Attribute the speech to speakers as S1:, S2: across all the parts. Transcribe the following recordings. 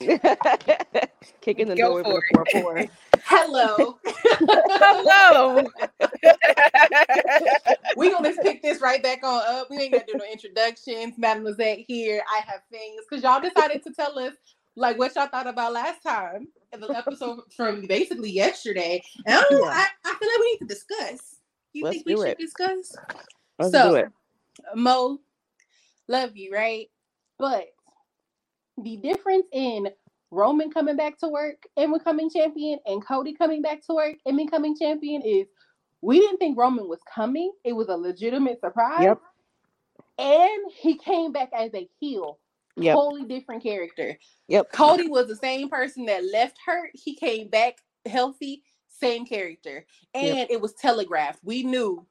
S1: Kicking the
S2: Go
S1: door with
S2: for
S1: a four four.
S3: Hello.
S2: Hello.
S3: we gonna just pick this right back on up. We ain't gonna do no introductions. Madam Lizette here. I have things because y'all decided to tell us like what y'all thought about last time in the episode from basically yesterday. And I don't.
S1: Yeah.
S3: I, I feel like we need to discuss. You
S1: Let's
S3: think we should
S1: it.
S3: discuss?
S1: Let's
S3: So-
S1: do it.
S3: Mo, love you, right? But the difference in Roman coming back to work and becoming champion and Cody coming back to work and becoming champion is we didn't think Roman was coming. It was a legitimate surprise.
S1: Yep.
S3: And he came back as a heel.
S1: Yep.
S3: Totally different character.
S1: Yep.
S3: Cody was the same person that left hurt. He came back healthy, same character. And it was telegraphed. We knew,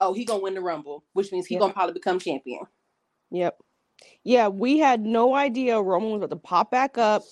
S3: oh, he gonna win the rumble, which means he
S1: Yep.
S3: gonna probably become champion.
S1: Yep. Yeah, we had no idea Roman was about to pop back up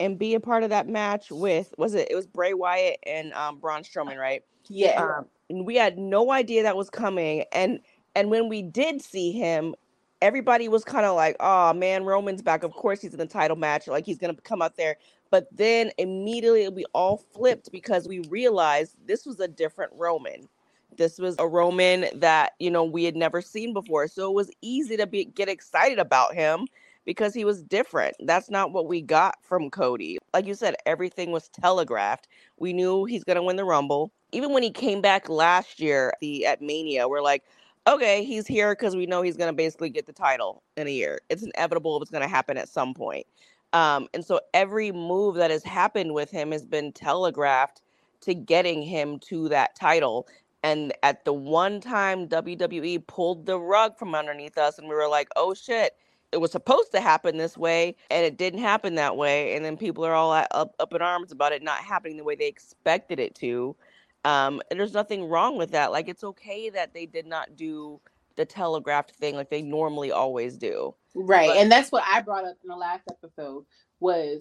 S1: and be a part of that match with was it it was Bray Wyatt and um Braun Strowman, right?
S3: Yeah.
S1: Um, and we had no idea that was coming. And and when we did see him, everybody was kind of like, "Oh man, Roman's back. Of course he's in the title match. Like he's gonna come out there." But then immediately we all flipped because we realized this was a different Roman. This was a Roman that you know we had never seen before, so it was easy to be get excited about him because he was different. That's not what we got from Cody. Like you said, everything was telegraphed. We knew he's gonna win the Rumble. Even when he came back last year, the at Mania, we're like, okay, he's here because we know he's gonna basically get the title in a year. It's inevitable it's gonna happen at some point. Um, and so every move that has happened with him has been telegraphed to getting him to that title. And at the one time WWE pulled the rug from underneath us, and we were like, oh shit, it was supposed to happen this way, and it didn't happen that way. And then people are all up, up in arms about it not happening the way they expected it to. Um, and there's nothing wrong with that. Like, it's okay that they did not do the telegraphed thing like they normally always do.
S3: Right.
S1: But-
S3: and that's what I brought up in the last episode was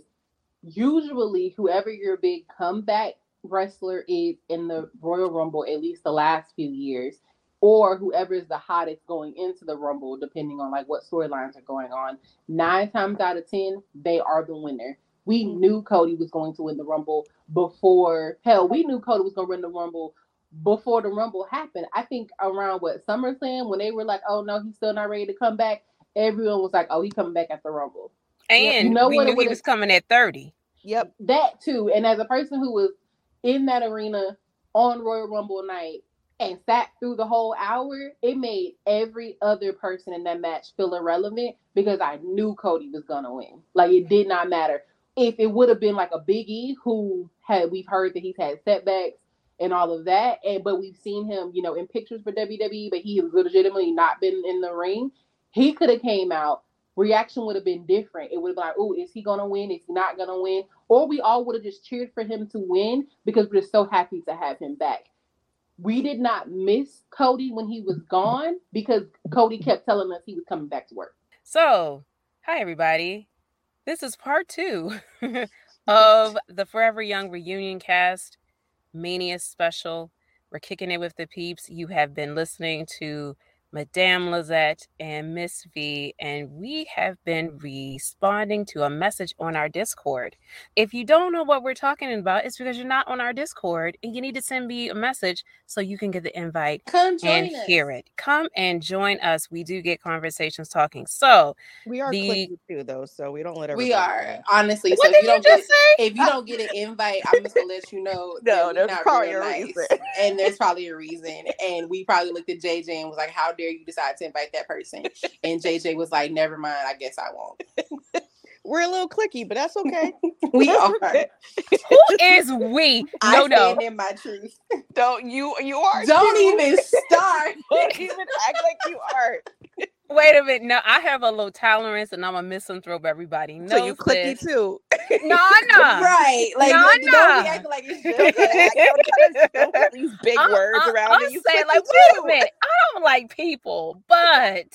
S3: usually whoever your big comeback wrestler is in the Royal Rumble, at least the last few years, or whoever is the hottest going into the Rumble, depending on like what storylines are going on, nine times out of ten, they are the winner. We
S1: Mhm.
S3: knew Cody was going to win the Rumble before hell, we knew Cody was gonna win the Rumble before the Rumble happened. I think around what SummerSlam when they were like, Oh no, he's still not ready to come back, everyone was like, Oh, he's coming back at the Rumble.
S2: And
S3: you know
S2: we
S3: what
S2: knew he was coming at 30.
S1: Yep.
S3: that too. And as a person who was in that arena on Royal Rumble night and sat through the whole hour, it made every other person in that match feel irrelevant because I knew Cody was gonna win. Like it did not matter. If it would have been like a Big E who had we've heard that he's had setbacks and all of that, and but we've seen him, you know, in pictures for WWE, but he has legitimately not been in the ring. He could have came out. Reaction would have been different. It would have been like, "Oh, is he gonna win? Is he not gonna win?" Or we all would have just cheered for him to win because we're so happy to have him back. We did not miss Cody when he was gone because Cody kept telling us he was coming back to work.
S2: So, hi everybody. This is part two of the Forever Young reunion cast Mania special. We're kicking it with the peeps. You have been listening to Madame Lizette and Miss V, and we have been responding to a message on our Discord. If you don't know what we're talking about, it's because you're not on our Discord and you need to send me a message so you can get the invite
S3: Come join
S2: and
S3: us.
S2: hear it. Come and join us. We do get conversations talking. So,
S1: We are
S2: The-
S1: too, though, so we don't let
S3: We are
S1: know.
S3: honestly.
S2: what
S3: so
S2: did
S3: if you
S2: you
S3: don't
S2: just
S3: get
S2: say?
S3: if you don't get an invite, I'm just gonna let you know.
S1: No,
S3: we're
S1: there's
S3: not
S1: probably a
S3: nice.
S1: reason.
S3: and there's probably a reason. And we probably looked at JJ and was like, "How dare you decide to invite that person?" And JJ was like, "Never mind. I guess I won't."
S1: We're a little clicky, but that's okay.
S3: We are.
S1: okay.
S2: Who is we?
S3: I
S2: No, no.
S3: stand in my truth.
S1: Don't you? You are.
S3: Don't
S1: too.
S3: even start.
S1: Don't even act like you are.
S2: Wait a minute. No, I have a low tolerance and I'm a misanthrope. Everybody knows
S1: So you clicky
S2: this.
S1: too.
S2: No, no.
S3: Right. Like
S2: Nah,
S3: don't
S2: nah.
S3: be acting like it's
S1: Don't
S3: just
S1: to- don't these big
S2: I'm-
S1: words
S2: I'm-
S1: around
S2: I'm.
S1: You
S2: saying, like, wait a minute. I don't like people, but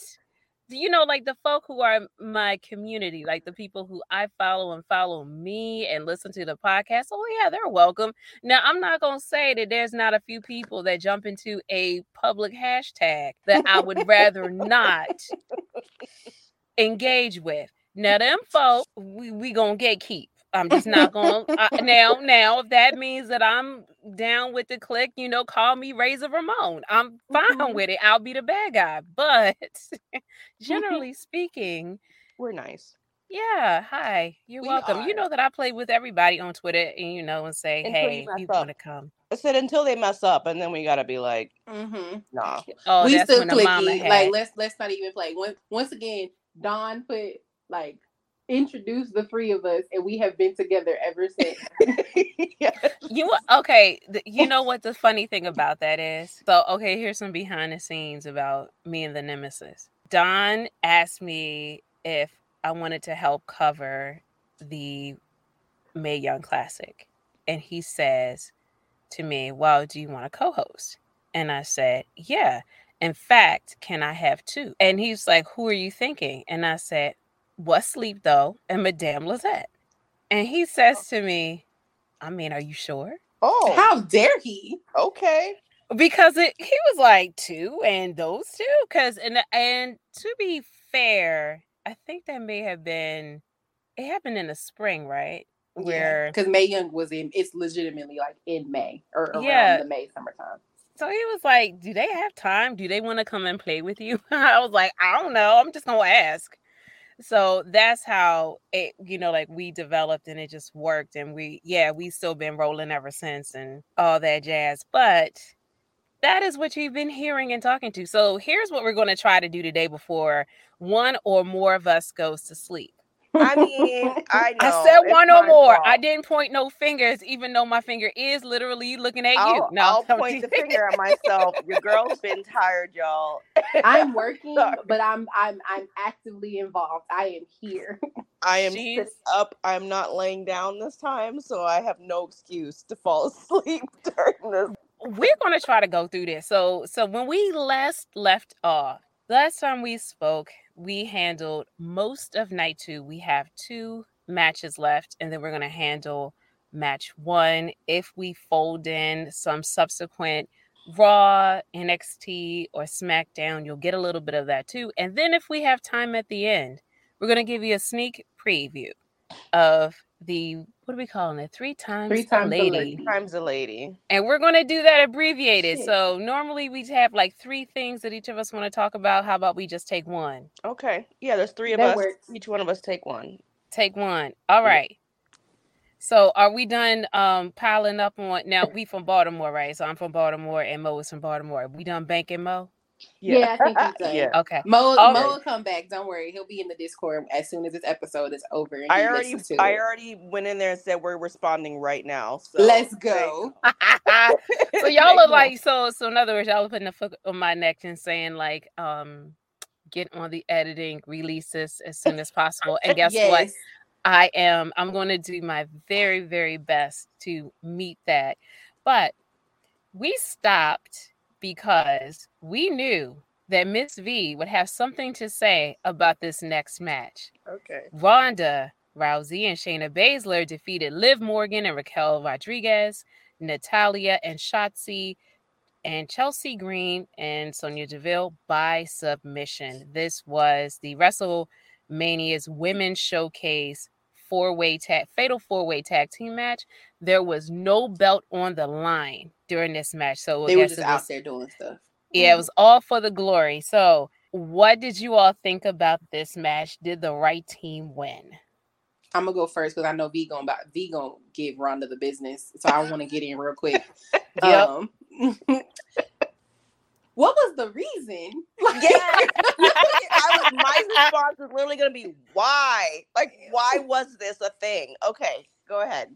S2: you know, like the folk who are my community, like the people who I follow and follow me and listen to the podcast. Oh yeah, they're welcome. Now, I'm not gonna say that there's not a few people that jump into a public hashtag that I would rather not engage with. Now them folk, we we gonna get keep. I'm just not gonna uh, now. Now, if that means that I'm down with the click, you know, call me Razor Ramon. I'm fine
S1: Mhm.
S2: with it. I'll be the bad guy. But generally speaking,
S1: We're nice.
S2: yeah. Hi, you're
S1: We
S2: welcome. You know that I play with everybody on Twitter, and you know, and say,
S1: Until
S2: hey,
S1: mess
S2: you want to come?
S1: I said until they mess up, and then we gotta be like,
S3: Mm-hmm.
S1: nah.
S2: Oh,
S3: we
S2: that's
S3: still
S2: when the mama
S3: clicky.
S2: had.
S3: Like let's let's not even play. Once once again, Don put like introduced the three of us, and we have been together ever since.
S1: yeah.
S2: You okay? th- You know what the funny thing about that is? So okay, here's some behind the scenes about me and the Nemesis. Don asked me if I wanted to help cover the Mae Young Classic, and he says to me, "Well, do you want to co-host?" And I said, "Yeah." In fact, can I have two? And he's like, "Who are you thinking?" And I said, "What's sleep though?" And Madame Lizette. And he says oh. to me, I mean, are you sure?
S1: Oh,
S3: How dare he?
S1: okay.
S2: Because it he was like two and those two. Cause and and to be fair, I think that may have been it happened in the spring, right? Where
S3: because Mae Young was in. It's legitimately like in May or around
S2: Yeah.
S3: the May summertime.
S2: so he was like, Do they have time? Do they want to come and play with you? I was like, I don't know. I'm just gonna ask. So that's how it, you know, like we developed and it just worked. And we, yeah, we still been rolling ever since and all that jazz. But that is what you've been hearing and talking to. So here's what we're going to try to do today before one or more of us goes to sleep.
S1: I mean, I know.
S2: I said
S1: it's
S2: one or
S1: my
S2: more. I didn't point no fingers, even though my finger is literally looking at you.
S1: I'll,
S2: No,
S1: I'll
S2: don't
S1: point
S2: you-
S1: the finger at myself. Your girl's been tired, y'all.
S3: I'm working, but I'm I'm I'm actively involved. I am here.
S1: I am
S2: She's-
S1: up. I'm not laying down this time, so I have no excuse to fall asleep during this.
S2: we're going to try to go through this. So, so when we last left off, last time we spoke, we handled most of night two. We have two matches left, and then we're going to handle match one. If we fold in some subsequent Raw, NXT, or SmackDown, you'll get a little bit of that too. And then if we have time at the end, we're going to give you a sneak preview of the what are we calling it? Three times,
S3: Three
S2: a
S3: times a
S2: lady.
S3: lady.
S1: Time's a lady.
S2: And we're going to do that abbreviated.
S3: Shit.
S2: So normally we have like three things that each of us want to talk about. How about we just take one?
S1: Okay. Yeah, there's three of
S3: That
S1: us.
S3: works.
S1: Each one of us take one.
S2: Take one. All right. Yeah. So are we done um piling up on now we from Baltimore, right? So I'm from Baltimore and Mo is from Baltimore. We done banking Mo?
S3: Yeah, I think he's done.
S1: yeah.
S2: Okay.
S3: Mo,
S2: All
S3: Mo will come back. Don't worry. He'll be in the Discord as soon as this episode is over. And
S1: I already,
S3: to
S1: I
S3: it.
S1: already went in there and said we're responding right now. So
S3: Let's go.
S2: so y'all
S1: you
S2: look like so so in other words, y'all are putting a foot on my neck and saying like um get on the editing, release this as soon as possible. And guess what? I am. I'm going to do my very, very best to meet that. But we stopped because we knew that Miss V would have something to say about this next match.
S1: Okay.
S2: Ronda Rousey and Shayna Baszler defeated Liv Morgan and Raquel Rodriguez, Natalya and Shotzi, and Chelsea Green and Sonya Deville by submission. This was the WrestleMania's Women's Showcase four-way tag fatal four-way tag team match. There was no belt on the line during this match. So
S3: They were just out there doing stuff.
S2: yeah, it was all for the glory. So, what did you all think about this match? Did the right team win?
S3: I'm gonna go first because I know V gonna about V gonna give Ronda the business, so I want to get in real quick.
S2: Yep.
S3: Um, what was the reason? Like,
S1: Yeah. I was, my response was literally going to be why? Like, why was this a thing? Okay, go ahead.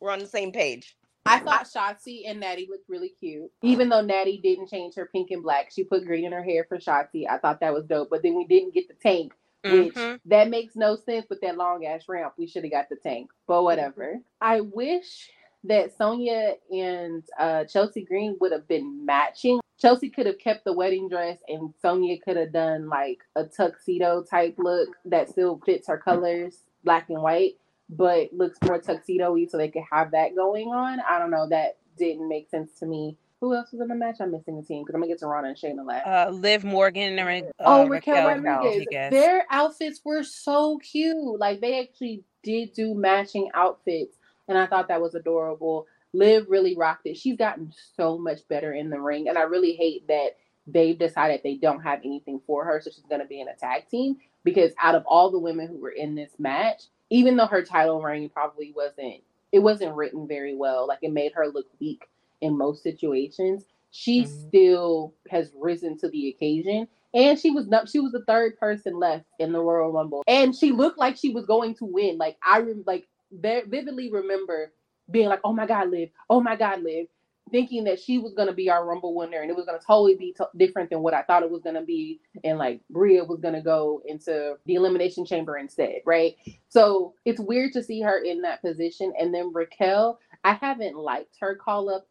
S1: We're on the same page.
S3: I thought Shotzi and Natty looked really cute. Even though Natty didn't change her pink and black, she put green in her hair for Shotzi. I thought that was dope. But then we didn't get the tank, which
S2: Mhm.
S3: that makes no sense with that long ass ramp. We should have got the tank, but whatever. I wish that Sonya and uh, Chelsea Green would have been matching. Chelsea could have kept the wedding dress, and Sonya could have done like a tuxedo type look that still fits her colors, black and white, but looks more tuxedo-y, so they could have that going on. I don't know. That didn't make sense to me. who else was in the match? I'm missing a team because I'm gonna get to Ronda and Shayna last.
S2: Uh, Liv Morgan and uh,
S3: oh, Raquel, Raquel Rodriguez. Their outfits were so cute. Like they actually did do matching outfits, and I thought that was adorable. Liv really rocked it. She's gotten so much better in the ring, and I really hate that they've decided they don't have anything for her, so she's gonna be in a tag team. Because out of all the women who were in this match, even though her title reign probably wasn't, it wasn't written very well. Like it made her look weak in most situations, she mm-hmm. still has risen to the occasion. And she was not, she was the third person left in the Royal Rumble, and she looked like she was going to win. Like I like vividly remember being like, "Oh my God, Liv! Oh my God, Liv!" thinking that she was to be our Rumble winner and it was to totally be different than what I thought it was to be. And like Bria was to go into the Elimination Chamber instead, right? So it's weird to see her in that position. And then Raquel, I haven't liked her call up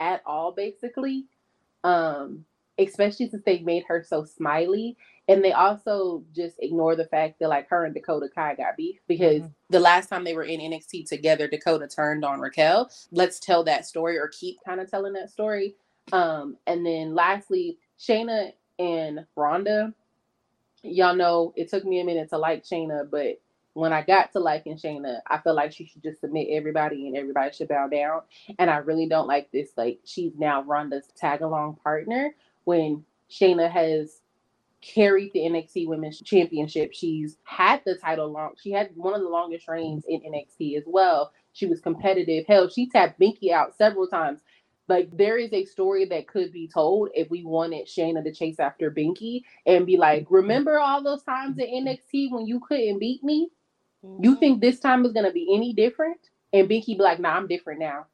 S3: at all, basically. Um, especially since they made her so smiley. And they also just ignore the fact that like her and Dakota Kai got beef because mm-hmm. the last time they were in NXT together, Dakota turned on Raquel. Let's tell that story or keep kind of telling that story. Um, and then lastly, Shayna and Ronda. Y'all know it took me a minute to like Shayna, but when I got to liking Shayna, I feel like she should just submit everybody and everybody should bow down. And I really don't like this. Like she's now Ronda's tag along partner when Shayna has carried the NXT Women's Championship. She's had the title long. She had one of the longest reigns in NXT as well. She was competitive. Hell, she tapped Binky out several times. Like there is a story that could be told if we wanted Shayna to chase after Binky and be like, remember all those times in NXT when you couldn't beat me? You mm-hmm. think this time is gonna be any different? And Binky be like, nah, I'm different now.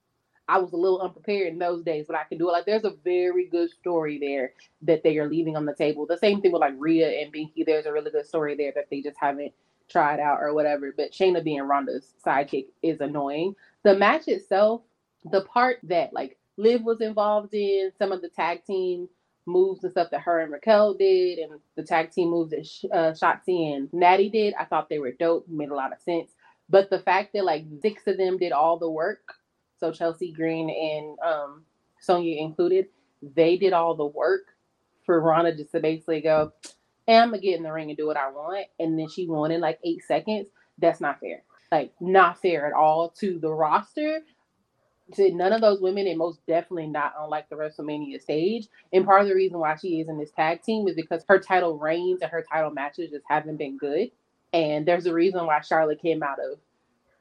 S3: I was a little unprepared in those days, but I can do it. Like there's a very good story there that they are leaving on the table. The same thing with like Rhea and Binky. There's a really good story there that they just haven't tried out or whatever. But Shayna being Ronda's sidekick is annoying. The match itself, the part that like Liv was involved in, some of the tag team moves and stuff that her and Raquel did, and the tag team moves that uh, Shotzi and Natty did, I thought they were dope, made a lot of sense. But the fact that like six of them did all the work, so Chelsea Green and um, Sonya included, they did all the work for Ronda just to basically go, hey, I'm gonna get in the ring and do what I want, and then she won in like eight seconds. That's not fair. Like not fair at all to the roster to none of those women, and most definitely not on like the WrestleMania stage. And part of the reason why she is in this tag team is because her title reigns and her title matches just haven't been good. And there's a reason why Charlotte came out of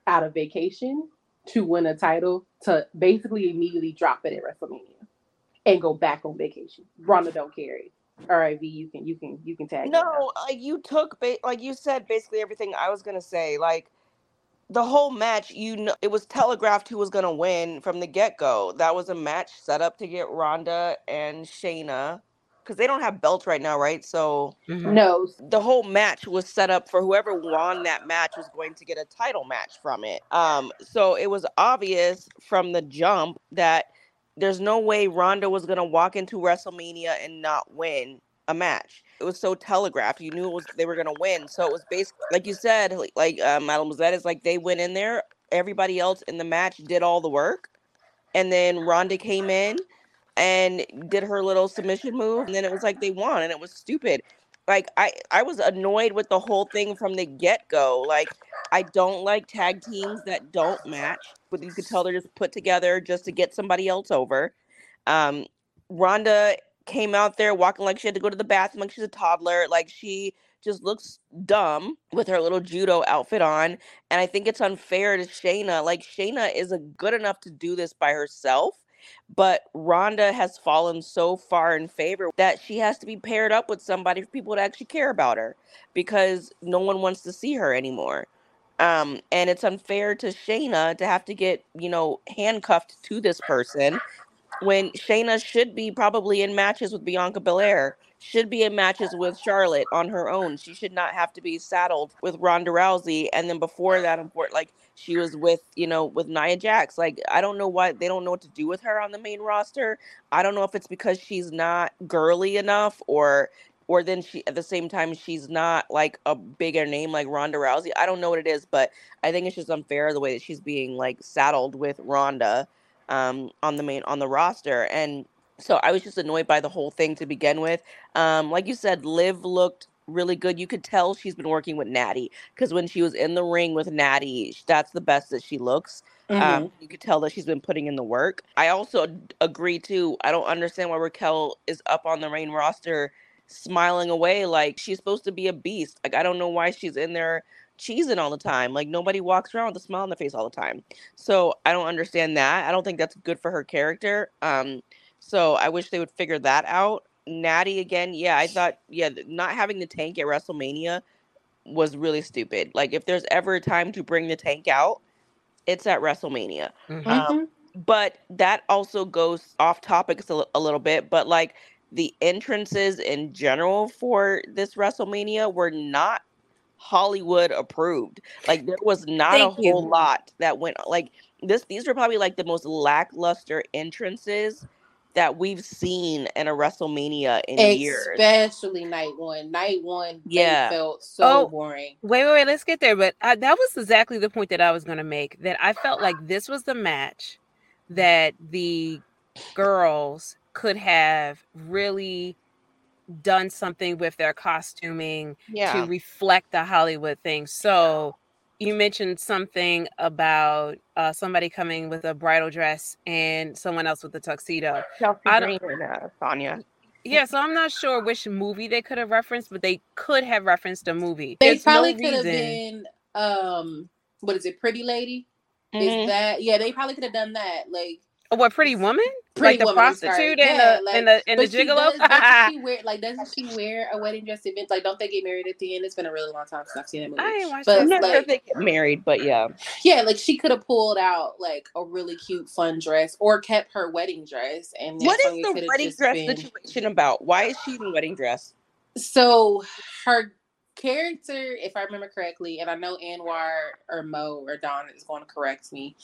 S3: out of vacation to win a title to basically immediately drop it at WrestleMania and go back on vacation. Ronda don't carry. All right, V, you can you can you can tag.
S1: No, like you took ba- like you said basically everything I was gonna say. Like the whole match, you know, it was telegraphed who was gonna win from the get go. That was a match set up to get Ronda and Shayna because they don't have belts right now, right? So
S3: mm-hmm. no,
S1: the whole match was set up for whoever won that match was going to get a title match from it. Um, so it was obvious from the jump that there's no way Ronda was gonna walk into WrestleMania and not win a match. It was so telegraphed. You knew it was they were gonna win. So it was basically like you said, like uh, Madam that is like they went in there. Everybody else in the match did all the work, and then Ronda came in and did her little submission move, and then it was like they won, and it was stupid. Like I, I was annoyed with the whole thing from the get go. Like I don't like tag teams that don't match. But you could tell they're just put together just to get somebody else over. Um, Ronda came out there walking like she had to go to the bathroom like she's a toddler. Like she just looks dumb with her little judo outfit on. And I think it's unfair to Shayna. Like Shayna is a good enough to do this by herself. But Ronda has fallen so far in favor that she has to be paired up with somebody for people to actually care about her because no one wants to see her anymore. Um, and it's unfair to Shayna to have to get, you know, handcuffed to this person when Shayna should be probably in matches with Bianca Belair, should be in matches with Charlotte on her own. She should not have to be saddled with Ronda Rousey. And then before that, important like she was with, you know, with Nia Jax. Like I don't know why they don't know what to do with her on the main roster. I don't know if it's because she's not girly enough or or then she at the same time she's not like a bigger name like Ronda Rousey. I don't know what it is, but I think it's just unfair the way that she's being like saddled with Ronda um, on the main on the roster, and so I was just annoyed by the whole thing to begin with. Um, like you said, Liv looked really good. You could tell she's been working with Natty because when she was in the ring with Natty, that's the best that she looks.
S3: Mhm.
S1: Um, you could tell that she's been putting in the work. I also agree too. I don't understand why Raquel is up on the main roster smiling away like she's supposed to be a beast. Like I don't know why she's in there cheesing all the time. Like nobody walks around with a smile on their face all the time. So I don't understand that. I don't think that's good for her character. Um, so I wish they would figure that out. Natty again, yeah, I thought yeah, not having the tank at WrestleMania was really stupid. Like if there's ever a time to bring the tank out, it's at WrestleMania.
S2: Mhm.
S1: Um,
S3: Mhm.
S1: but that also goes off topics a, a little bit but like the entrances in general for this wrestlemania were not hollywood approved like there was not a
S2: you.
S1: whole lot that went like this these were probably like the most lackluster entrances that we've seen in a wrestlemania in years
S3: Especially night one. Night one,
S1: Yeah.
S3: they felt so
S2: Oh.
S3: boring.
S2: Wait, wait, wait. Let's get there. But uh, that was exactly the point that I was going to make. That I felt like this was the match that the girls could have really done something with their costuming
S1: yeah
S2: to reflect the Hollywood thing. So you mentioned something about uh, somebody coming with a bridal dress and someone else with a tuxedo.
S1: Chelsea
S2: I don't-
S1: Green and uh, Sonya.
S2: Yeah, so I'm not sure which movie they could have referenced, but they could have referenced a movie.
S3: They
S2: There's no
S3: probably could have been um what is it, Pretty Lady?
S1: Mhm.
S3: Is that yeah, they probably could have done that. Like
S2: what Pretty Woman?
S3: Pretty
S2: like the
S3: Woman,
S2: prostitute and
S3: Yeah,
S2: the
S3: like-
S2: and the and the gigolo.
S3: does- doesn't she wear like doesn't she wear a wedding dress event? Like don't they get married at the end? It's been a really long time since I've seen that movie.
S2: I ain't watched
S3: But
S1: I'm not sure
S3: like-
S1: if they get married, but yeah.
S3: Yeah, like she could have pulled out like a really cute, fun dress, or kept her wedding dress. And
S1: What is the wedding dress
S3: been-
S1: situation about? Why is she in a wedding dress?
S3: So her character, if I remember correctly, and I know Anwar or Mo or Don is going to correct me,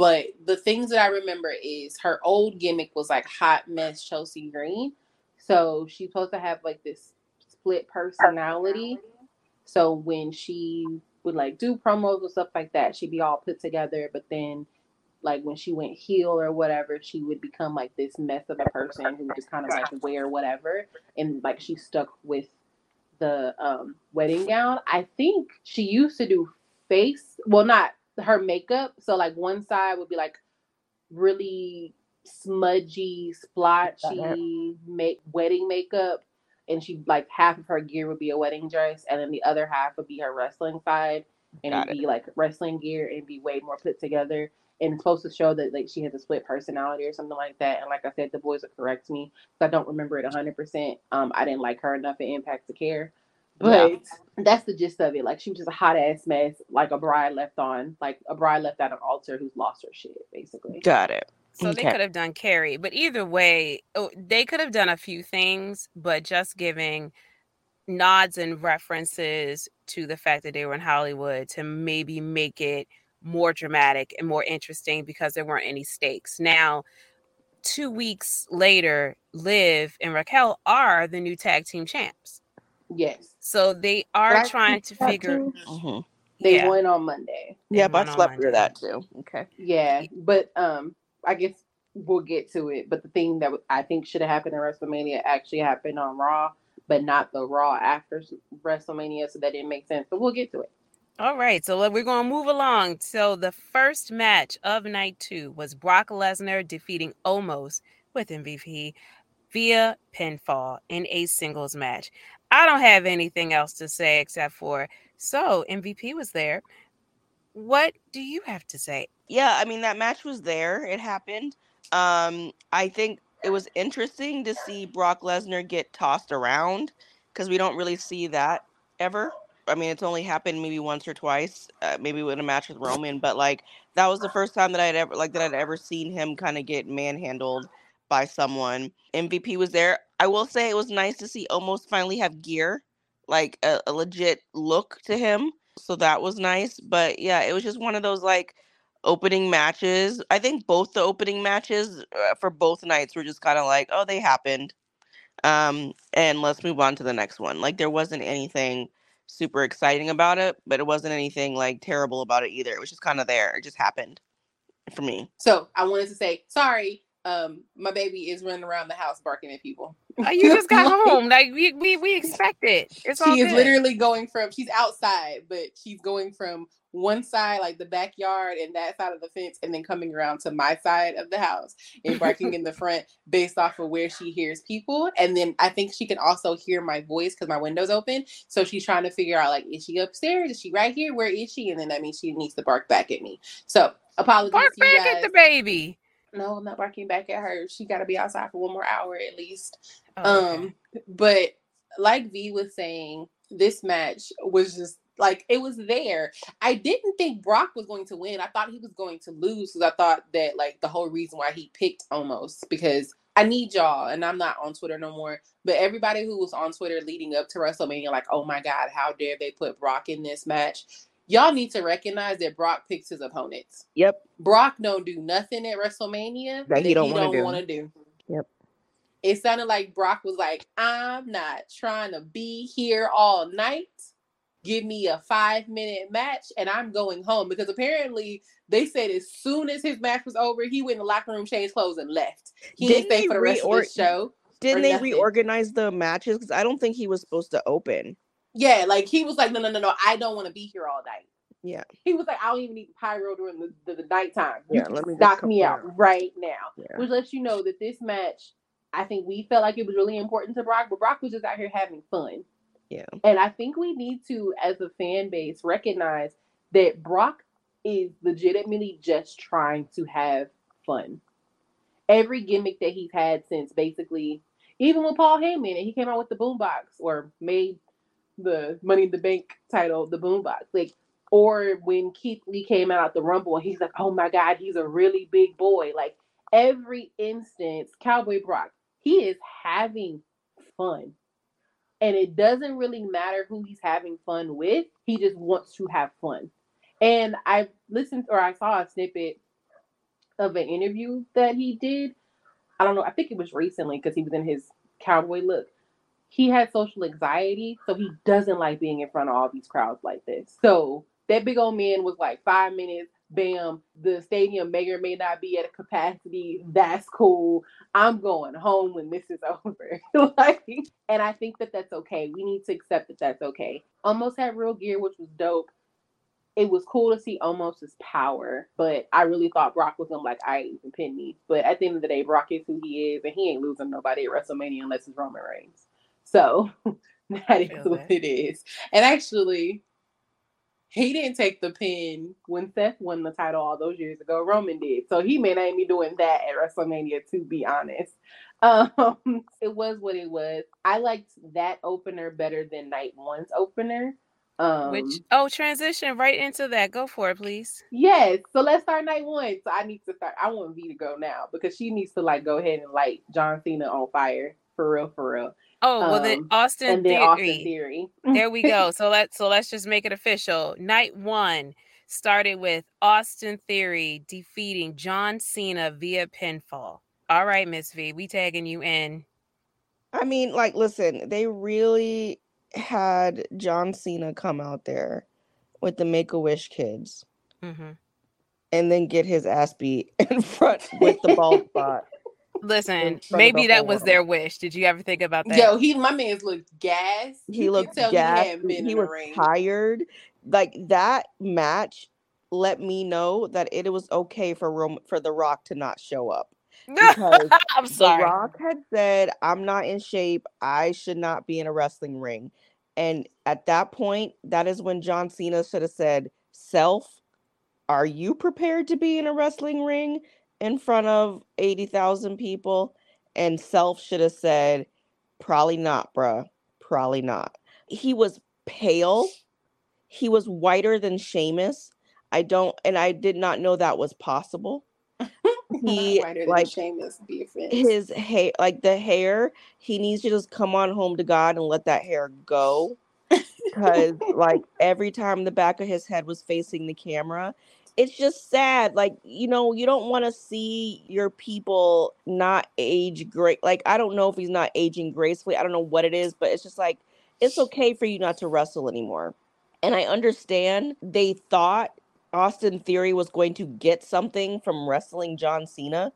S3: but the things that I remember is her old gimmick was like hot mess Chelsea Green. So she's supposed to have like this split personality. So when she would like do promos and stuff like that, she'd be all put together, but then like when she went heel or whatever, she would become like this mess of a person who just kind of like wear whatever. And like she stuck with the um wedding gown. I think she used to do face well not her makeup. So like one side would be like really smudgy, splotchy make wedding makeup. And she like half of her gear would be a wedding dress, and then the other half would be her wrestling side, and
S1: Got
S3: it'd be like wrestling gear and be way more put together. And it's supposed to show that like she has a split personality or something like that. And like I said, the boys would correct me because I don't remember it hundred percent. Um, I didn't like her enough in Impact to care, but that's the gist of it. Like she was just a hot ass mess, like a bride left on, like a bride left at an altar who's lost her shit, basically.
S1: Got it.
S2: So they could have done Carrie, but either way, oh, they could have done a few things, but just giving nods and references to the fact that they were in Hollywood to maybe make it more dramatic and more interesting because there weren't any stakes. Now, two weeks later, Liv and Raquel are the new tag team champs.
S3: Yes,
S2: So they are
S3: But I
S2: trying to figure.
S3: too,
S1: Mhm.
S3: They
S2: yeah.
S3: won on Monday.
S1: Yeah, but I slept through that too. Okay.
S3: Yeah, but um, I guess we'll get to it. But the thing that I think should have happened in WrestleMania actually happened on Raw, but not the Raw after WrestleMania, so that didn't make sense. But we'll get to it.
S2: All right, so we're going to move along. So the first match of night two was Brock Lesnar defeating Omos with MVP via pinfall in a singles match. I don't have anything else to say except for so MVP was there. What do you have to say?
S1: Yeah, I mean that match was there. It happened. Um, I think it was interesting to see Brock Lesnar get tossed around because we don't really see that ever. I mean, it's only happened maybe once or twice, uh, maybe in a match with Roman, but like that was the first time that I'd ever like that I'd ever seen him kind of get manhandled by someone. MVP was there. I will say it was nice to see Omos finally have gear, like a, a legit look to him. So that was nice. But yeah, it was just one of those like opening matches. I think both the opening matches uh, for both nights were just kind of like, oh, they happened. Um, and let's move on to the next one. Like there wasn't anything super exciting about it, but it wasn't anything like terrible about it either. It was just kind of there. It just happened. for me.
S3: So I wanted to say sorry. Um, my baby is running around the house barking at people.
S2: Oh, you just got home. Like we we we expect it. It's all
S3: she is
S2: good.
S3: literally going from she's outside, but she's going from one side, like the backyard and that side of the fence, and then coming around to my side of the house and barking in the front based off of where she hears people. And then I think she can also hear my voice because my window's open. So she's trying to figure out like, is she upstairs? Is she right here? Where is she? And then that means she needs to bark back at me. So apologies.
S2: Bark back at the baby.
S3: No, I'm not barking back at her. She got to be outside for one more hour at least.
S2: Oh, okay.
S3: Um, but like V was saying, this match was just like it was there. I didn't think Brock was going to win. I thought he was going to lose because I thought that like the whole reason why he picked Omos because I need y'all, and I'm not on Twitter no more. But everybody who was on Twitter leading up to WrestleMania, like, oh my God, how dare they put Brock in this match? Y'all need to recognize that Brock picks his opponents.
S1: Yep.
S3: Brock don't do nothing at WrestleMania
S1: That he don't wanna do.
S3: do.
S1: Yep.
S3: It sounded like Brock was like, I'm not trying to be here all night. Give me a five minute match and I'm going home. Because apparently they said as soon as his match was over, he went in the locker room, changed clothes, and left. He
S1: Didn't
S3: didn't stay for the rest
S1: reor-
S3: of the show.
S1: Didn't they
S3: nothing.
S1: reorganize the matches? Because I don't think he was supposed to open.
S3: Yeah, like he was like, No, no, no, no, I don't want to be here all night.
S1: Yeah.
S3: He was like, I don't even need pyro during the, the, the nighttime. You
S1: Yeah, let me
S3: knock me out
S1: down.
S3: right now.
S1: Yeah.
S3: which lets you know that this match, I think we felt like it was really important to Brock, but Brock was just out here having fun.
S1: Yeah.
S3: And I think we need to, as a fan base, recognize that Brock is legitimately just trying to have fun. Every gimmick that he's had since basically, even with Paul Heyman, and he came out with the boombox or made the Money in the Bank title the boombox. Like, or when Keith Lee came out the Rumble and he's like, oh my God, he's a really big boy. Like, every instance, Cowboy Brock, he is having fun. And it doesn't really matter who he's having fun with, he just wants to have fun. And I listened or I saw a snippet of an interview that he did. I don't know, I think it was recently because he was in his cowboy look. He had social anxiety, so he doesn't like being in front of all these crowds like this. So that big old man was like five minutes, bam, the stadium may or may not be at a capacity. That's cool. I'm going home when this is over. like, and I think that that's okay. We need to accept that that's okay. Omos had real gear, which was dope. It was cool to see Omos his power, but I really thought Brock was gonna like I even pin me. But at the end of the day, Brock is who he is, and he ain't losing nobody at WrestleMania unless it's Roman Reigns. So that is what
S2: that.
S3: it is. And actually, he didn't take the pin when Seth won the title all those years ago. Roman did. So he may not be doing that at WrestleMania, to be honest. Um, it was what it was. I liked that opener better than night one's opener. Um,
S2: Which oh, transition right into that. Go for it, please.
S3: yes. So let's start night one. So I need to start. I want V to go now because she needs to like go ahead and light John Cena on fire for real, for real.
S2: Oh well, then
S3: Um,
S2: Austin
S3: and then
S2: Theory.
S3: Austin Theory.
S2: there we go. So let's so let's just make it official. Night one started with Austin Theory defeating John Cena via pinfall. All right, Miss V, we tagging you in.
S1: I mean, like, listen, they really had John Cena come out there with the Make a Wish kids
S2: hmm
S1: and then get his ass beat in front with the bald spot.
S2: Listen, maybe that was
S1: world.
S2: their wish. Did you ever think about that?
S3: Yo, he my man's looked gas.
S1: He
S3: You
S1: looked
S3: could tell
S1: gassed.
S3: He, been
S1: He
S3: in
S1: was
S3: ring.
S1: tired. Like that match let me know that it was okay for Rom- for The Rock to not show up. Because
S2: I'm
S1: The
S2: sorry.
S1: Rock had said, I'm not in shape. I should not be in a wrestling ring. And at that point, that is when John Cena should have said, Self, are you prepared to be in a wrestling ring in front of 80,000 people? And Self should have said, Probably not, bruh. Probably not. He was pale. He was whiter than Sheamus. I don't, and I did not know that was possible. He, like,
S3: Sheamus, be
S1: his hair like the hair he needs to just come on home to god and let that hair go because like every time the back of his head was facing the camera it's just sad like you know you don't want to see your people not age great like i don't know if he's not aging gracefully i don't know what it is but it's just like it's okay for you not to wrestle anymore and i understand they thought Austin Theory was going to get something from wrestling John Cena,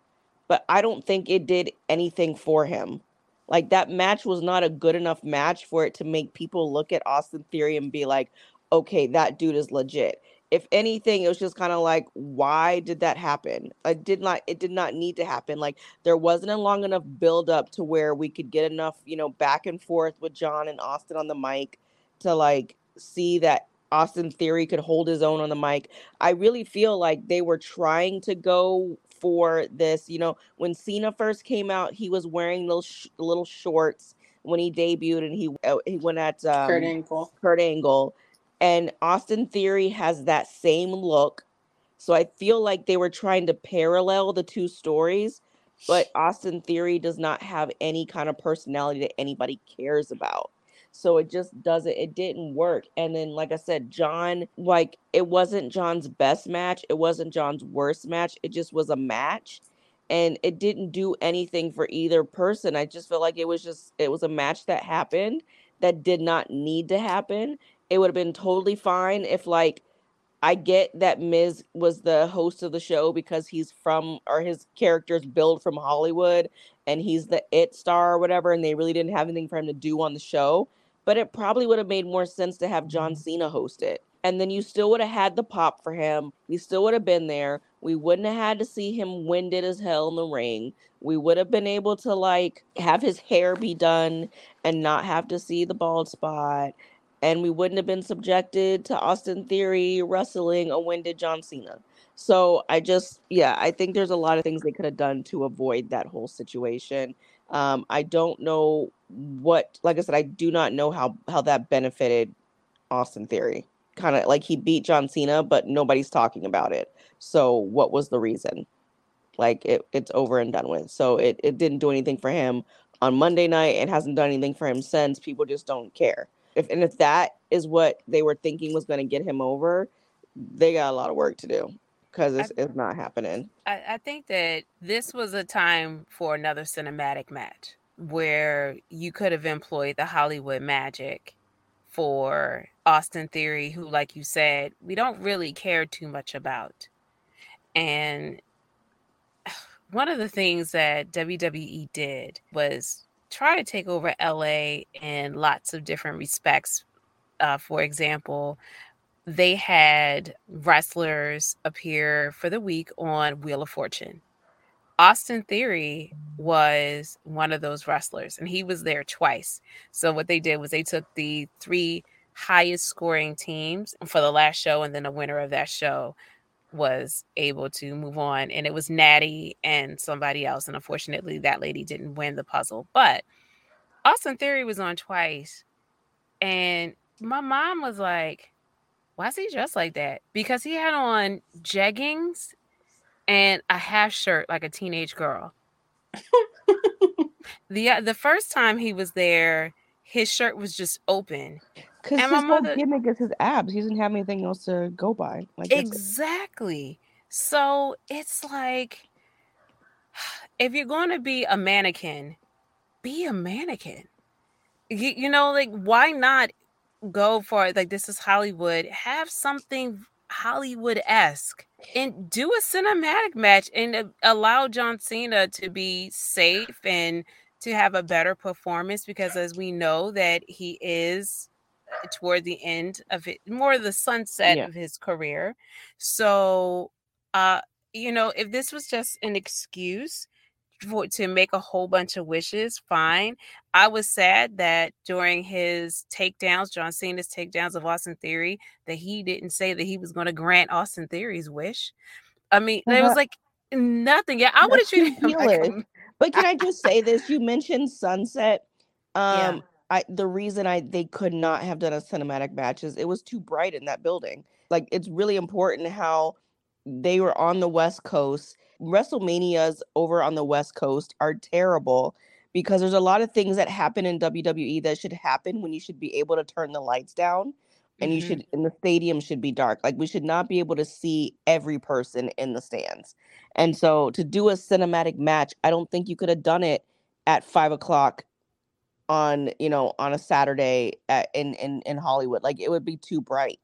S1: but I don't think it did anything for him. Like that match was not a good enough match for it to make people look at Austin Theory and be like, okay, that dude is legit. If anything, it was just kind of like, why did that happen? It did not. It did not need to happen. Like there wasn't a long enough build up to where we could get enough, you know, back and forth with John and Austin on the mic to like see that Austin Theory could hold his own on the mic. I really feel like they were trying to go for this. You know, when Cena first came out, he was wearing those sh- little shorts when he debuted, and he uh, he went at um,
S3: Kurt Angle.
S1: Kurt Angle, and Austin Theory has that same look. So I feel like they were trying to parallel the two stories, but Austin Theory does not have any kind of personality that anybody cares about. So it just doesn't, it didn't work. And then, like I said, John, like it wasn't John's best match. It wasn't John's worst match. It just was a match. And it didn't do anything for either person. I just feel like it was just, it was a match that happened that did not need to happen. It would have been totally fine if, like, I get that Miz was the host of the show because he's from, or his character's built from Hollywood and he's the it star or whatever, and they really didn't have anything for him to do on the show but it probably would have made more sense to have John mm-hmm. Cena host it. And then you still would have had the pop for him. We still would have been there. We wouldn't have had to see him winded as hell in the ring. We would have been able to like have his hair be done and not have to see the bald spot. And we wouldn't have been subjected to Austin Theory wrestling a winded John Cena. So I just, yeah, I think there's a lot of things they could have done to avoid that whole situation. Um, I don't know what, like I said, I do not know how how that benefited Austin Theory. Kind of like he beat John Cena, but nobody's talking about it. So what was the reason? Like it, it's over and done with. So it, it didn't do anything for him on Monday night. It hasn't done anything for him since. People just don't care. If and if that is what they were thinking was going to get him over, they got a lot of work to do because it's, I, it's not happening.
S2: I, I think that this was a time for another cinematic match where you could have employed the Hollywood magic for Austin Theory, who, like you said, we don't really care too much about. And one of the things that WWE did was try to take over LA in lots of different respects. Uh, for example, they had wrestlers appear for the week on Wheel of Fortune. Austin Theory was one of those wrestlers, and he was there twice. So, what they did was they took the three highest scoring teams for the last show, and then the winner of that show was able to move on. And it was Natty and somebody else. And unfortunately, that lady didn't win the puzzle. But Austin Theory was on twice. And my mom was like, why is he dressed like that? Because he had on jeggings and a half shirt like a teenage girl. the uh, the first time he was there, his shirt was just open.
S1: Because his whole gimmick is his abs. He doesn't have anything else to go by.
S2: Like exactly. So it's like, if you're going to be a mannequin, be a mannequin. You, you know, like why not go for it like this is Hollywood, have something Hollywood esque and do a cinematic match and uh, allow John Cena to be safe and to have a better performance because as we know that he is toward the end of it more the sunset yeah. of his career so uh you know if this was just an excuse for, to make a whole bunch of wishes, fine. I was sad that during his takedowns, John Cena's takedowns of Austin Theory, that he didn't say that he was going to grant Austin Theory's wish. I mean, uh-huh. there was like nothing. Yeah, I would have treated him like
S1: But can I just say this? You mentioned Sunset. Um, yeah. I the reason I they could not have done a cinematic match is it was too bright in that building. Like it's really important how they were on the West Coast WrestleManias over on the West Coast are terrible because there's a lot of things that happen in WWE that should happen when you should be able to turn the lights down and mm-hmm. you should and the stadium should be dark. Like we should not be able to see every person in the stands. And so to do a cinematic match, I don't think you could have done it at five o'clock on you know on a Saturday at, in in in Hollywood. Like it would be too bright.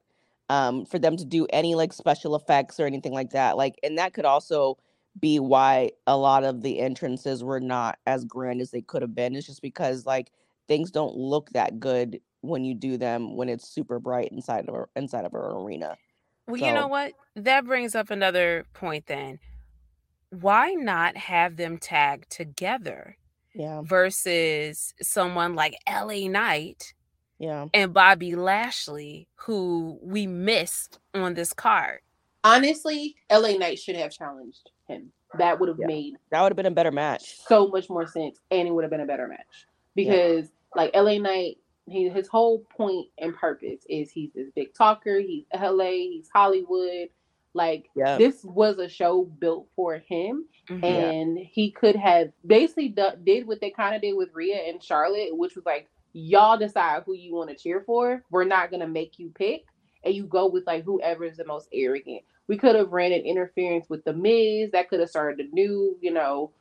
S1: um, for them to do any like special effects or anything like that. Like, and that could also be why a lot of the entrances were not as grand as they could have been. It's just because like things don't look that good when you do them when it's super bright inside of inside of an arena.
S2: Well, you know what? That brings up another point then. Why not have them tag together
S1: yeah,
S2: versus someone like LA Knight
S1: yeah.
S2: and Bobby Lashley, who we missed on this card?
S3: Honestly, LA Knight should have challenged him. That would have
S1: Yeah.
S3: made
S1: That would have been a better match.
S3: so much more sense, and it would have been a better match
S1: Yeah.
S3: because, like LA Knight, he his whole point and purpose is he's this big talker. He's LA. He's Hollywood. Like
S1: Yeah.
S3: this was a show built for him,
S2: Mhm.
S3: and he could have basically do, did what they kind of did with Rhea and Charlotte, which was like y'all decide who you want to cheer for. We're not gonna make you pick, and you go with like whoever is the most arrogant. We could have ran an interference with the Miz that could have started a new, you know,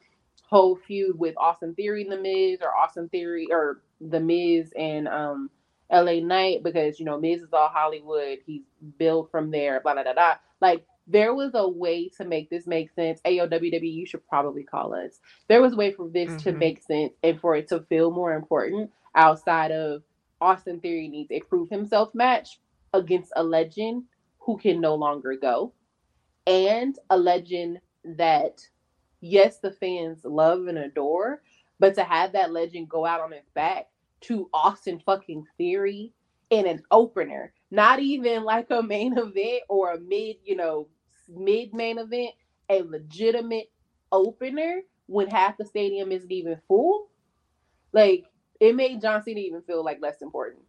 S3: whole feud with Austin Theory and the Miz, or Austin Theory or the Miz and um LA Knight because you know Miz is all Hollywood. He's built from there. Blah blah blah. blah. Like there was a way to make this make sense. Ayo WWE, you should probably call us. There was a way for this to
S2: Mhm.
S3: make sense and for it to feel more important outside of Austin Theory needs a prove himself match against a legend who can no longer go, and a legend that yes the fans love and adore, but to have that legend go out on his back to Austin fucking Theory in an opener, not even like a main event or a mid, you know, mid main event, a legitimate opener when half the stadium isn't even full. Like it made John Cena even feel like less important.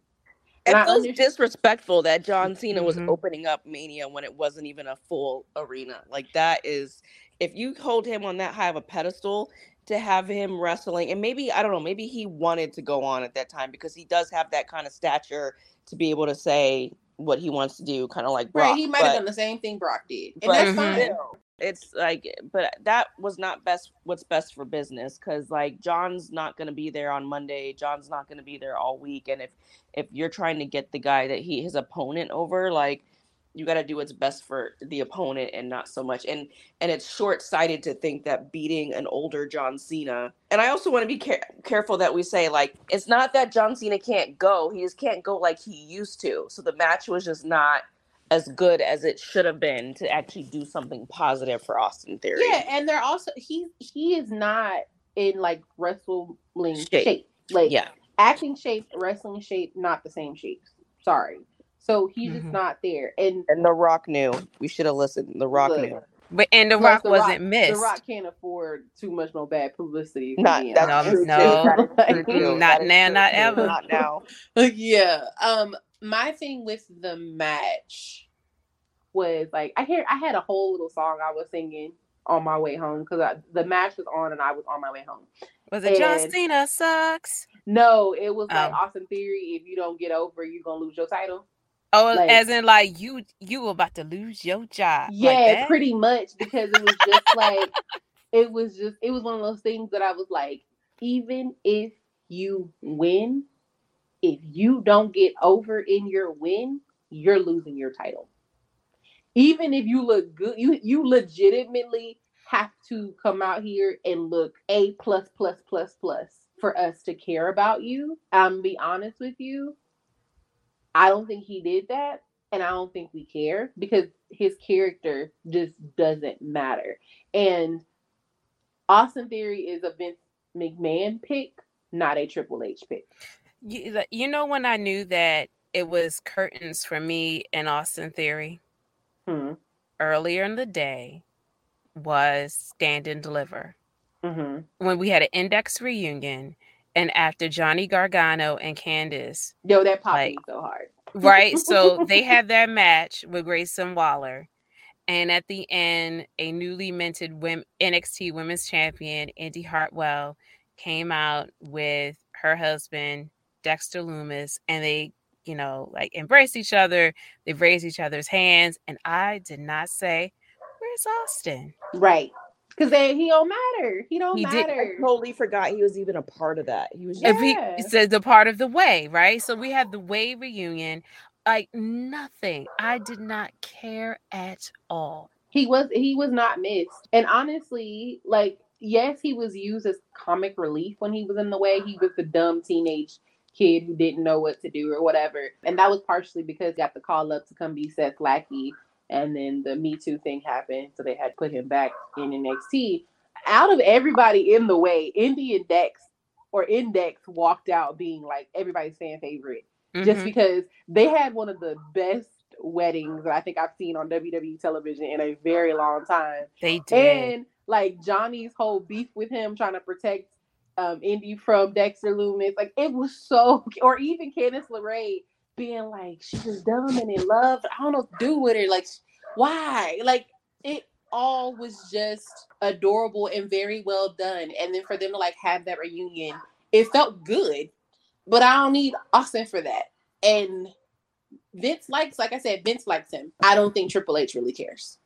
S1: It
S3: And I
S1: feels
S3: understand-
S1: disrespectful that John Cena was
S2: Mhm.
S1: opening up Mania when it wasn't even a full arena. Like that is, if you hold him on that high of a pedestal, to have him wrestling, and maybe I don't know, maybe he wanted to go on at that time because he does have that kind of stature to be able to say what he wants to do, kind of like Brock.
S3: Right, he might have done the same thing Brock did, and
S1: but
S3: that's fine.
S1: still, it's like but that was not best what's best for business because like john's not going to be there on monday john's not going to be there all week and if if you're trying to get the guy that he his opponent over like you got to do what's best for the opponent and not so much and and it's short-sighted to think that beating an older john cena and i also want to be care- careful that we say like it's not that john cena can't go he just can't go like he used to so the match was just not as good as it should have been to actually do something positive for Austin Theory.
S3: Yeah, and they're also he he is not in like wrestling
S1: Shape.
S3: shape. Like
S1: Yeah.
S3: acting shape, wrestling shape, not the same shape Sorry. So he's
S2: Mhm.
S3: just not there. And
S1: And The Rock knew. We should have listened. The Rock
S3: Look,
S1: knew.
S2: But and the
S3: Plus,
S2: Rock
S3: The
S2: wasn't
S3: Rock-
S2: missed.
S3: The Rock can't afford too much no bad publicity.
S1: Not
S3: being
S1: that's
S2: No,
S1: true
S2: no.
S1: too. True
S2: Not
S1: That is
S2: now,
S1: true
S2: not
S1: too.
S2: ever.
S1: Not now.
S3: yeah. Um, my thing with the match was like I hear I had a whole little song I was singing on my way home because the match was on and I was on my way home.
S2: Was it John
S3: and-
S2: Cena sucks?
S3: No, it was like
S2: Oh.
S3: Austin Theory. If you don't get over, you're gonna lose your title.
S2: Oh,
S3: Like-
S2: as in like you you were about to lose your job.
S3: Yeah,
S2: that?
S3: pretty much because it was just like it was just it was one of those things that I was like, even if you win, if you don't get over in your win, you're losing your title. Even if you look good, you you legitimately have to come out here and look a plus plus plus plus for us to care about you. I'm be honest with you. I don't think he did that and I don't think we care because his character just doesn't matter. And Austin Theory is a Vince McMahon pick, not a Triple H pick.
S2: You, you know when I knew that it was curtains for me and Austin Theory
S3: Hmm.
S2: earlier in the day was Stand and Deliver.
S3: hmm
S2: When we had an index reunion and after Johnny Gargano and Candice
S3: Yo, that popped
S2: Like-
S3: me so hard.
S2: right? So they had that match with Grayson Waller. And at the end, a newly minted NXT Women's Champion, Indi Hartwell, came out with her husband, Dexter Lumis, and they, you know, like embraced each other. They raised each other's hands. And I did not say, Where's Austin?
S3: Right. Because he don't matter. He don't
S2: He did-
S3: matter.
S1: I totally forgot he was even a part of that. He was
S3: Yeah.
S1: just
S2: If he it says the part of the way, right? So we had the way reunion. Like nothing. I did not care at all.
S3: He was he was not missed. And honestly, like yes, he was used as comic relief when he was in the way. He was the dumb teenage kid who didn't know what to do or whatever. And that was partially because he got the call up to come be Seth lackey. And then the Me Too thing happened. So they had put him back in NXT. Out of everybody in the way, Indi and Dex or Index walked out being like everybody's fan favorite. Mm-hmm. Just because they had one of the best weddings that I think I've seen on WWE television in a very long time.
S2: They did.
S3: And like Johnny's whole beef with him trying to protect um, Indi from Dexter Lumis. Like it was so, or even Candice LeRae being like, she was dumb and in love. I don't know what to do with her. Like, why? Like it all was just adorable and very well done. And then for them to like have that reunion, it felt good. But I don't need Austin for that. And Vince likes, like I said, Vince likes him. I don't think Triple H really cares.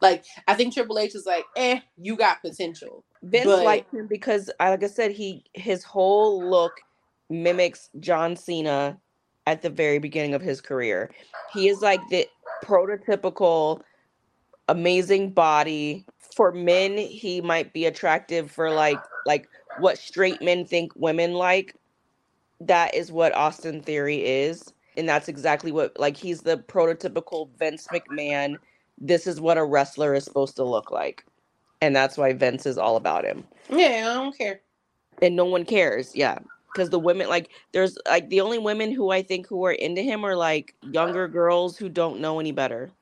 S3: Like I think Triple H is like, eh, you got potential.
S1: Vince but... liked him because, like I said, he his whole look mimics John Cena at the very beginning of his career. He is like the prototypical amazing body. For men, he might be attractive for like like what straight men think women like. That is what Austin Theory is. And that's exactly what like he's the prototypical Vince McMahon this is what a wrestler is supposed to look like. And that's why Vince is all about him.
S3: Yeah, I don't care.
S1: And no one cares. Yeah. Because the women, like, there's like the only women who I think who are into him are like younger girls who don't know any better.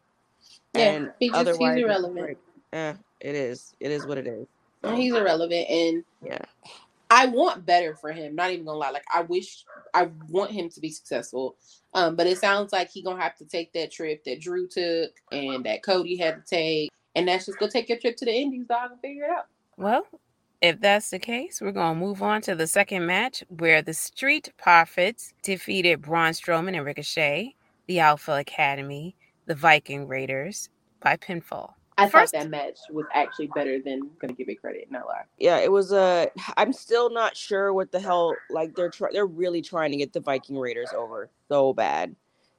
S3: Yeah, and he just, otherwise, he's irrelevant. Like,
S1: eh, it is. It is what it is.
S3: He's irrelevant. And
S1: yeah.
S3: I want better for him. Not even gonna lie. Like I wish I want him to be successful. Um, but it sounds like he gonna have to take that trip that Drew took and that Cody had to take, and that's just go take your trip to the Indies, dog, and figure it out.
S2: Well, if that's the case, we're gonna move on to the second match where the Street Profits defeated Braun Strowman and Ricochet, the Alpha Academy, the Viking Raiders by pinfall.
S3: I First, thought that match was actually better than gonna give it credit. No lie.
S1: Yeah, it was. Uh, I'm still not sure what the hell. Like they're trying. They're really trying to get the Viking Raiders over so bad.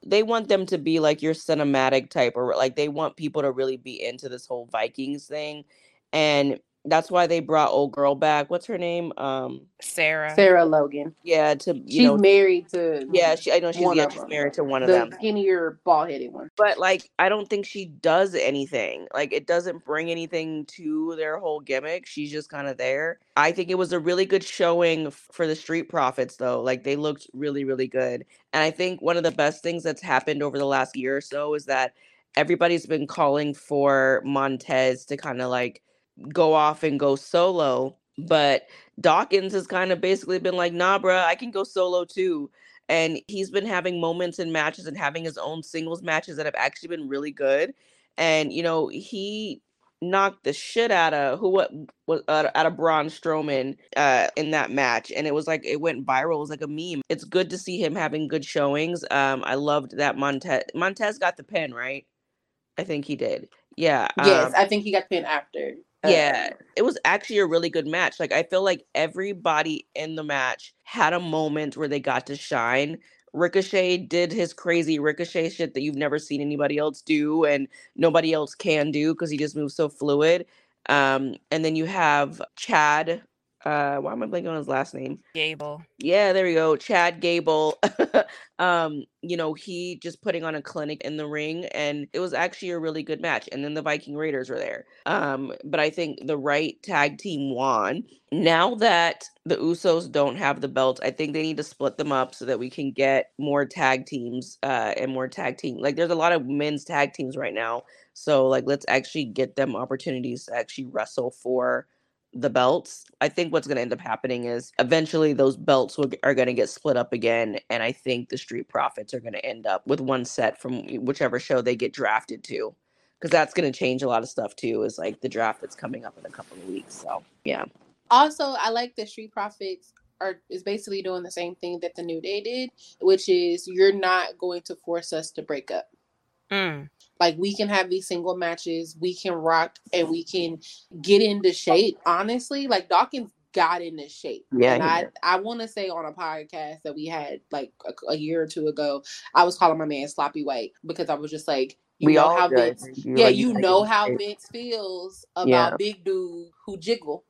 S1: They want them to be like your cinematic type, or like they want people to really be into this whole Vikings thing. And that's why they brought old girl back. What's her name? Um,
S2: Sarah.
S3: Sarah Logan.
S1: Yeah, to
S3: you she's know, married to.
S1: Yeah, she. I know she's, yeah, she's married to one
S3: of
S1: them.
S3: skinnier, bald headed one.
S1: But like, I don't think she does anything. Like, it doesn't bring anything to their whole gimmick. She's just kind of there. I think it was a really good showing for the Street Profits, though. Like, they looked really, really good. And I think one of the best things that's happened over the last year or so is that everybody's been calling for Montez to kind of like go off and go solo. But Dawkins has kind of basically been like, nah, bruh, I can go solo too. And he's been having moments in matches and having his own singles matches that have actually been really good. And, you know, he knocked the shit out of who what was uh, out of Braun Strowman uh, in that match, and it was like it went viral. It was like a meme. It's good to see him having good showings. Um, I loved that Montez. Montez got the pin, right? I think he did. Yeah.
S3: Yes, um, I think he got the pin after.
S1: Yeah, it was actually a really good match. Like I feel like everybody in the match had a moment where they got to shine. Ricochet did his crazy Ricochet shit that you've never seen anybody else do and nobody else can do because he just moves so fluid. Um, and then you have Chad uh why am I blanking on his last name?
S2: Gable.
S1: Yeah, there we go. Chad Gable. um, you know, he just putting on a clinic in the ring and it was actually a really good match. And then the Viking Raiders were there. Um, but I think the right tag team won. Now that the Usos don't have the belts, I think they need to split them up so that we can get more tag teams uh and more tag team. Like there's a lot of men's tag teams right now. So like let's actually get them opportunities to actually wrestle for the belts. I think what's going to end up happening is eventually those belts will, are going to get split up again. And I think the Street Profits are going to end up with one set from whichever show they get drafted to. Because that's going to change a lot of stuff too, is like the draft that's coming up in a couple of weeks. So, yeah.
S3: Also, I like the Street Profits are is basically doing the same thing that the New Day did, which is you're not going to force us to break up.
S2: Mm.
S3: Like we can have these single matches, we can rock and we can get into shape. Honestly, like Dawkins got into shape.
S1: Yeah,
S3: and I. I want to say on a podcast that we had like a, a year or two ago, I was calling my man sloppy white because I was just like, you
S1: we
S3: know
S1: all
S3: how
S1: did.
S3: Vince,
S1: You
S3: yeah,
S1: like,
S3: you know
S1: get
S3: how
S1: in.
S3: Vince feels about
S1: Yeah.
S3: big dude who jiggle.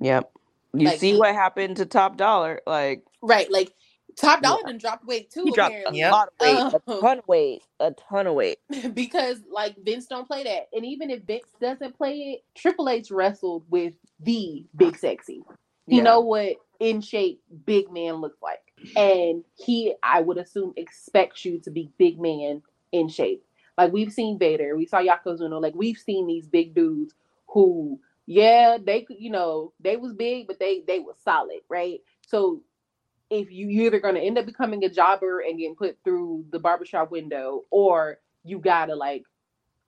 S1: Yep. You
S3: Like,
S1: see what happened to Top Dollar? Like
S3: Right, like Top Dollar
S1: Yeah.
S3: dropped weight too.
S1: he dropped
S3: apparently.
S1: a lot of weight, a
S3: Um,
S1: ton of weight, a ton of weight.
S3: because like Vince don't play that, and even if Vince doesn't play it, Triple H wrestled with the Big Sexy. You
S1: Yeah.
S3: know what in shape big man looks like, and he, I would assume, expects you to be big man in shape. Like we've seen Vader, we saw Yokozuna, like we've seen these big dudes who, yeah, they could, you know, they was big, but they they was solid, right? So if you you're either gonna end up becoming a jobber and getting put through the barbershop window, or you gotta like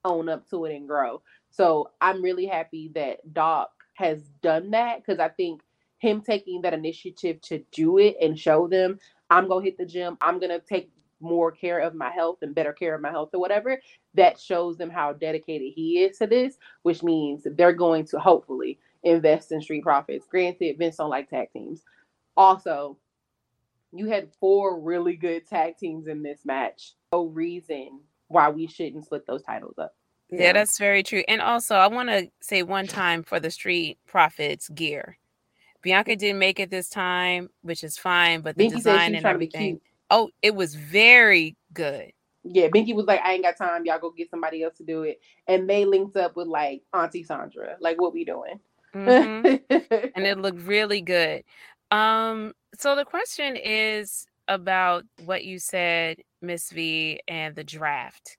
S3: own up to it and grow. So I'm really happy that Doc has done that because I think him taking that initiative to do it and show them I'm gonna hit the gym, I'm gonna take more care of my health and better care of my health or whatever, that shows them how dedicated he is to this, which means they're going to hopefully invest in street profits. Granted, Vince don't like tag teams. Also, you had four really good tag teams in this match. No reason why we shouldn't split those titles up.
S2: Yeah, that's very true. And also, I want to say one time for the Street Profits gear. Bianca didn't make it this time, which is fine, but the
S3: Binky
S2: design and
S3: trying to be
S2: everything.
S3: cute.
S2: Oh, it was very good.
S3: Yeah, Binky was like, I ain't got time. Y'all go get somebody else to do it. And they linked up with like Auntie Sandra. Like, what we doing?
S2: Mhm. and it looked really good. Um, so the question is about what you said, Miss V, and the draft.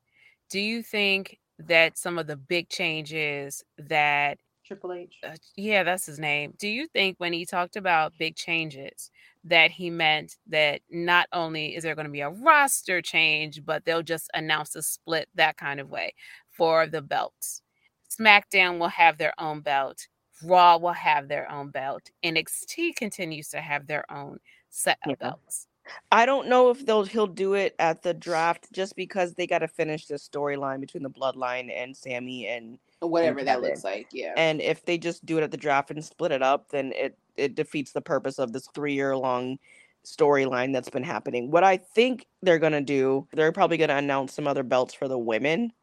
S2: Do you think that some of the big changes that
S3: Triple H.
S2: uh, yeah, that's his name. Do you think when he talked about big changes that he meant that not only is there going to be a roster change, but they'll just announce a split that kind of way for the belts? SmackDown will have their own belt. Raw will have their own belt. NXT continues to have their own set of
S1: Yeah.
S2: belts.
S1: I don't know if they'll he'll do it at the draft just because they got to finish the storyline between the Bloodline and Sammy and
S3: Whatever that
S1: Kevin.
S3: looks like. Yeah.
S1: and if they just do it at the draft and split it up, then it it defeats the purpose of this three year long storyline that's been happening. What I think they're gonna do, they're probably gonna announce some other belts for the women.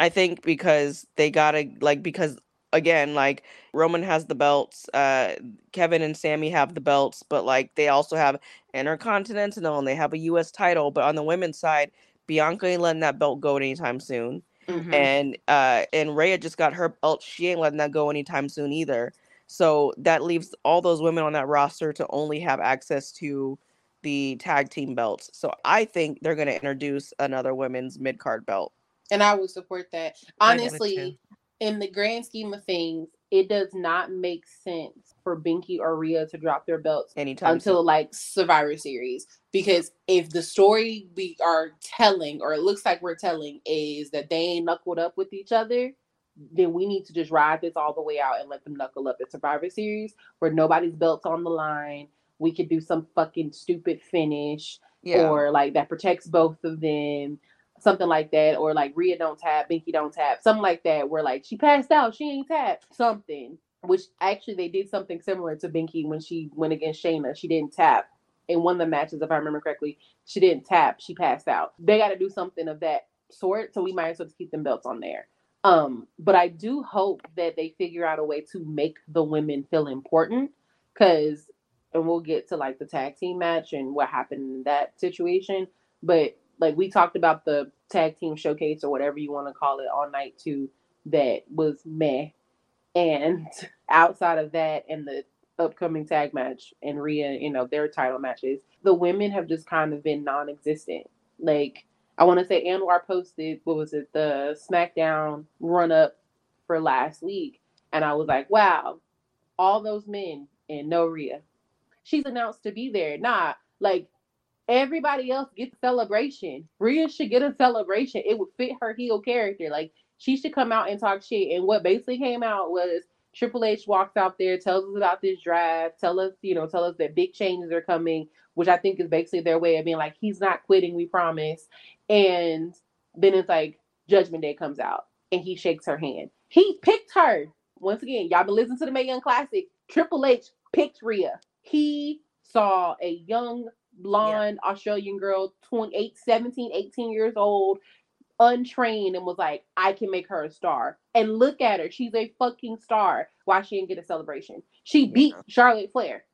S1: I think because they gotta like because again like Roman has the belts, uh Kevin and Sammy have the belts, but like they also have Intercontinental and they have a US title. But on the women's side, Bianca ain't letting that belt go anytime soon
S3: Mhm.
S1: and uh and Rhea just got her belt. She ain't letting that go anytime soon either. So that leaves all those women on that roster to only have access to the tag team belts. So I think they're gonna introduce another women's mid card belt.
S3: And I would support that.
S2: I.
S3: Honestly, in the grand scheme of things, it does not make sense for Binky or Rhea to drop their belts
S1: Anytime
S3: until
S1: soon.
S3: like Survivor Series. Because if the story we are telling, or it looks like we're telling, is that they ain't knuckled up with each other, then we need to just ride this all the way out and let them knuckle up at Survivor Series where nobody's belts on the line. We could do some fucking stupid finish
S1: Yeah.
S3: or like that protects both of them, something like that, or like Rhea don't tap, Binky don't tap, something like that, where like she passed out, she ain't tapped, something. Which actually they did something similar to Binky when she went against Shayna. She didn't tap in one of the matches, if I remember correctly. She didn't tap, she passed out. They got to do something of that sort, so we might as well keep them belts on there. Um, but I do hope that they figure out a way to make the women feel important, because and we'll get to like the tag team match and what happened in that situation. But like we talked about the tag team showcase or whatever you want to call it all night too, that was meh. And outside of that and the upcoming tag match and Rhea, you know, their title matches, the women have just kind of been non existent. Like I want to say Anwar posted what was it, the SmackDown run up for last week. And I was like, wow, all those men and no Rhea. She's announced to be there. Nah, like everybody else gets celebration. Rhea should get a celebration. It would fit her heel character. Like she should come out and talk shit. And what basically came out was Triple H walks out there, tells us about this draft, tell us, you know, tell us that big changes are coming, which I think is basically their way of being like, he's not quitting, we promise. And then it's like Judgment Day comes out and he shakes her hand. He picked her. Once again, y'all been listening to the Mae Young Classic. Triple H picked Rhea. He saw a young blonde yeah. Australian girl, 28, 17, 18 years old, untrained, and was like, I can make her a star. And look at her. She's a fucking star. Why she didn't get a celebration? She beat yeah. Charlotte Flair.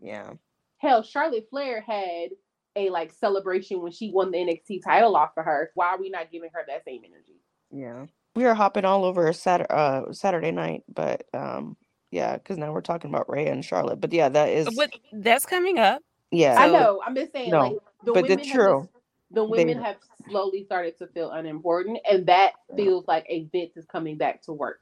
S1: Yeah.
S3: Hell, Charlotte Flair had a like celebration when she won the NXT title off of her. Why are we not giving her that same energy?
S1: Yeah. We are hopping all over Saturday, uh, Saturday night, but um, yeah, because now we're talking about Rhea and Charlotte. But yeah, that is
S2: but that's coming up.
S1: Yeah,
S3: I know. I'm just saying, no, like
S1: the but it's true.
S3: the women they, have slowly started to feel unimportant, and that feels like a Vince is coming back to work.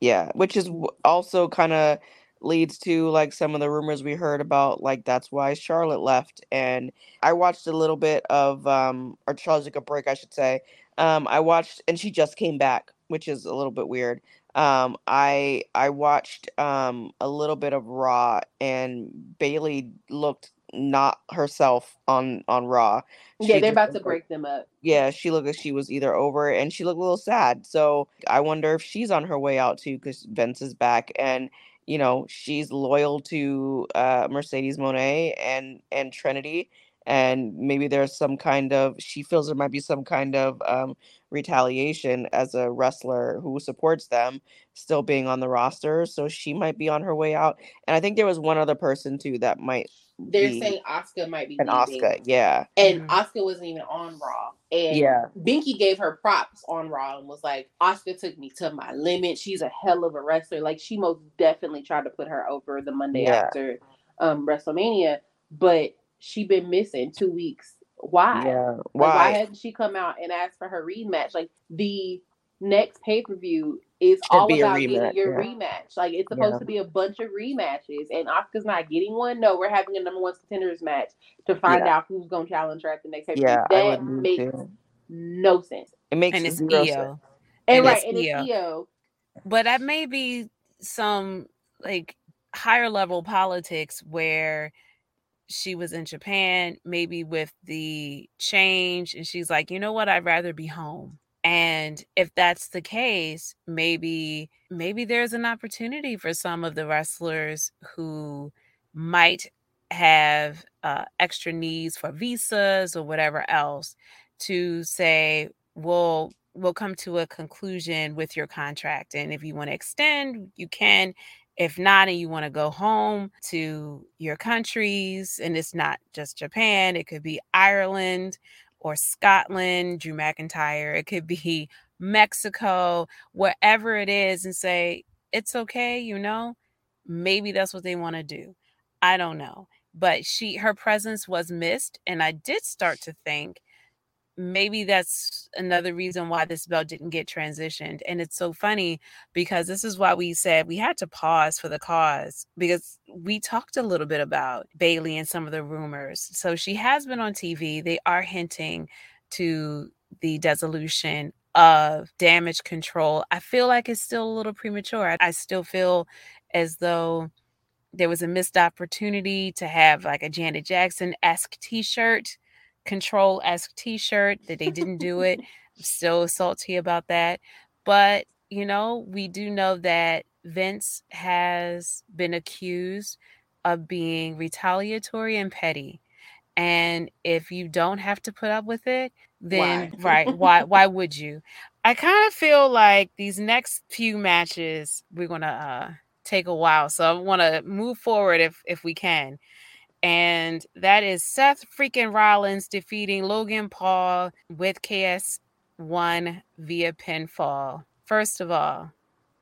S1: Yeah, which is also kind of leads to like some of the rumors we heard about like that's why Charlotte left and I watched a little bit of um or Charlotte took a break I should say um I watched and she just came back which is a little bit weird um I I watched um a little bit of Raw and Bayley looked not herself on on Raw.
S3: She yeah, they're about to break them up.
S1: Yeah, she looked like she was either over and she looked a little sad. So I wonder if she's on her way out too because Vince is back and you know she's loyal to uh, Mercedes Moné and and Trinity, and maybe there's some kind of she feels there might be some kind of um, retaliation as a wrestler who supports them still being on the roster, so she might be on her way out. And I think there was one other person too that might
S3: they're be, saying Asuka might be
S1: an Oscar, yeah.
S3: And mm-hmm. Asuka wasn't even on Raw. And yeah. Binky gave her props on Raw and was like, "Asuka took me to my limit. She's a hell of a wrestler. Like she most definitely tried to put her over the Monday yeah. after um, WrestleMania, but she been missing two weeks. Why?
S1: Yeah.
S3: Why? Like, why hadn't she come out and asked for her rematch? Like the next pay per view is Should all about getting your yeah. rematch. Like it's supposed yeah. to be a bunch of rematches, and Asuka's not getting one. No, we're having a number one contenders match to find yeah. out who's going to challenge her at the next pay per view. that makes too. no sense.
S1: It makes
S2: and it's Io. And,
S3: and right, and it's Io.
S2: But that may be some like higher level politics where she was in Japan, maybe with the change, and she's like, you know what, I'd rather be home and if that's the case maybe maybe there's an opportunity for some of the wrestlers who might have uh, extra needs for visas or whatever else to say we'll we'll come to a conclusion with your contract and if you want to extend you can. If not and you want to go home to your countries and it's not just japan it could be ireland or Scotland, Drew McIntyre. It could be Mexico, wherever it is, and say, it's okay, you know? Maybe that's what they want to do. I don't know. But she her presence was missed. And I did start to think maybe that's another reason why this belt didn't get transitioned. And it's so funny because this is why we said we had to pause for the cause because we talked a little bit about Bayley and some of the rumors. So she has been on TV. They are hinting to the dissolution of Damage CTRL. I feel like it's still a little premature. I, still feel as though there was a missed opportunity to have like a Janet Jackson esque t shirt control esque t shirt that they didn't do it. I'm still salty about that. But, you know, we do know that Vince has been accused of being retaliatory and petty. And if you don't have to put up with it, then why? right, why why would you? I kind of feel like these next few matches we're gonna uh take a while. So I want to move forward if if we can and that is Seth freaking Rollins defeating Logan Paul with KSI via pinfall. First of all,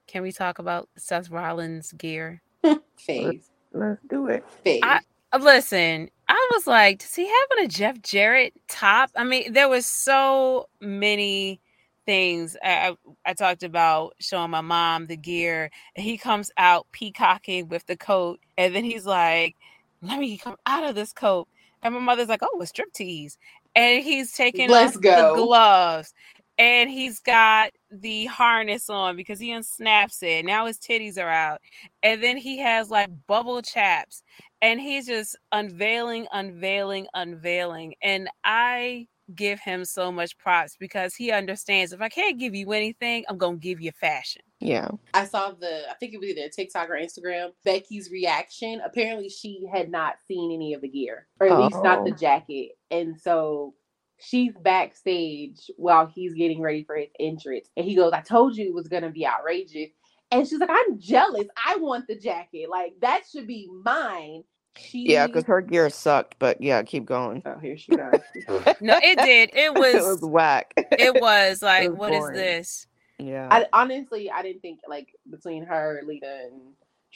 S2: can we talk about Seth Rollins gear?
S3: Phase.
S1: Let's do it.
S3: Phase. I,
S2: uh, listen, I was like, does he have on a Jeff Jarrett top? I mean, there was so many things. I, I, I talked about showing my mom the gear, and he comes out peacocking with the coat, and then he's like, let me come out of this coat. And my mother's like, oh, a strip tease. And he's taking
S3: Let's
S2: off
S3: go.
S2: the gloves. And he's got the harness on because he unsnaps it. Now his titties are out. And then he has like bubble chaps. And he's just unveiling, unveiling, unveiling. And I give him so much props because he understands if I can't give you anything, I'm going to give you fashion.
S1: Yeah.
S3: I saw the, I think it was either TikTok or Instagram, Becky's reaction. Apparently, she had not seen any of the gear, or at least not the
S1: Oh.
S3: jacket. And so she's backstage while he's getting ready for his entrance. And he goes, I told you it was going to be outrageous. And she's like, I'm jealous. I want the jacket. Like, that should be mine. She,
S1: Yeah, because her gear sucked, but yeah, keep going.
S3: Oh, here she goes.
S2: No, it did. It was,
S1: it was
S2: was.
S1: whack.
S2: It was like,
S1: was
S2: what is
S1: boring.
S2: this?
S1: Yeah.
S3: I honestly, I didn't think like between her, Lita, and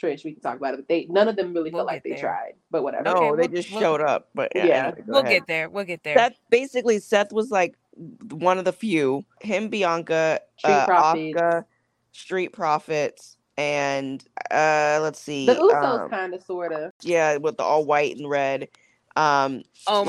S3: Trish, we can talk about it. But they, none of them really
S2: We'll
S3: felt like
S2: get
S3: they tried. But whatever.
S1: no,
S2: Okay,
S1: they
S2: we'll-
S1: just
S2: we'll-
S1: showed up. But yeah,
S3: Yeah.
S1: anyway,
S2: We'll
S1: ahead.
S2: get there. We'll get there.
S1: Seth basically Seth was like one of the few. Him, Bianca,
S3: Street
S1: uh,
S3: Profits.
S1: Asuka, Street Profits, and uh let's see.
S3: The Usos
S1: um,
S3: kind of, sort of.
S1: yeah, with the all white and red. Um like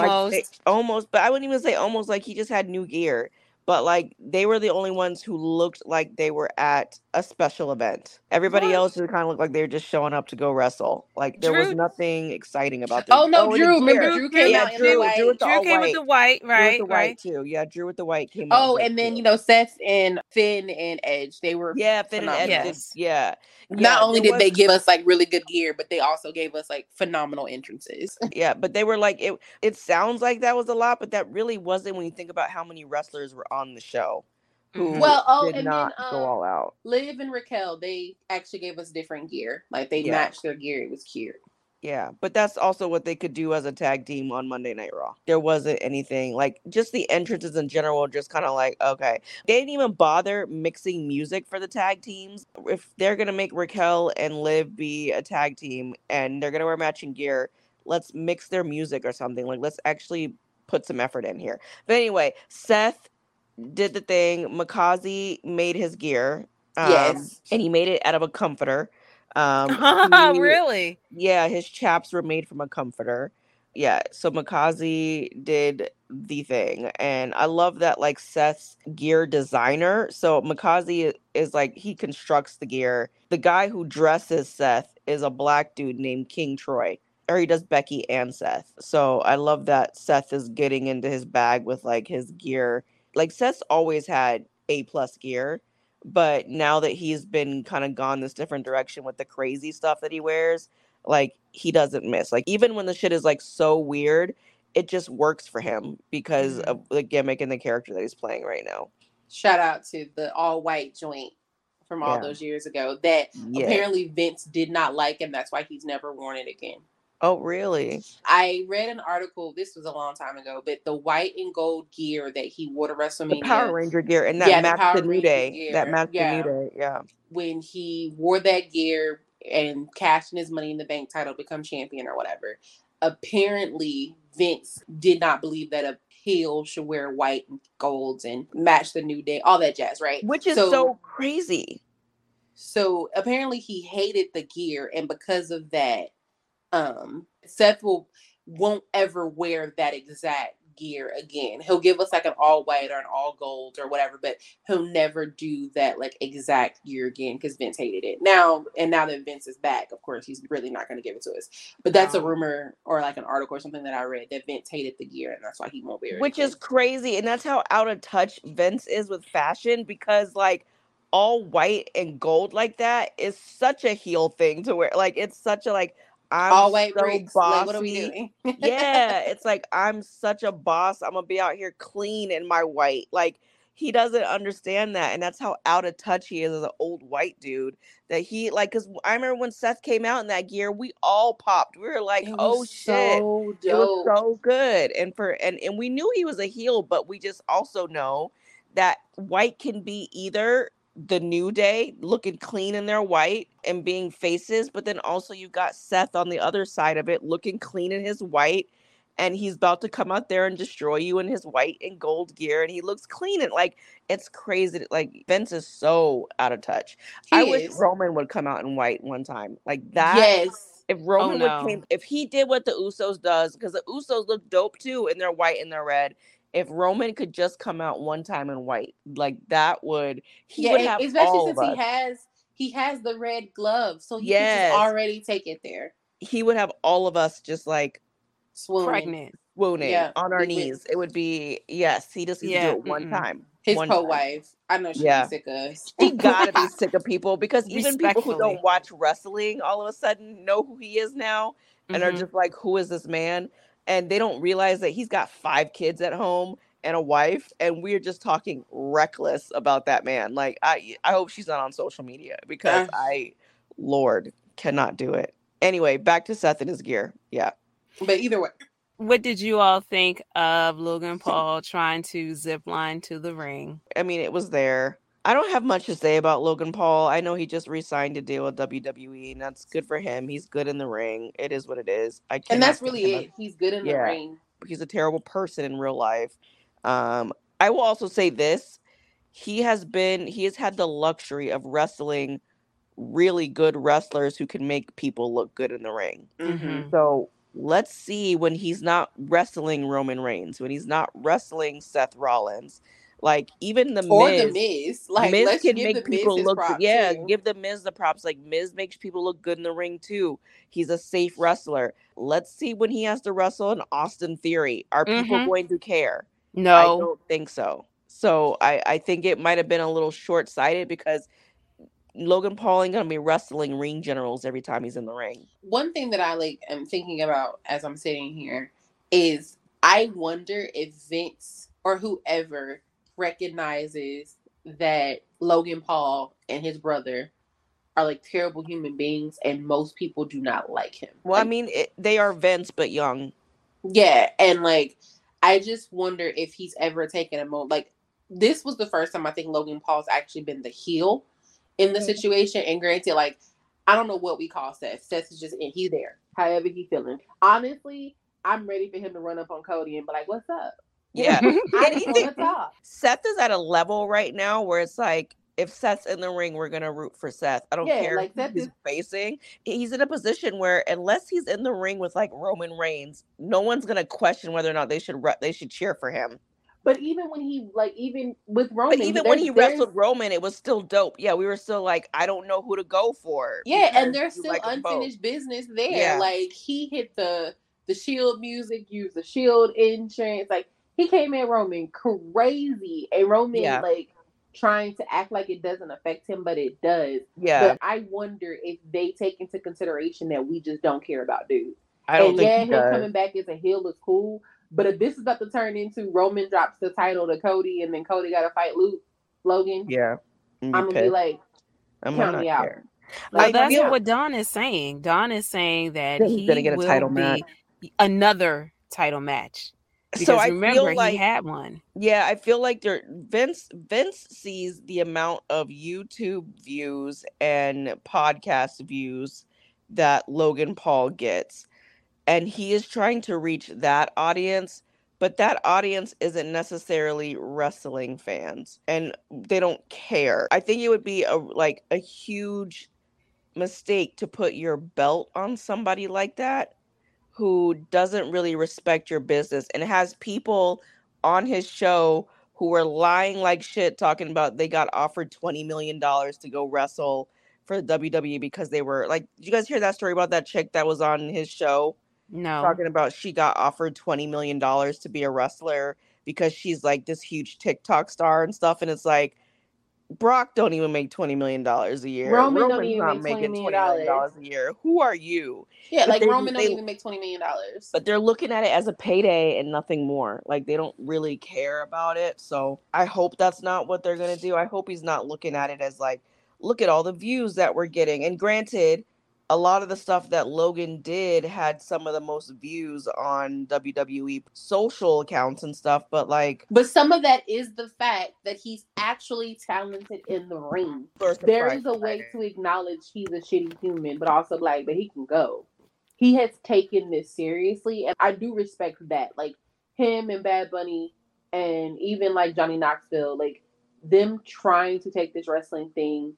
S2: Almost.
S1: they- almost, but I wouldn't even say almost like he just had new gear. But like they were the only ones who looked like they were at a special event. Everybody
S3: What?
S1: else just kind of looked like they were just showing up to go wrestle. Like there was nothing exciting about them.
S3: Oh no, oh,
S1: and the
S3: Drew! Remember. Drew
S2: Drew-
S3: came
S1: yeah,
S3: out in
S1: Drew-
S3: the white.
S1: Drew with the
S2: Drew came
S1: white.
S2: with the white,
S1: Drew with
S2: right?
S1: the
S2: right.
S1: white too. Yeah, Drew with the white came.
S3: Oh, and then
S1: too.
S3: you know Seth and Finn and Edge. They were
S1: yeah, Finn and Edge.
S3: phenomenal.
S1: did- yeah.
S3: not
S1: Yeah,
S3: only
S1: there
S3: did they give us like really good gear, but they also gave us like phenomenal entrances.
S1: Yeah, but they were like it. It sounds like that was a lot, but that really wasn't when you think about how many wrestlers were on the show who
S2: Mhm.
S3: Well, oh,
S1: did
S3: and
S1: not
S3: then,
S1: go
S3: um,
S1: all out.
S3: Liv and Raquel, they actually gave us different gear. Like they
S1: Yeah.
S3: matched their gear. It was cute.
S1: Yeah, but that's also what they could do as a tag team on Monday Night Raw. There wasn't anything like just the entrances in general, just kind of like okay. They didn't even bother mixing music for the tag teams. If they're gonna make Raquel and Liv be a tag team and they're gonna wear matching gear, let's mix their music or something. Like let's actually put some effort in here. But anyway, Seth did the thing. Makazi made his gear. Um,
S3: Yes.
S1: and he made it out of a comforter. Um, he-
S2: really?
S1: yeah, his chaps were made from a comforter. Yeah, so Makazi did the thing, and I love that like Seth's gear designer. So Makazi is like he constructs the gear. The guy who dresses Seth is a black dude named King Troy, or he does Becky and Seth. So I love that Seth is getting into his bag with like his gear. Like Seth's always had A plus gear, but now that he's been kind of gone this different direction with the crazy stuff that he wears, like he doesn't miss. Like even when the shit is like so weird, it just works for him because
S2: Mhm.
S1: of the gimmick and the character that he's playing right now.
S3: Shout out to the all white joint from all
S1: Yeah.
S3: those years ago that
S1: Yeah.
S3: apparently Vince did not like, and that's why he's never worn it again.
S1: Oh really?
S3: I read an article. This was a long time ago, but the white and gold gear that he wore to
S1: The
S3: WrestleMania
S1: Power Ranger gear and that
S3: Yeah,
S1: matched
S3: Power
S1: the New Day. That matched
S3: yeah.
S1: the New Day. Yeah.
S3: when he wore that gear and cashed in his money in the bank title, become champion or whatever. Apparently, Vince did not believe that a heel should wear white and golds and match the new day, all that jazz, right?
S1: Which is so, crazy.
S3: so apparently he hated the gear, and because of that, um, Seth will won't ever wear that exact gear again. He'll give us like an all white or an all gold or whatever, but he'll never do that like exact gear again because Vince hated it. Now and now that Vince is back, of course, he's really not going to give it to us. But that's a rumor or like an article or something that I read that Vince hated the gear and that's why he won't wear it.
S1: Which is crazy. And that's how out of touch Vince is with fashion because like all white and gold like that is such a heel thing to wear. Like it's such a like I'm
S3: all white
S1: so bossy.
S3: Like, what are we doing?
S1: yeah, it's like I'm such a boss. I'm gonna be out here clean in my white. Like he doesn't understand that, and that's how out of touch he is as an old white dude. That he like, cause I remember when Seth came out in that gear, we all popped. We were like, "Oh shit!"
S3: so
S1: It was so good, and for and and we knew he was a heel, but we just also know that white can be either the new day looking clean in their white and being faces, but then also you've got Seth on the other side of it looking clean in his white, and he's about to come out there and destroy you in his white and gold gear, and he looks clean and like it's crazy. Like Vince is so out of touch.
S3: He
S1: I wish. Roman would come out in white one time, like that.
S3: Yes.
S1: If oh, Roman
S2: no.
S1: would came, if he did what the Usos does, because the Usos look dope too, and they're white and they're red. If Roman could just come out one time in white, like that would he
S3: yeah,
S1: would
S3: and
S1: have
S3: especially
S1: all
S3: since
S1: of
S3: he has he has the red glove, so he
S1: Yes.
S3: can just already take it there.
S1: he would have all of us just like
S3: Swooning.
S2: Pregnant.
S1: swooning
S3: Yeah,
S1: on our
S3: we would-
S1: knees. It would be yes. He just needs
S2: Yeah,
S1: to do it one
S2: mm-mm.
S1: time.
S3: His
S1: one
S3: co-wife. I know she's
S1: Yeah.
S3: sick of us.
S1: She gotta be sick of people because even people who don't watch wrestling all of a sudden know who he is now and are
S2: Mhm.
S1: just like, who is this man? And they don't realize that he's got five kids at home and a wife, and we're just talking reckless about that man. Like, I I hope she's not on social media because
S3: Ugh.
S1: I, Lord, cannot do it. Anyway, back to Seth and his gear. Yeah.
S3: But either way,
S2: What did you all think of Logan Paul trying to zip line to the ring?
S1: I mean, it was there. I don't have much to say about Logan Paul. I know he just re-signed a deal with WWE, and that's good for him. He's good in the ring. It is what it is. I
S3: and that's really it. He's good in the ring.
S1: He's a terrible person in real life. Um, I will also say this: he has been, he has had the luxury of wrestling really good wrestlers who can make people look good in the ring.
S2: Mhm.
S1: So let's see when he's not wrestling Roman Reigns, when he's not wrestling Seth Rollins, like even the
S3: Or
S1: Miz,
S3: the Miz. Like
S1: Miz
S3: let's
S1: can
S3: give
S1: make
S3: the Miz
S1: people
S3: his
S1: look good. Yeah,
S3: too.
S1: give the Miz the props. Like Miz makes people look good in the ring too. He's a safe wrestler. Let's see when he has to wrestle an Austin Theory. Are people
S2: Mhm.
S1: going to care?
S2: No, I
S1: don't think so. So I, I think it might have been a little short sighted because Logan Paul ain't gonna be wrestling ring generals every time he's in the ring.
S3: one thing that I like am thinking about as I'm sitting here is I wonder if Vince or whoever recognizes that Logan Paul and his brother are like terrible human beings and most people do not like him.
S1: Well, I mean, it, they are Vince but young.
S3: yeah, and like I just wonder if he's ever taken a moment like this was the first time I think Logan Paul's actually been the heel in the
S1: Mhm.
S3: situation. And granted, like I don't know what we call Seth. Seth is just in. He's there, however he's feeling. Honestly, I'm ready for him to run up on Cody and be like, "What's up?"
S1: Yeah.
S3: I
S1: And he
S3: want to
S1: did-
S3: talk.
S1: Seth is at a level right now where it's like if Seth's in the ring, we're gonna root for Seth. I don't
S3: Yeah,
S1: care
S3: like,
S1: who he's
S3: is-
S1: facing. He's in a position where unless he's in the ring with like Roman Reigns, no one's gonna question whether or not they should re- they should cheer for him.
S3: But even when he like, even with Roman,
S1: But even when he wrestled Roman, it was still dope. Yeah, we were still like, I don't know who to go for.
S3: Yeah, and there's still
S1: like
S3: unfinished business there.
S1: Yeah.
S3: Like he hit the the shield music, used the shield entrance. Like he came at Roman crazy, and Roman
S1: Yeah.
S3: like trying to act like it doesn't affect him, but it does.
S1: Yeah,
S3: But I wonder if they take into consideration that we just don't care about dudes.
S1: I don't
S3: and
S1: think
S3: yeah,
S1: he
S3: him
S1: does.
S3: coming back as a heel is cool. But if this is about to turn into Roman drops the title to Cody, and then Cody got to fight Luke Logan,
S1: Yeah, mm, I'm
S3: I'm gonna be like,
S1: I'm
S3: count
S1: not
S3: me out.
S1: care.
S2: Well,
S1: I
S2: that's
S1: feel-
S2: what Don is saying. Don is saying that
S1: That he's
S2: he
S1: gonna get a
S2: will
S1: title
S2: be
S1: match.
S2: another title match. Because
S1: So I
S2: remember,
S1: feel
S2: he
S1: like
S2: had one.
S1: Yeah, I feel like there Vince Vince sees the amount of YouTube views and podcast views that Logan Paul gets. And he is trying to reach that audience, but that audience isn't necessarily wrestling fans and they don't care. I think it would be a like a huge mistake to put your belt on somebody like that who doesn't really respect your business and has people on his show who were lying like shit talking about they got offered 20 million dollars to go wrestle for WWE because they were like did you guys hear that story about that chick that was on his show
S2: No.
S1: talking about she got offered 20 million dollars to be a wrestler because she's like this huge TikTok star and stuff and it's like Brock don't even make 20 million dollars a year.
S3: Roman don't even
S1: not
S3: make
S1: making 20 million dollars a year. Who are you?
S3: yeah,
S1: But
S3: like
S1: they-
S3: Roman don't even make twenty million dollars.
S1: but they're looking at it as a payday and nothing more. Like they don't really care about it. So I hope that's not what they're gonna do. I hope he's not looking at it as like, look at all the views that we're getting. And granted, a lot of the stuff that Logan did had some of the most views on WWE social accounts and stuff. But like,
S3: But some of that is the fact that he's actually talented in the ring. There is a way to acknowledge he's a shitty human, but also like, but he can go. He has taken this seriously, and I do respect that. Like him and Bad Bunny, and even like Johnny Knoxville, like them trying to take this wrestling thing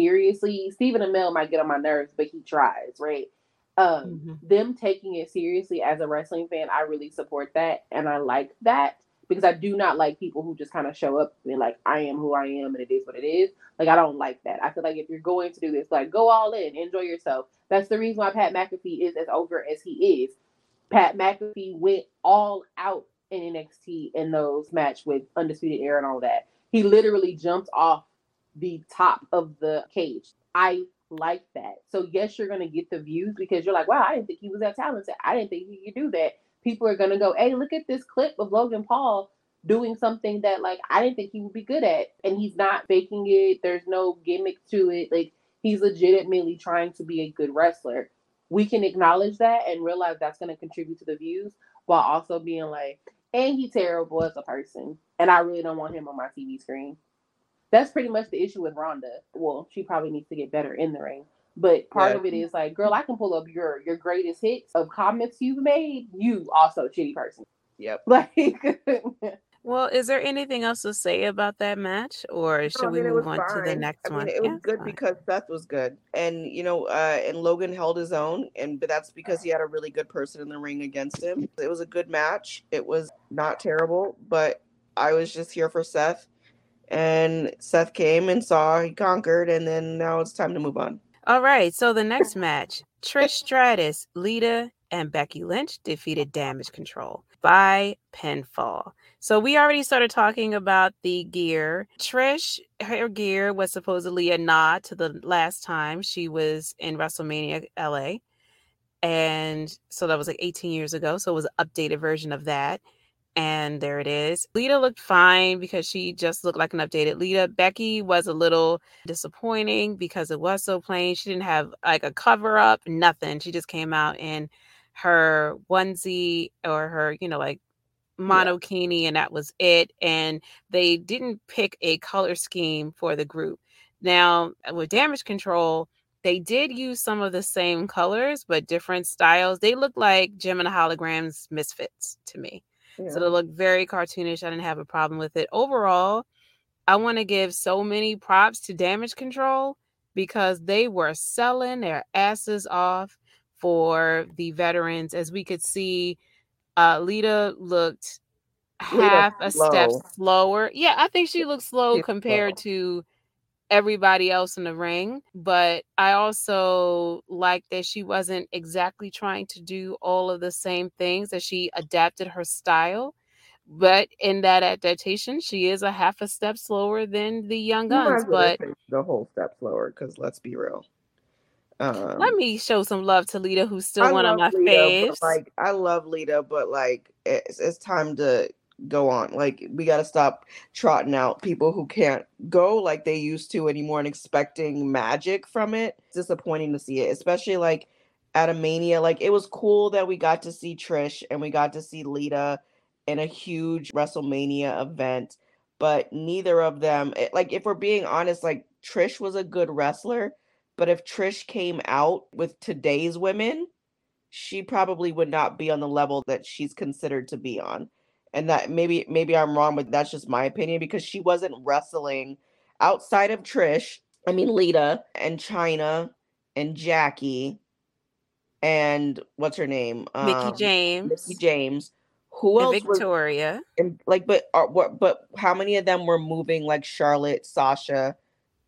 S3: seriously. Stephen Amell might get on my nerves, but he tries, right? Um,
S2: Mhm.
S3: them taking it seriously as a wrestling fan, I really support that, and I like that because I do not like people who just kind of show up and like I am who I am and it is what it is. Like I don't like that. I feel like if you're going to do this, like go all in, enjoy yourself. That's the reason why Pat McAfee is as over as he is. Pat McAfee went all out in NXT in those match with Undisputed Era and all that. He literally jumped off the top of the cage. I like that. So yes, you're gonna get the views because you're like, wow, I didn't think he was that talented. I didn't think he could do that. People are gonna go, hey, look at this clip of Logan Paul doing something that like I didn't think he would be good at. And he's not faking it. There's no gimmick to it. Like he's legitimately trying to be a good wrestler. We can acknowledge that and realize that's gonna contribute to the views while also being like, and he's terrible as a person. And I really don't want him on my TV screen. That's pretty much the issue with Ronda. Well, she probably needs to get better in the ring. But part
S1: Yeah.
S3: of it is like, girl, I can pull up your your greatest hits of comments you've made. You also a shitty person.
S1: Yep.
S3: Like
S2: Well, is there anything else to say about that match, or should
S1: No, I
S2: we
S1: mean, it
S2: move
S1: was
S2: on to the
S1: fine.
S2: next
S1: I
S2: one?
S1: mean, it was
S2: it's
S1: good
S2: fine.
S1: because Seth was good, and you know, uh, and Logan held his own, and but that's because he had a really good person in the ring against him. It was a good match. It was not terrible, but I was just here for Seth, and Seth came and saw he conquered, and then now it's time to move on.
S2: All right, so the next match Trish Stratus, Lita, and Becky Lynch defeated Damage CTRL by pinfall. So we already started talking about the gear. Trish, her gear was supposedly a nod to the last time she was in WrestleMania LA. And so that was like 18 years ago. So it was an updated version of that. And there it is. Lita looked fine because she just looked like an updated Lita. Becky was a little disappointing because it was so plain. She didn't have like a cover up, nothing. She just came out in her onesie or her, you know, like monokini, and that was it. And they didn't pick a color scheme for the group. Now, with Damage CTRL, they did use some of the same colors, but different styles. They look like and the Holograms misfits to me. So they look very cartoonish. I didn't have a problem with it. Overall, I want to give so many props to Damage CTRL because they were selling their asses off for the veterans. As we could see, uh, Lita looked
S1: Lita
S2: half a step slower. Yeah, I think she looked slow
S1: She's
S2: compared
S1: slow.
S2: to everybody else in the ring. But I also like that she wasn't exactly trying to do all of the same things, that she adapted her style. But in that adaptation, she is a half a step slower than the Young
S1: You
S2: Guns. But
S1: the whole step slower, because let's be real. Um,
S2: let me show some love to Lita, who's still
S1: I
S2: one of my
S1: Lita,
S2: faves.
S1: like I love Lita, but like it's, it's time to go on. Like we got to stop trotting out people who can't go like they used to anymore and expecting magic from it. It's disappointing to see it, especially like at a mania. Like it was cool that we got to see Trish and we got to see Lita in a huge WrestleMania event, but neither of them. It, like if we're being honest, like Trish was a good wrestler. But if Trish came out with today's women, she probably would not be on the level that she's considered to be on. And that maybe maybe I'm wrong, but that's just my opinion because she wasn't wrestling outside of Trish. I mean Lita and Chyna and Jackie and what's her name?
S2: Mickie
S1: Um,
S2: James
S1: Mickie James. Who
S2: and
S1: else was
S2: Victoria.
S1: and like but are what but how many of them were moving like Charlotte, Sasha,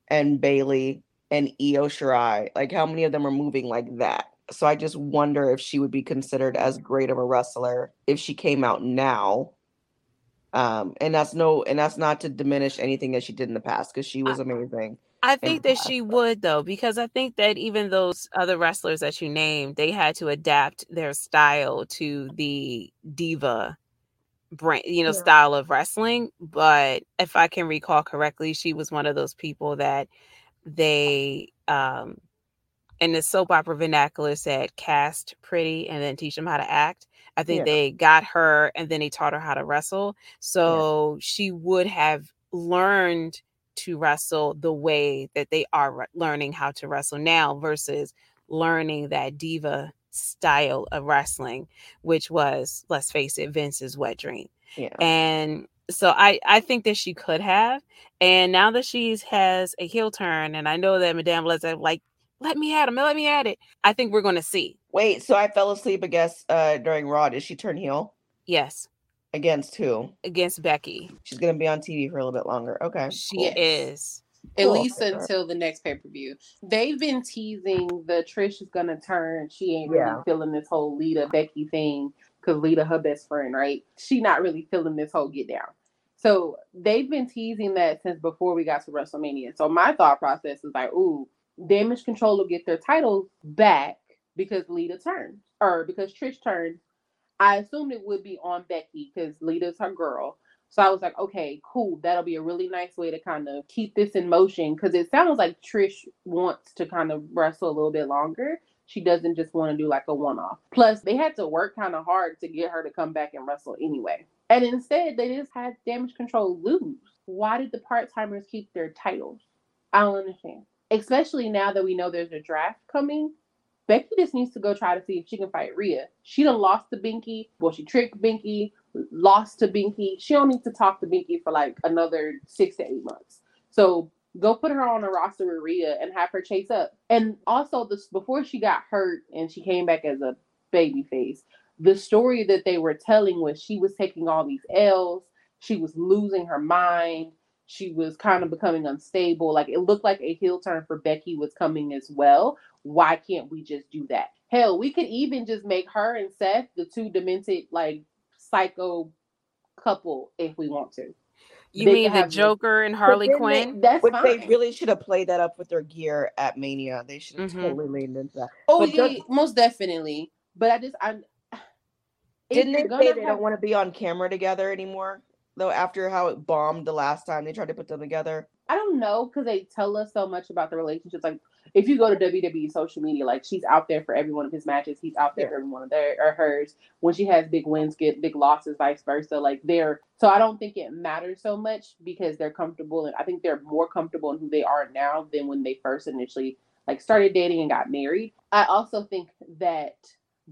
S1: and Bayley and Io Shirai? Like how many of them are moving like that? So I just wonder if she would be considered as great of a wrestler if she came out now. Um, and that's no, and that's not to diminish anything that she did in the past because she was amazing.
S2: I think that she would though, because I think that even those other wrestlers that you named, they had to adapt their style to the diva brand, you know,
S1: Yeah.
S2: style of wrestling. But if I can recall correctly, she was one of those people that they um in the soap opera vernacular said cast pretty and then teach them how to act. I think
S1: Yeah.
S2: they got her and then they taught her how to wrestle. So she would have learned to wrestle the way that they are re- learning how to wrestle now versus learning that diva style of wrestling, which was, let's face it, Vince's wet dream.
S1: Yeah.
S2: And so I, I think that she could have. And now that she's has a heel turn, and I know that Madame Leslie like, let me at him, let me at it. I think we're gonna see.
S1: Wait, so I fell asleep, I guess, uh, during Raw. Did she turn heel
S2: Yes,
S1: against who?
S2: against Becky.
S1: She's gonna be on TV for a little bit longer. Okay.
S2: She
S3: Yes.
S2: is.
S3: At
S1: Cool.
S3: least until the next pay per view. They've been teasing the Trish is gonna turn. She ain't really
S1: Yeah.
S3: feeling this whole Lita Becky thing because Lita her best friend, right? She not really feeling this whole get down. So they've been teasing that since before we got to WrestleMania. So my thought process is like, ooh, Damage CTRL will get their titles back because Lita turned or because Trish turned. I assumed it would be on Becky because Lita's her girl. So I was like, okay, cool. That'll be a really nice way to kind of keep this in motion because it sounds like Trish wants to kind of wrestle a little bit longer. She doesn't just want to do like a one off. Plus, they had to work kind of hard to get her to come back and wrestle anyway. And instead, they just had Damage CTRL lose. Why did the part timers keep their titles? I don't understand. Especially now that we know there's a draft coming. Becky just needs to go try to see if she can fight Rhea. She done lost to Binky. Well, she tricked Binky, lost to Binky. She don't need to talk to Binky for like another six to eight months. So go put her on a roster with Rhea and have her chase up. And also, this before she got hurt and she came back as a baby face, the story that they were telling was she was taking all these L's, she was losing her mind, she was kind of becoming unstable. Like it looked like a heel turn for Becky was coming as well. Why can't we just do that? Hell, we could even just make her and Seth the two demented, like psycho couple if we want to.
S2: You they mean the Joker and Harley Quinn?
S1: They, that's but fine. they really should have played that up with their gear at Mania. They should have mm-hmm. totally leaned into that.
S3: Oh but yeah, most definitely. But I just I
S1: didn't they say they have... don't want to be on camera together anymore? Though after how it bombed the last time they tried to put them together.
S3: I don't know because they tell us so much about the relationships. Like if you go to WWE social media, like she's out there for every one of his matches. He's out there yeah. for every one of their or hers. When she has big wins, get big losses, vice versa. Like they're so I don't think it matters so much because they're comfortable and I think they're more comfortable in who they are now than when they first initially like started dating and got married. I also think that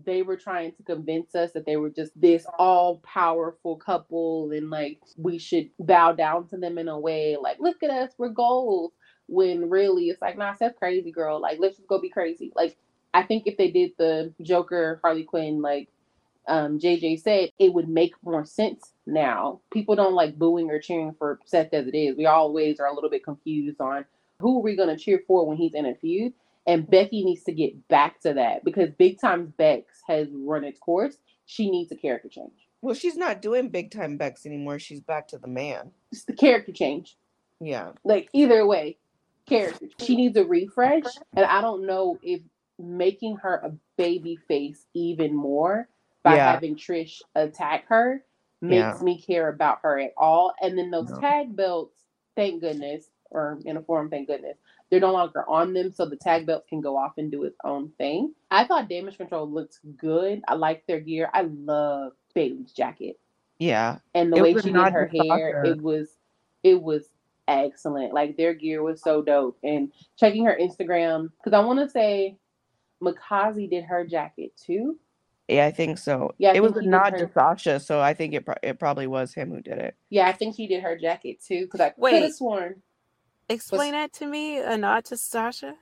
S3: they were trying to convince us that they were just this all powerful couple and like we should bow down to them in a way like look at us we're gold when really it's like nah that's crazy girl. Like let's just go be crazy. Like i think if they did the joker harley quinn like um, jj said it would make more sense now. People don't like booing or cheering for seth as it is. We always are a little bit confused on who are we going to cheer for when he's in a feud and Becky needs to get back to that because Big Time Bex has run its course. She needs a character change.
S1: Well, she's not doing Big Time Bex anymore. She's back to the man.
S3: It's the character change.
S1: Yeah.
S3: Like either way, character. She needs a refresh. And I don't know if making her a baby face even more by yeah. having Trish attack her makes yeah. me care about her at all. And then those no. tag belts, thank goodness, or in a form, thank goodness, they're no longer on them, so the tag belt can go off and do its own thing. I thought Damage CTRL looks good. I like their gear. I love Bayley's jacket.
S1: Yeah,
S3: and the it way she did her hair, it was it was excellent. Like their gear was so dope. And checking her Instagram because I want to say Mikaze did her jacket too.
S1: Yeah, I think so. Yeah, it was a nod her... to Sasha, so I think it pro- it probably was him who did it.
S3: Yeah, I think he did her jacket too because I could have sworn
S2: Explain that to me. A nod to Sasha.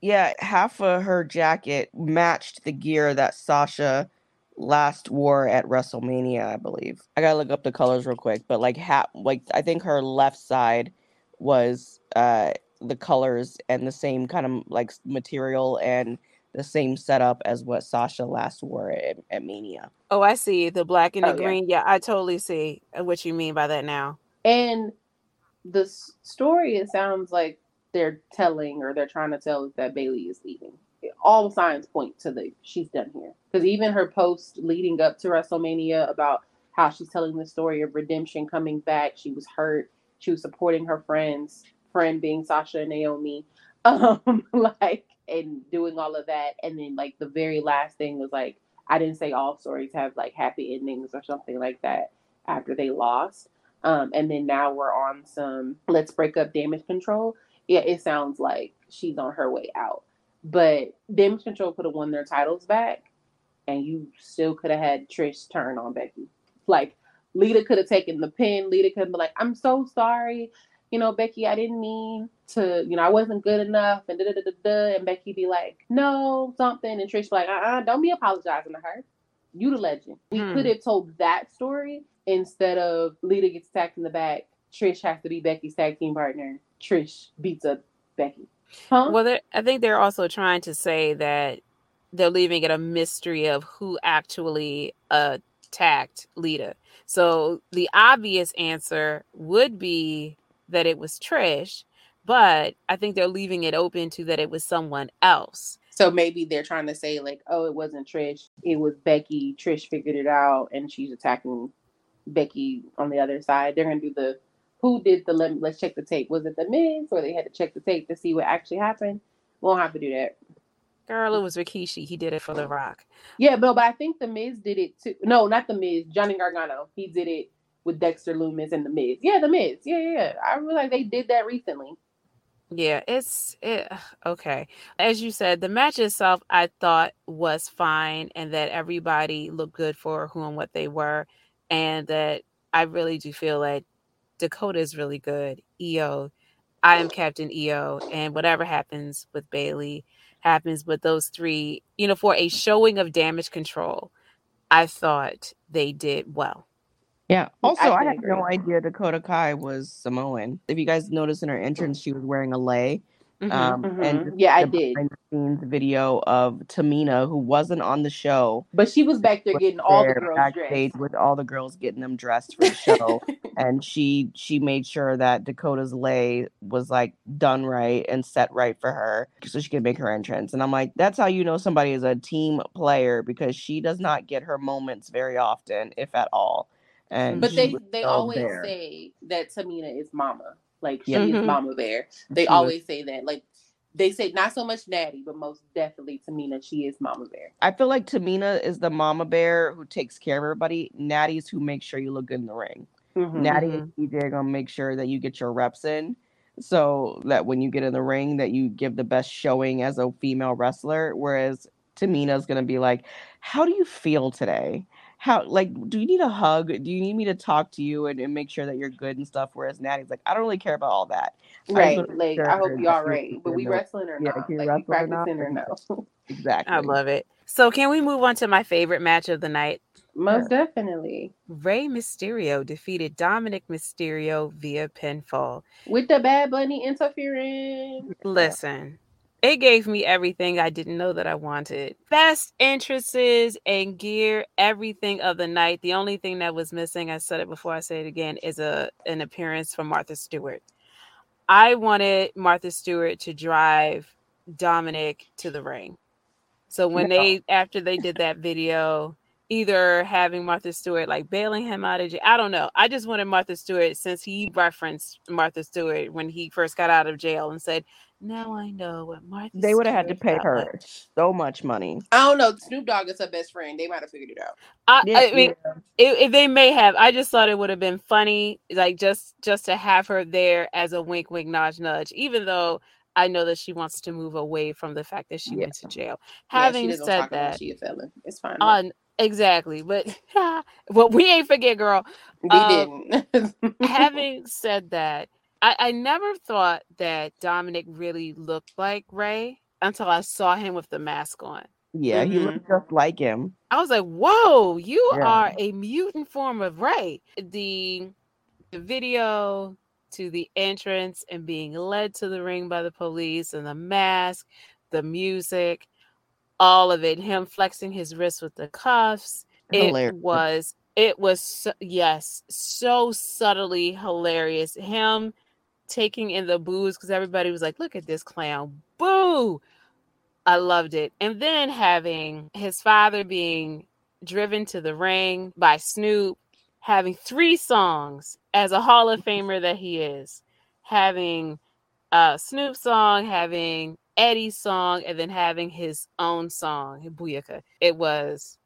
S1: Yeah, half of her jacket matched the gear that Sasha last wore at WrestleMania, I believe. I gotta look up the colors real quick, but like half, like I think her left side was uh the colors and the same kind of like material and the same setup as what Sasha last wore at, at Mania.
S2: Oh, I see the black and the oh, green. Yeah. yeah, I totally see what you mean by that now.
S3: And the story it sounds like they're telling or they're trying to tell is that Bayley is leaving. All the signs point to the she's done here because even her post leading up to WrestleMania about how she's telling the story of redemption coming back. She was hurt. She was supporting her friends, friend being Sasha and Naomi, um, like and doing all of that. And then like the very last thing was like I didn't say all stories have like happy endings or something like that after they lost. Um, and then now we're on some let's break up Damage CTRL. Yeah, it sounds like she's on her way out. But Damage CTRL could have won their titles back, and you still could have had Trish turn on Becky. Like Lita could have taken the pin. Lita could have been like, "I'm so sorry, you know, Becky, I didn't mean to, you know, I wasn't good enough," and da da da da. And Becky be like, "No, something," and Trish be like, "Uh, uh-uh, don't be apologizing to her. You the legend." We hmm. could have told that story instead of Lita gets attacked in the back, Trish has to be Becky's tag team partner. Trish beats up Becky.
S2: Huh? Well, I think they're also trying to say that they're leaving it a mystery of who actually uh, attacked Lita. So the obvious answer would be that it was Trish, but I think they're leaving it open to that it was someone else.
S3: So maybe they're trying to say like, oh, it wasn't Trish, it was Becky. Trish figured it out, and she's attacking Becky on the other side. They're gonna do the who did the let, let's check the tape. Was it the Miz, or they had to check the tape to see what actually happened? We won't have to do that.
S2: Girl, it was Rikishi. He did it for The Rock.
S3: Yeah, but, but I think the Miz did it too. No, not the Miz. Johnny Gargano. He did it with Dexter Lumis and the Miz. Yeah, the Miz. Yeah, yeah. yeah. I realize they did that recently.
S2: Yeah, it's it okay. As you said, the match itself I thought was fine and that everybody looked good for who and what they were and that I really do feel like Dakota is really good. Io, I am Captain Io and whatever happens with Bayley happens with those three, you know, for a showing of Damage CTRL. I thought they did well.
S1: Yeah. Also,
S3: I
S1: I, had
S3: agree.
S1: no idea Dakota Kai was Samoan. If you guys noticed in her entrance, she was wearing a lei.
S2: Mhm.
S1: Um,
S3: Mhm.
S1: and
S3: Yeah, I did.
S1: scenes video of Tamina, who wasn't on the show,
S3: But she was back there
S1: was
S3: getting all the girls
S1: backstage
S3: dressed.
S1: with all the girls getting them dressed for the show. and she she made sure that Dakota's lei was like done right and set right for her so she could make her entrance. And I'm like, that's how you know somebody is a team player because she does not get her moments very often, if at all. And
S3: But they they always
S1: there.
S3: say that Tamina is Mama. Like she
S1: Yeah.
S3: is
S2: Mhm.
S3: Mama Bear. They
S1: She was-
S3: always say that. Like they say not so much Natty, but most definitely Tamina. She is Mama Bear.
S1: I feel like Tamina is the mama bear who takes care of everybody. Natty's who makes sure you look good in the ring.
S3: Mhm.
S1: Natty and TJ are gonna make sure that you get your reps in, so that when you get in the ring, that you give the best showing as a female wrestler. Whereas Tamina's gonna be like, "How do you feel today? How like do you need a hug? Do you need me to talk to you and, and make sure that you're good and stuff?" Whereas Natty's like, "I don't really care about all that.
S3: Right.
S1: wanna
S3: Like
S1: sure
S3: I hope you all
S1: you're
S3: right. But we wrestling or
S1: yeah,
S3: not?
S1: can you
S3: Like we
S1: wrestle or not?
S3: practicing or no?
S1: Exactly.
S2: I love it. So can we move on to my favorite match of the night?
S3: Most definitely.
S2: Rey Mysterio defeated Dominic Mysterio via pinfall.
S3: With the Bad Bunny interference.
S2: Listen, it gave me everything I didn't know that I wanted. Best entrances and gear, everything of the night. The only thing that was missing, I said it before I say it again, is a an appearance from Martha Stewart. I wanted Martha Stewart to drive Dominic to the ring. So when
S1: Yeah.
S2: they after they did that video, either having Martha Stewart like bailing him out of jail, I don't know. I just wanted Martha Stewart since he referenced Martha Stewart when he first got out of jail and said, "Now I know what Martha."
S1: They would have had to pay her
S2: like."
S1: so much money.
S3: I don't know. Snoop Dogg is her best friend. They might have figured it out.
S2: I,
S1: Yeah,
S2: I mean, it, it- they may have. I just thought it would have been funny, like just just to have her there as a wink, wink, nudge, nudge. Even though I know that she wants to move away from the fact that she
S1: Yeah.
S2: went to jail.
S3: yeah,
S2: Having
S3: she
S2: said
S3: talk
S2: that,
S3: she a felon. It's fine.
S2: on exactly, but well, we ain't forget, girl.
S3: we
S2: um,
S3: didn't.
S2: Having said that, I, I never thought that Dominic really looked like Rey until I saw him with the mask on.
S1: Yeah, he looked mm-hmm. just like him.
S2: I was like, "Whoa, you
S1: Yeah.
S2: are a mutant form of Rey." The, the video to the entrance and being led to the ring by the police and the mask, the music, all of it. Him flexing his wrist with the cuffs. It was. It was so, yes, so subtly hilarious. Him taking in the booze because everybody was like, "Look at this clown!" Boo! I loved it. And then having his father being driven to the ring by Snoop, having three songs as a Hall of Famer that he is, having a Snoop song, having Eddie's song, and then having his own song, Booyaka. It was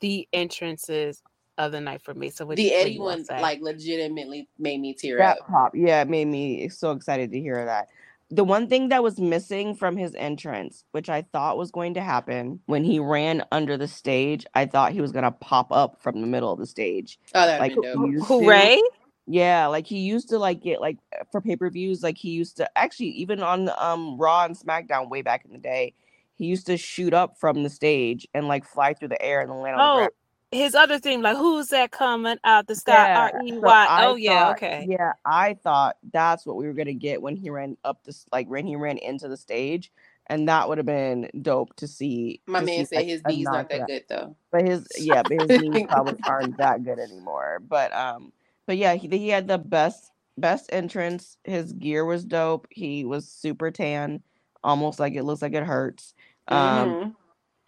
S2: the entrances of the night for me. So what
S3: the Eddie one like legitimately made me tear
S1: that
S3: up.
S1: pop yeah it made me so excited to hear that the one thing that was missing from his entrance which i thought was going to happen when he ran under the stage i thought he was going to pop up from the middle of the stage
S3: Oh, that
S1: like
S3: would dope.
S2: Hooray!
S1: yeah like he used to like get like for pay-per-views like he used to actually even on um raw and smackdown way back in the day he used to shoot up from the stage and like fly through the air and then land on the
S2: Oh,
S1: ground
S2: his other theme, like who's that coming out the sky?
S1: Yeah,
S2: R E
S1: so
S2: Y.
S1: I
S2: Oh yeah, okay.
S1: Yeah, I thought that's what we were gonna get when he ran up this, like when he ran into the stage, and that would have been dope to see.
S3: My
S1: to
S3: man
S1: see,
S3: said
S1: like,
S3: his
S1: a
S3: knees aren't that good though.
S1: but his yeah, but his knees probably aren't that good anymore. But um, but yeah, he he had the best best entrance. His gear was dope. He was super tan, almost like it looks like it hurts. Um,
S3: Mhm.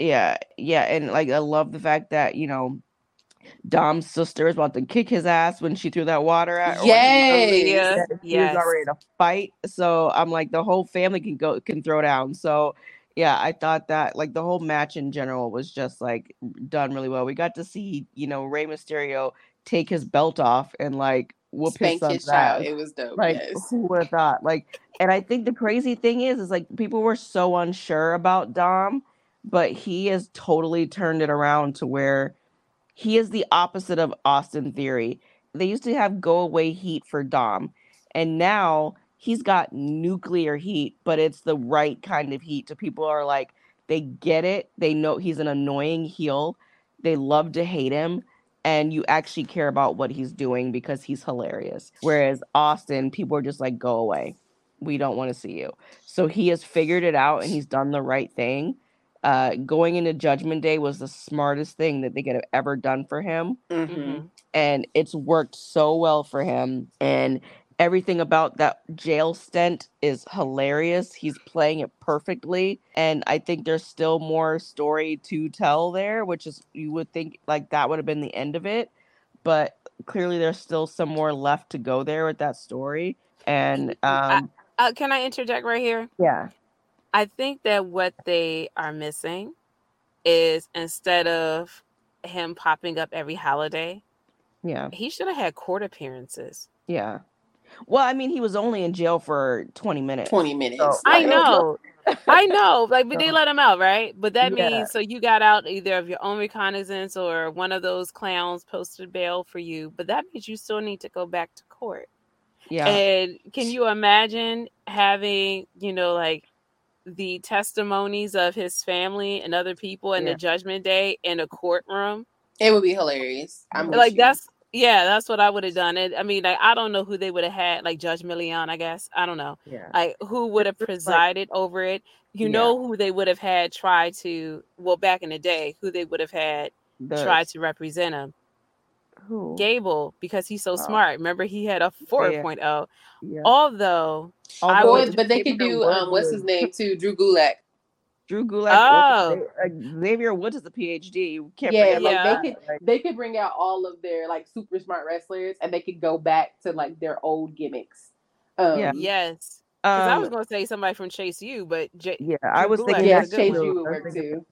S1: Yeah, yeah, and like I love the fact that you know. Dom's sister is about to kick his ass when she threw that water at. he- yeah, he was already to fight. So I'm like, the whole family can go can throw down. So yeah, I thought that like the whole match in general was just like done really well. We got to see, you know, Rey Mysterio take his belt off and like whoop his
S3: Spank his
S1: son's
S3: child. It was dope.
S1: Like
S3: yes.
S1: who would have thought? Like, and I think the crazy thing is, is like people were so unsure about Dom, but he has totally turned it around to where he is the opposite of Austin Theory. They used to have go away heat for Dom, and now he's got nuclear heat, but it's the right kind of heat. So people are like, they get it. They know he's an annoying heel. They love to hate him, and you actually care about what he's doing because he's hilarious. Whereas Austin, people are just like, go away. We don't want to see you. So he has figured it out and he's done the right thing. Uh, going into Judgment Day was the smartest thing that they could have ever done for him
S3: Mhm.
S2: Mhm.
S1: and it's worked so well for him and everything about that jail stint is hilarious he's playing it perfectly and i think there's still more story to tell there which is you would think like that would have been the end of it but clearly there's still some more left to go there with that story and um
S2: Uh, can I interject right here?
S1: yeah
S2: I think that what they are missing is instead of him popping up every holiday,
S1: yeah
S2: he should have had court appearances.
S1: yeah well i mean he was only in jail for 20 minutes
S3: 20 minutes.
S1: So-
S2: I
S1: Like,
S2: know. I know, like, but they let him out, right? But that
S1: Yeah.
S2: means so you got out either of your own reconnaissance or one of those clowns posted bail for you. But that means you still need to go back to court.
S1: yeah
S2: And can you imagine having, you know, like the testimonies of his family and other people in
S1: Yeah.
S2: the judgment day in a courtroom?
S3: It would be hilarious. I'm with
S2: like
S3: you.
S2: that's yeah, that's what I would have done. And I mean, like I don't know who they would have had, like Judge Million, I guess. I don't know.
S1: yeah
S2: Like who would have
S1: It's like-
S2: presided over it. You
S1: Yeah.
S2: know who they would have had try to well back in the day, who they would have had
S1: the
S2: try to represent him.
S1: Who
S2: Gable, because he's so
S1: Oh.
S2: smart. Remember he had a 4.0.
S1: yeah
S2: Although I would-
S3: but they could do um what's his name too? Drew Gulak.
S1: Drew Gulak.
S2: Oh.
S1: or Xa- uh, Xavier Woods is a PhD. Can't
S3: Yeah,
S1: forget
S3: like
S2: Yeah.
S3: they could they could bring out all of their like super smart wrestlers and they could go back to like their old gimmicks. Um,
S1: Yeah.
S2: yes. Because I
S1: um,
S2: was gonna say somebody from Chase U, but J-
S1: yeah, I was
S2: Gulak
S1: thinking.
S2: is
S3: yeah,
S2: a
S1: that
S2: good
S3: Chase
S2: one.
S3: U would work too.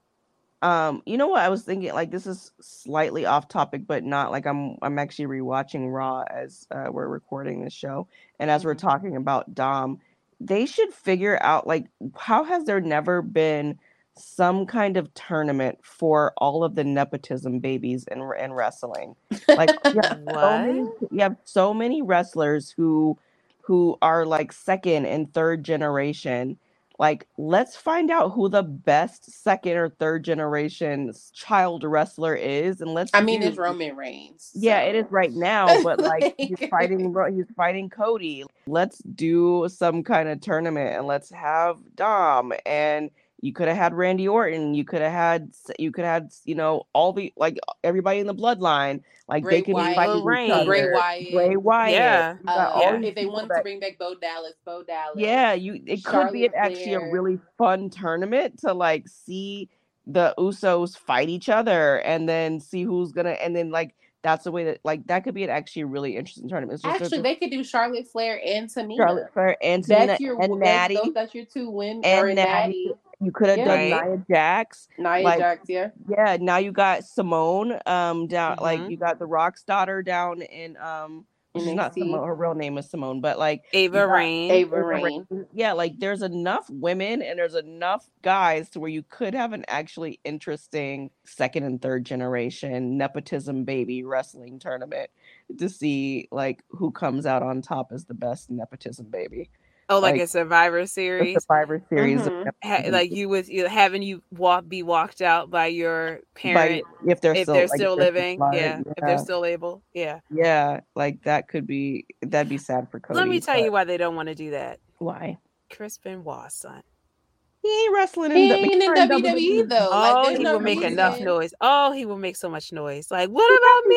S1: Um, you know what? I was thinking like this is slightly off topic, but not like I'm. I'm actually rewatching Raw as uh, we're recording this show, and as we're
S2: Mhm.
S1: talking about Dom, they should figure out like how has there never been some kind of tournament for all of the nepotism babies in in wrestling? Like you have so many,
S2: What?
S1: you have so many wrestlers who who are like second and third generation like let's find out who the best second or third generation child wrestler is and let's
S3: I mean, it's Roman Reigns.
S1: yeah it is right now but like he's fighting he's fighting cody let's do some kind of tournament and let's have dom and you could have had randy orton you could have had you could have had you know all the like everybody in the bloodline like
S3: Bray
S1: they can
S3: Wyatt,
S1: be fighting
S2: Lorraine.
S3: Bray Wyatt.
S1: Bray Wyatt.
S2: Yeah.
S3: Uh,
S2: Yeah.
S3: if they
S1: people
S3: wanted
S1: that-
S3: to bring back Bo Dallas, Bo Dallas.
S1: yeah, you it could be an,
S3: Charlotte
S1: actually a really fun tournament to like see the Usos fight each other and then see who's gonna and then like that's the way that like that could be an actually really interesting tournament.
S3: Actually,
S1: a-
S3: they could do Charlotte Flair and Tamina.
S1: Charlotte Flair and Tamina
S3: that's your
S1: and
S3: that's,
S1: Natty.
S3: those, that's your two win
S1: and
S3: or
S1: Natty.
S3: Natty,
S1: You could have
S3: Yeah.
S1: done Nia Jax.
S3: Nia
S1: like-
S3: Jax. Yeah,
S1: Yeah, now you got Simone um down like
S2: Mhm.
S1: you got the Rock's daughter down in um she's not
S3: NXT.
S1: Simone, her real name is Simone, but like
S2: Ava Raine.
S3: Ava
S1: Ava
S3: Raine.
S1: Rain. Yeah, like there's enough women and there's enough guys to where you could have an actually interesting second and third generation nepotism baby wrestling tournament to see like who comes out on top as the best nepotism baby.
S2: Oh, like,
S1: like,
S2: a Survivor
S1: The
S2: Series.
S1: Survivor series of
S3: Mhm.
S2: Ha- like you with you having you walk be walked out by your
S1: by-
S2: parent
S1: if they're
S2: if
S1: still
S2: they're
S1: like,
S2: still
S1: if they're
S2: living.
S1: alive,
S2: yeah, if they're still able. Yeah.
S1: yeah, like that could be that'd be sad for Cody.
S2: Let me tell
S1: but
S2: you why they don't want to do that.
S1: why.
S2: Chris Benoit's son.
S1: He ain't wrestling in,
S3: He
S1: the,
S3: ain't in
S1: in
S3: WWE though.
S2: Oh,
S3: there's
S2: he
S3: no
S2: will make enough noise. Oh, he will make so much noise. Like, what about me?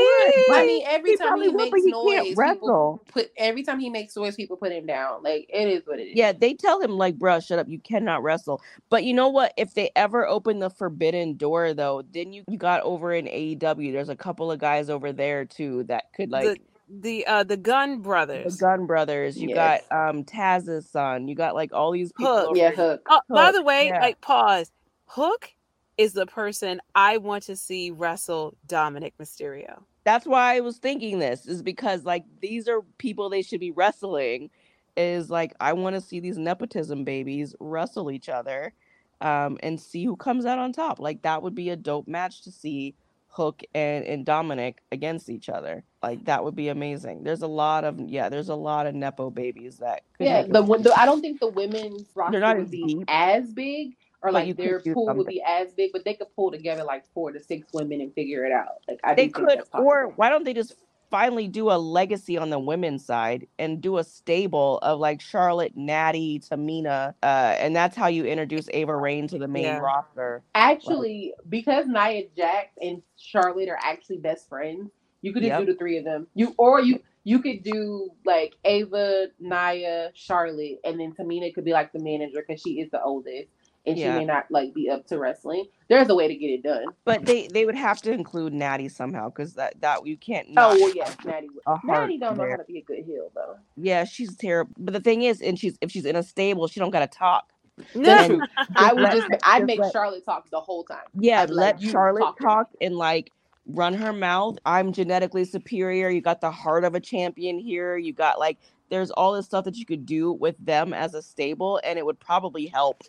S3: I mean, every
S1: He
S3: time he
S1: would,
S3: makes
S1: he
S3: noise,
S1: can't
S3: people
S1: wrestle.
S3: put every time he makes noise, people put him down. Like it is what it is.
S1: Yeah, they tell him like, "Bruh, shut up. You cannot wrestle." But you know what? If they ever open the forbidden door, though, then you you got over in AEW. There's a couple of guys over there too that could like
S2: the the uh the
S1: Gunn
S2: Brothers.
S1: the Gunn Brothers. You
S3: Yes.
S1: got um Taz's son. You got like all these people.
S2: Hook.
S3: Yeah. Hook.
S2: Oh, by the way,
S1: yeah.
S2: like pause. Hook is the person I want to see wrestle Dominic Mysterio.
S1: That's why I was thinking this is because like these are people they should be wrestling. Is like I want to see these nepotism babies wrestle each other, um, and see who comes out on top. Like that would be a dope match to see Hook and and Dominic against each other. Like that would be amazing. There's a lot of yeah. There's a lot of nepo babies that could
S3: Yeah,
S1: make a-
S3: the, the I don't think the women's roster
S1: not
S3: would be
S1: deep,
S3: as big, or like their
S1: do
S3: pool would be as big, but they could pull together like four to six women and figure it out. Like I
S1: they
S3: think
S1: could or why don't they just finally do a legacy on the women's side and do a stable of like Charlotte, Natty, Tamina, uh, and that's how you introduce Ava Raine to the main
S2: Yeah.
S1: roster.
S3: Actually, because Nia Jax and Charlotte are actually best friends, you could just
S1: Yep.
S3: do the three of them. You or you you could do like Ava, Nia, Charlotte, and then Tamina could be like the manager because she is the oldest and
S1: Yeah.
S3: she may not like be up to wrestling. There's a way to get it done.
S1: But they they would have to include Natty somehow because that that you can't.
S3: Oh well, yes, Natty. would.
S1: a heart
S3: Natty don't know how to be a good heel though.
S1: Yeah, she's terrible. But the thing is, and she's if she's in a stable, she don't gotta talk.
S3: No. I would just I'd make
S1: let-
S3: Charlotte talk the whole time.
S1: Yeah,
S3: I'd be
S1: let Charlotte
S3: talk
S1: talk, and like run her mouth. I'm genetically superior. You got the heart of a champion here. You got like there's all this stuff that you could do with them as a stable, and it would probably help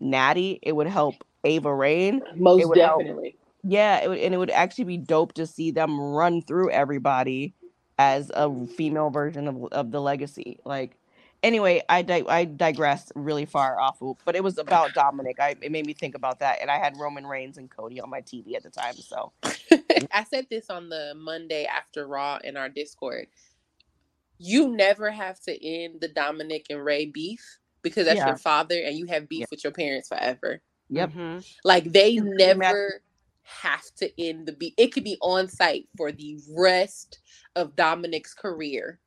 S1: Natty. It would help Ava Raine.
S3: Most
S1: would help.
S3: definitely.
S1: Yeah, it would, and it would actually be dope to see them run through everybody as a female version of, of the legacy. Like, anyway, I di- I digressed really far off, of, but it was about Dominic. I it made me think about that, and I had Roman Reigns and Cody on my TV at the time. So
S3: I said this on the Monday after Raw in our Discord. You never have to end the Dominic and Rey beef because that's
S1: Yeah.
S3: your father and you have beef
S1: Yeah.
S3: with your parents forever.
S1: Yep.
S2: Mhm.
S3: Like they
S1: It's pretty
S3: never have to end the beef. It could be on site for the rest of Dominic's career.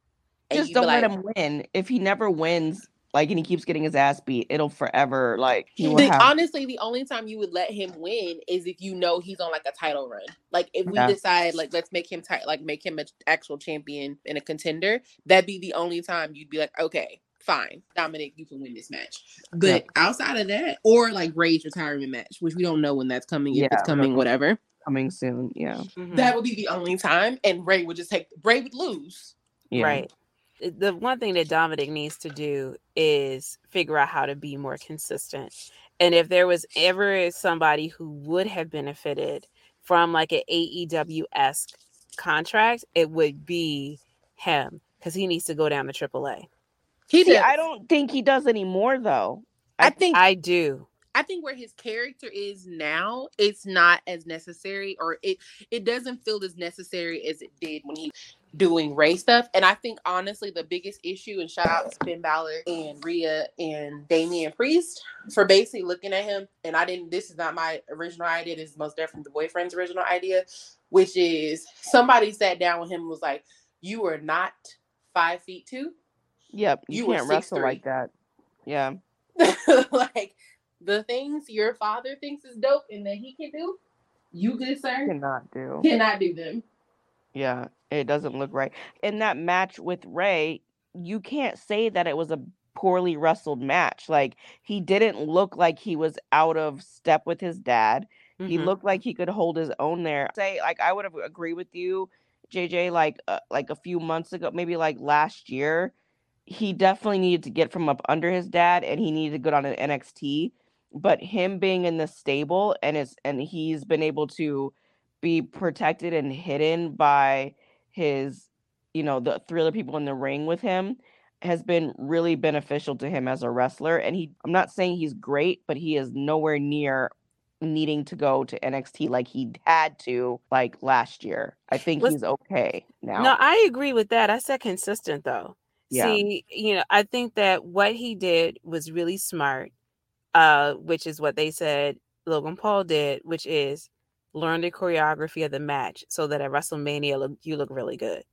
S3: And
S1: just
S3: you'd
S1: don't let
S3: like,
S1: him win. If he never wins, like, and he keeps getting his ass beat, it'll forever like he
S3: The-
S1: have.
S3: honestly, the only time you would let him win is if you know he's on like a title run. Like if we
S1: Yeah.
S3: decide like let's make him ti- like make him an actual champion and a contender, that'd be the only time you'd be like, okay, fine, Dominic, you can win this match. But
S1: Yeah.
S3: outside of that, or like Rey's retirement match, which we don't know when that's coming, if it's coming, whatever.
S1: coming soon. Yeah.
S2: Mhm.
S3: That would be the only time, and Rey would just take Rey would lose.
S1: Yeah.
S2: Right. The one thing that Dominic needs to do is figure out how to be more consistent. And if there was ever somebody who would have benefited from like an AEW esque contract, it would be him because he needs to go down to AAA.
S3: He
S1: See,
S3: does.
S1: I don't think he does anymore though.
S3: I think
S2: I do.
S3: I think where his character is now, it's not as necessary, or it it doesn't feel as necessary as it did when he doing Rey stuff. And I think honestly, the biggest issue, and shout out to Finn Balor and Rhea and Damian Priest for basically looking at him. And I didn't. This is not my original idea. This is most definitely the boyfriend's original idea, which is somebody sat down with him and was like, "You are not five feet two.
S1: Yep. You,
S3: You
S1: can't wrestle
S3: 6'3".
S1: like that. Yeah.
S3: like the things your father thinks is dope and that he can do, you good sir
S1: Cannot do.
S3: cannot do them.
S1: Yeah, it doesn't look right. In that match with Rey, you can't say that it was a poorly wrestled match. Like he didn't look like he was out of step with his dad. He
S2: Mhm.
S1: looked like he could hold his own there. Say like I would have agree with you, JJ. Like uh, like a few months ago, maybe like last year, he definitely needed to get from up under his dad, and he needed to go down to NXT. But him being in the stable and it's and he's been able to be protected and hidden by his, you know, the three other people in the ring with him has been really beneficial to him as a wrestler. And he, I'm not saying he's great, but he is nowhere near needing to go to NXT like he had to like last year. I think
S2: Let's-
S1: he's okay now.
S2: No, I agree with that. I said consistent though.
S1: Yeah.
S2: See, you know, I think that what he did was really smart. uh, which is what they said Logan Paul did, which is learn the choreography of the match so that at WrestleMania look, you look really good.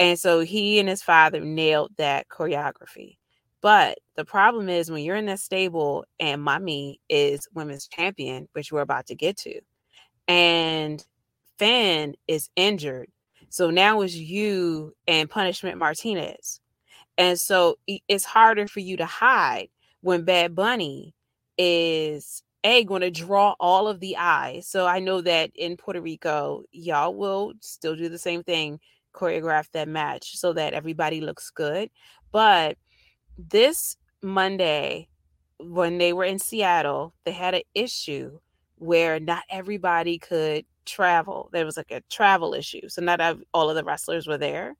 S2: And so he and his father nailed that choreography. But the problem is when you're in that stable and mommy is women's champion, which we're about to get to, and Finn is injured. So now it's you and Punishment Martinez. And so it's harder for you to hide when Bad Bunny is a going to draw all of the eyes. So I know that in Puerto Rico, y'all will still do the same thing, choreograph that match so that everybody looks good. But this Monday, when they were in Seattle, they had an issue where not everybody could travel. There was like a travel issue. So not all of the wrestlers were there.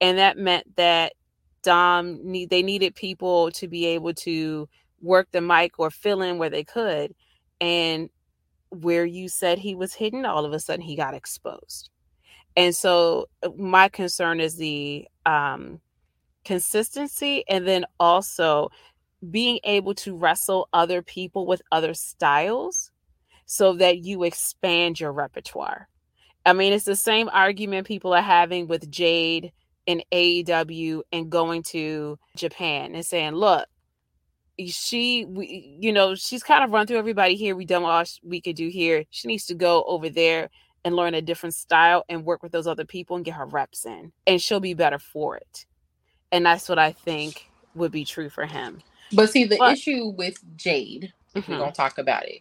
S2: And that meant that Dom need they needed people to be able to work the mic or fill in where they could. And where you said he was hidden, all of a sudden he got exposed. And so uh, my concern is the um, consistency and then also being able to wrestle other people with other styles so that you expand your repertoire. I mean, it's the same argument people are having with Jade in AEW and going to Japan and saying, look, she we, you know she's kind of run through everybody here. We done all we could do here. She needs to go over there and learn a different style and work with those other people and get her reps in and she'll be better for it. And that's what i think would be true for him.
S3: But see the but, issue with jade mm-hmm. we're gonna talk about it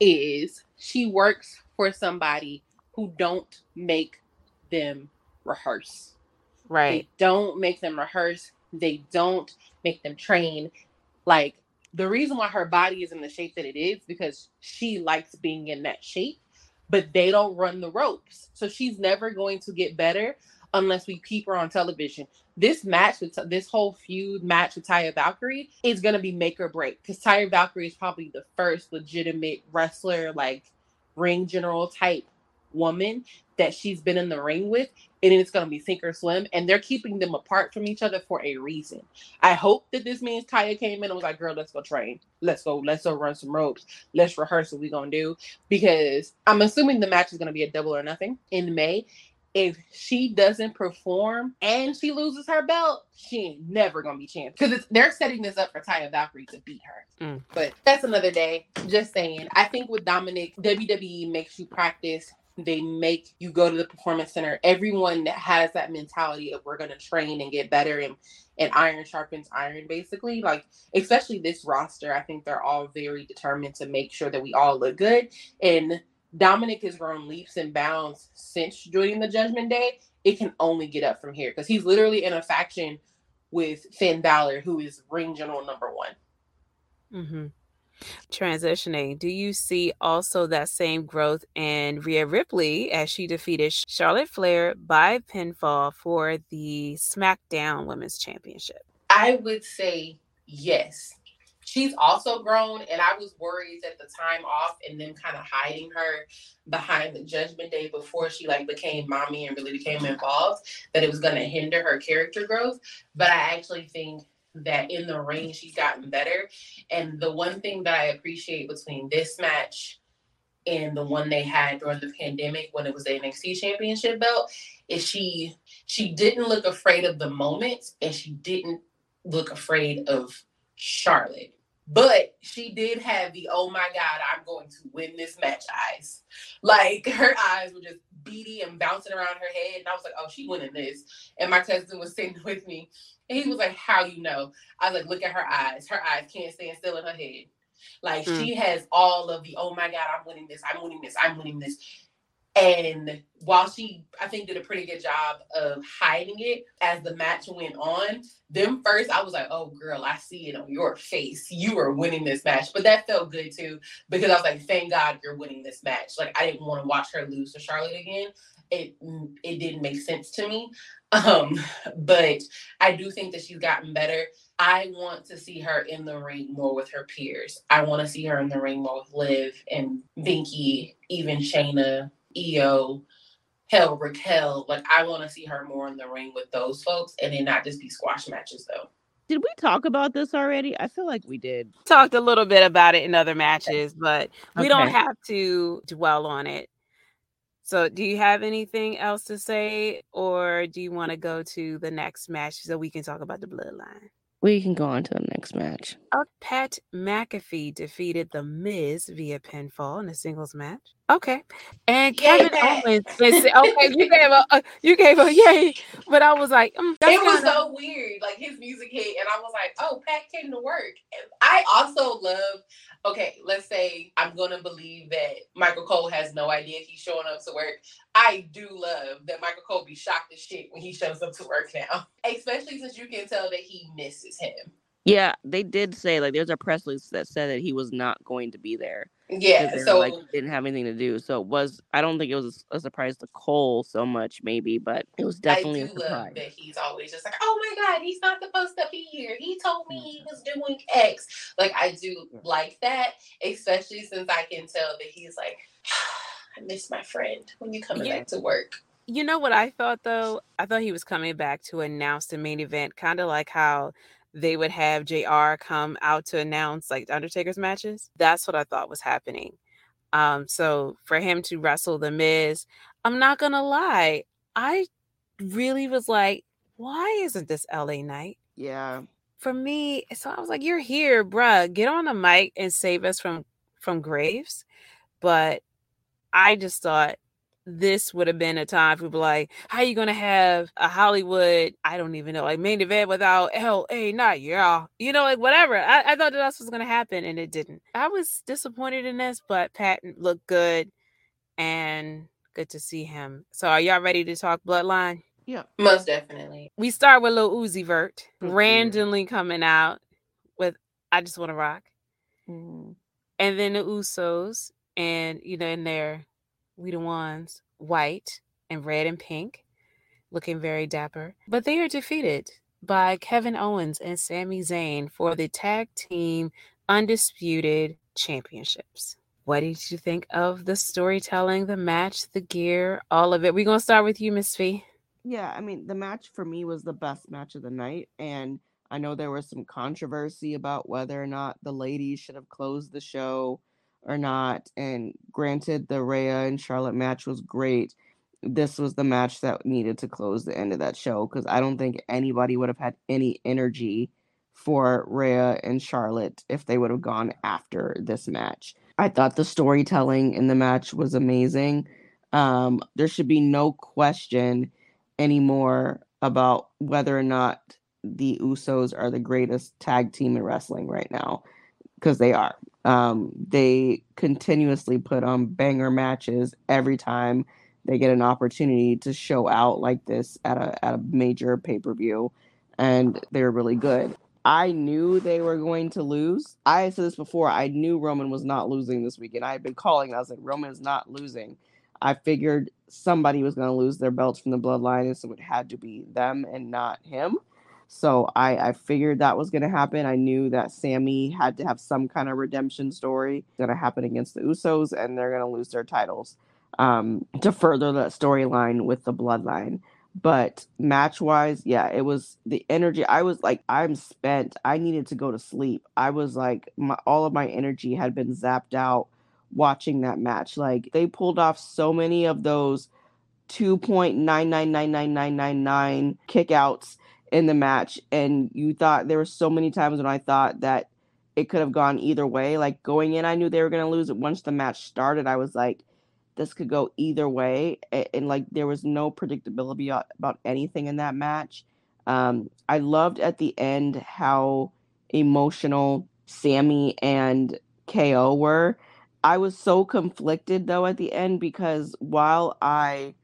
S3: is she works for somebody who don't make them rehearse
S2: right
S3: they don't make them rehearse they don't make them train like the reason why her body is in the shape that it is because she likes being in that shape, but they don't run the ropes. So she's never going to get better unless we keep her on television. This match with this whole feud match with Taya Valkyrie is going to be make or break because Taya Valkyrie is probably the first legitimate wrestler, like ring general type woman that she's been in the ring with and it's going to be sink or swim and they're keeping them apart from each other for a reason i hope that this means taya came in and was like girl let's go train let's go let's go run some ropes let's rehearse what we're going to do because i'm assuming the match is going to be a double or nothing in may if she doesn't perform and she loses her belt, she ain't never gonna be champion. Because they're setting this up for Taya Valkyrie to beat her. Mm. But that's another day. Just saying. I think with Dominic, WWE makes you practice they make you go to the performance center. Everyone that has that mentality of we're gonna train and get better and and iron sharpens iron basically. Like especially this roster, I think they're all very determined to make sure that we all look good. And Dominic has grown leaps and bounds since joining the Judgment Day. It can only get up from here because he's literally in a faction with Finn Balor, who is ring general number one.
S2: Mm-hmm transitioning, do you see also that same growth in Rhea Ripley as she defeated Charlotte Flair by pinfall for the SmackDown Women's Championship?
S3: I would say yes. She's also grown, and I was worried at the time off and them kind of hiding her behind the Judgment Day before she like became mommy and really became involved that it was going to hinder her character growth. But I actually think that in the ring she's gotten better. And the one thing that I appreciate between this match and the one they had during the pandemic when it was the NXT championship belt is she she didn't look afraid of the moment and she didn't look afraid of Charlotte. But she did have the oh my god, I'm going to win this match eyes. Like her eyes were just beady and bouncing around her head. And I was like, oh, she winning this. And my cousin was sitting with me and he was like, How you know? I was like, Look at her eyes. Her eyes can't stand still in her head. Like mm. she has all of the, oh my God, I'm winning this, I'm winning this, I'm winning this. And while she, I think, did a pretty good job of hiding it as the match went on, them first, I was like, oh, girl, I see it on your face. You are winning this match. But that felt good too, because I was like, thank God you're winning this match. Like, I didn't want to watch her lose to Charlotte again. It, it didn't make sense to me. Um, but I do think that she's gotten better. I want to see her in the ring more with her peers. I want to see her in the ring more with Liv and Binky, even Shayna, Io, hell, Raquel. Like I want to see her more in the ring with those folks, and then not just be squash matches though.
S1: Did we talk about this already? I feel like we did.
S2: Talked a little bit about it in other matches, but we don't have to dwell on it. So, do you have anything else to say, or do you want to go to the next match so we can talk about the bloodline?
S1: We can go on to the next match.
S2: Pat McAfee defeated The Miz via pinfall in a singles match. Okay, and Kevin
S3: Pat.
S2: Owens. is- Okay, you gave a, a you gave a yay, but I was like, mm, that's
S3: it was
S2: kinda-
S3: so weird. Like his music hit, and I was like, "Oh, Pat came to work." And I also love. Okay, let's say I'm gonna believe that Michael Cole has no idea he's showing up to work. I do love that Michael Cole be shocked as shit when he shows up to work now, especially since you can tell that he misses him.
S1: Yeah, they did say like there's a press release that said that he was not going to be there. 'Cause
S3: Yeah,
S1: they were
S3: so
S1: like didn't have anything to do. So it was I don't think it was a surprise to Cole so much maybe, but it was definitely
S3: I
S1: a
S3: do love
S1: surprise.
S3: that he's always just like, "Oh my god, he's not supposed to be here. He told me he mm-hmm. was doing X." Like I do
S1: Yeah.
S3: like that, especially since I can tell that he's like, "I miss my friend when you coming
S2: Yeah.
S3: back to work."
S2: You know what I thought though? I thought he was coming back to announce the main event, kind of like how they would have JR come out to announce like the Undertaker's matches. That's what I thought was happening. Um, so for him to wrestle the Miz, I'm not gonna lie, I really was like, why isn't this LA Knight?
S1: Yeah.
S2: For me, so I was like, You're here, bruh. Get on the mic and save us from from graves. But I just thought this would have been a time for people like, how you gonna have a Hollywood, I don't even know, like main event without LA Knight, yeah. You know, like whatever. I, I thought that that's was gonna happen and it didn't. I was disappointed in this, but Patton looked good and good to see him. So are y'all ready to talk bloodline?
S1: Yeah.
S3: Most definitely.
S2: We start with Lil Uzi Vert
S1: dear.
S2: randomly coming out with I just wanna rock.
S1: Mm.
S2: and then the Usos, and you know, in there, we the ones, white and red and pink, looking very dapper. But they are defeated by Kevin Owens and Sami Zayn for the tag team undisputed championships. What did you think of the storytelling, the match, the gear, all of it? We're gonna start with you, Miss V.
S1: Yeah, I mean, the match for me was the best match of the night. And I know there was some controversy about whether or not the ladies should have closed the show or not. And granted, the Rhea and Charlotte match was great. This was the match that needed to close the end of that show because I don't think anybody would have had any energy for Rhea and Charlotte if they would have gone after this match. I thought the storytelling in the match was amazing. Um, there should be no question anymore about whether or not the Usos are the greatest tag team in wrestling right now because they are. Um, they continuously put on banger matches every time they get an opportunity to show out like this at a at a major pay per view, and they're really good. I knew they were going to lose. I said this before. I knew Roman was not losing this weekend. I had been calling. I was like, Roman is not losing. I figured somebody was going to lose their belts from the bloodline, and so it had to be them and not him. So I, I figured that was going to happen. I knew that Sami had to have some kind of redemption story going to happen against the Usos, and they're going to lose their titles um, to further that storyline with the bloodline. But match wise, yeah, it was the energy. I was like, I'm spent. I needed to go to sleep. I was like, my, all of my energy had been zapped out watching that match. Like they pulled off so many of those 2.9999999 kickouts in the match and you thought there were so many times when I thought that it could have gone either way. Like going in I knew they were going to lose once the match started. I was like this could go either way and, and like there was no predictability about, about anything in that match. Um I loved at the end how emotional Sami and KO were. I was so conflicted though at the end because while I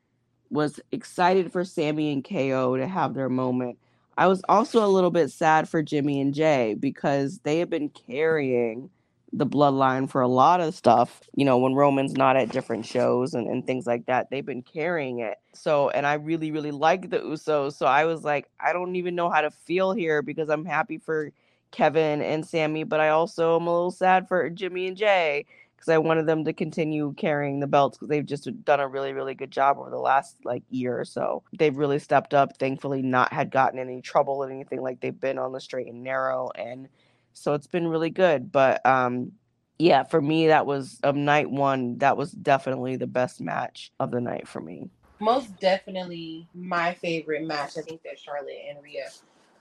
S1: was excited for Sami and KO to have their moment, I was also a little bit sad for Jimmy and Jay because they have been carrying the bloodline for a lot of stuff. You know, when Roman's not at different shows and, and things like that, they've been carrying it. So, and I really, really like the Usos. So I was like, I don't even know how to feel here because I'm happy for Kevin and Sami, but I also am a little sad for Jimmy and Jay because I wanted them to continue carrying the belts because they've just done a really, really good job over the last like year or so. They've really stepped up. Thankfully, not had gotten any trouble or anything like they've been on the straight and narrow, and so it's been really good. But um, yeah, for me, that was of night one. That was definitely the best match of the night for me.
S3: Most definitely my favorite match. I think that Charlotte and Rhea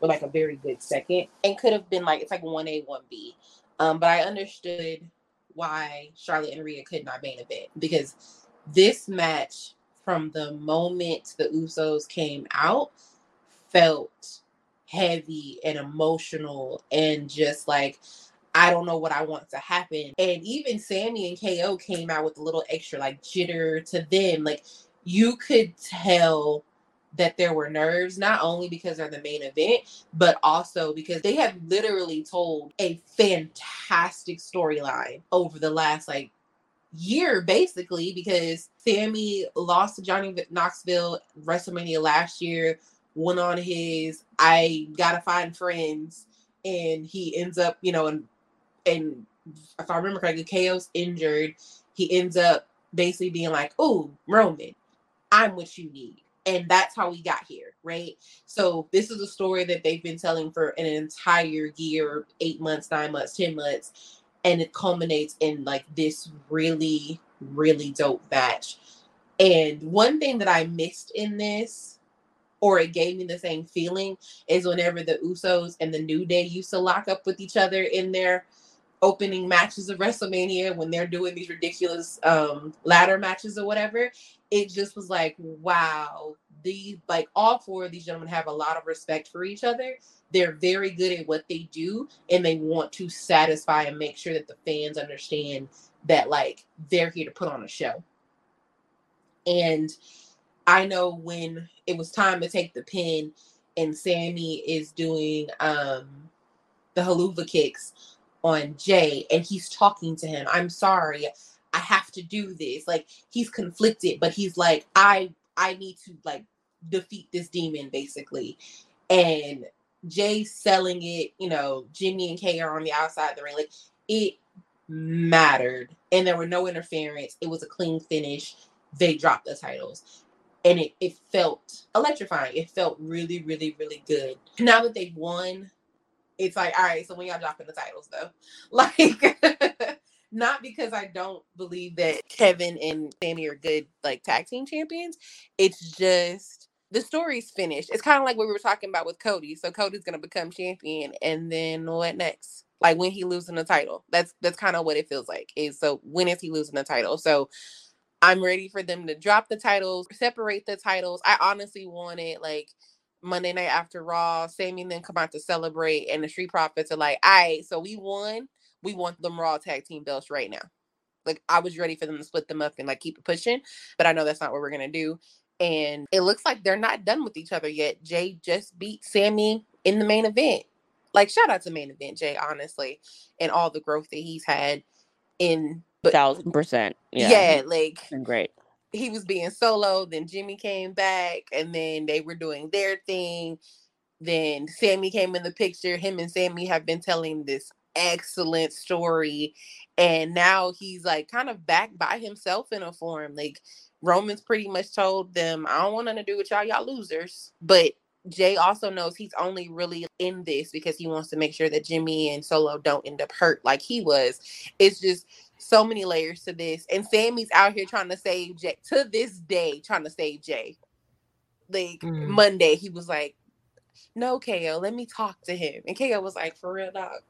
S3: were like a very good second and could have been like it's like one A, one B. Um, but I understood why Charlotte and Rhea could not main event because this match, from the moment the Usos came out, felt heavy and emotional and just like I don't know what I want to happen. And even Sami and KO came out with a little extra like jitter to them. Like you could tell that there were nerves, not only because they're the main event, but also because they have literally told a fantastic storyline over the last like year, basically, because Sami lost to Johnny Knoxville WrestleMania last year, went on his I gotta find friends, and he ends up, you know, and and if I remember correctly, KO's injured. He ends up basically being like, Oh, Roman, I'm what you need and that's how we got here right? So this is a story that they've been telling for an entire year eight months nine months ten months and it culminates in like this really really dope match and one thing that i missed in this or it gave me the same feeling is whenever the usos and the new day used to lock up with each other in their opening matches of WrestleMania when they're doing these ridiculous um ladder matches or whatever, it just was like, wow, these like all four of these gentlemen have a lot of respect for each other. They're very good at what they do and they want to satisfy and make sure that the fans understand that like they're here to put on a show. And I know when it was time to take the pin and Sami is doing um the Helluva kicks on Jay and he's talking to him. I'm sorry. I have to do this. Like he's conflicted, but he's like, I I need to like defeat this demon basically. And Jay selling it, you know, Jimmy and Kay are on the outside of the ring. Like it mattered. And there were no interference. It was a clean finish. They dropped the titles. And it, it felt electrifying. It felt really, really, really good. Now that they've won, it's like, all right, so when y'all dropping the titles though? Like not because I don't believe that Kevin and Sami are good like tag team champions. It's just the story's finished. It's kind of like what we were talking about with Cody. So Cody's gonna become champion, and then what next? Like when he losing the title. That's that's kind of what it feels like. Is so when is he losing the title? So I'm ready for them to drop the titles, separate the titles. I honestly wanted like Monday night after Raw, Sami and then come out to celebrate, and the Street Profits are like, all right, so we won. We want them Raw tag team belts right now. Like I was ready for them to split them up and like keep it pushing, but I know that's not what we're gonna do. And it looks like they're not done with each other yet. Jay just beat Sami in the main event. Like shout out to main event Jay, honestly, and all the growth that he's had in
S1: but, thousand percent.
S3: Yeah, yeah like
S1: great
S3: he was being solo. Then Jimmy came back, and then they were doing their thing. Then Sami came in the picture. Him and Sami have been telling this excellent story, and now he's like kind of back by himself in a form. Like Roman's pretty much told them, "I don't want nothing to do with y'all, y'all losers." But Jay also knows he's only really in this because he wants to make sure that Jimmy and Solo don't end up hurt like he was. It's just so many layers to this. And Sami's out here trying to save Jay to this day, trying to save Jay. Like mm. Monday, he was like, No, KO, let me talk to him. And KO was like, For real, dog,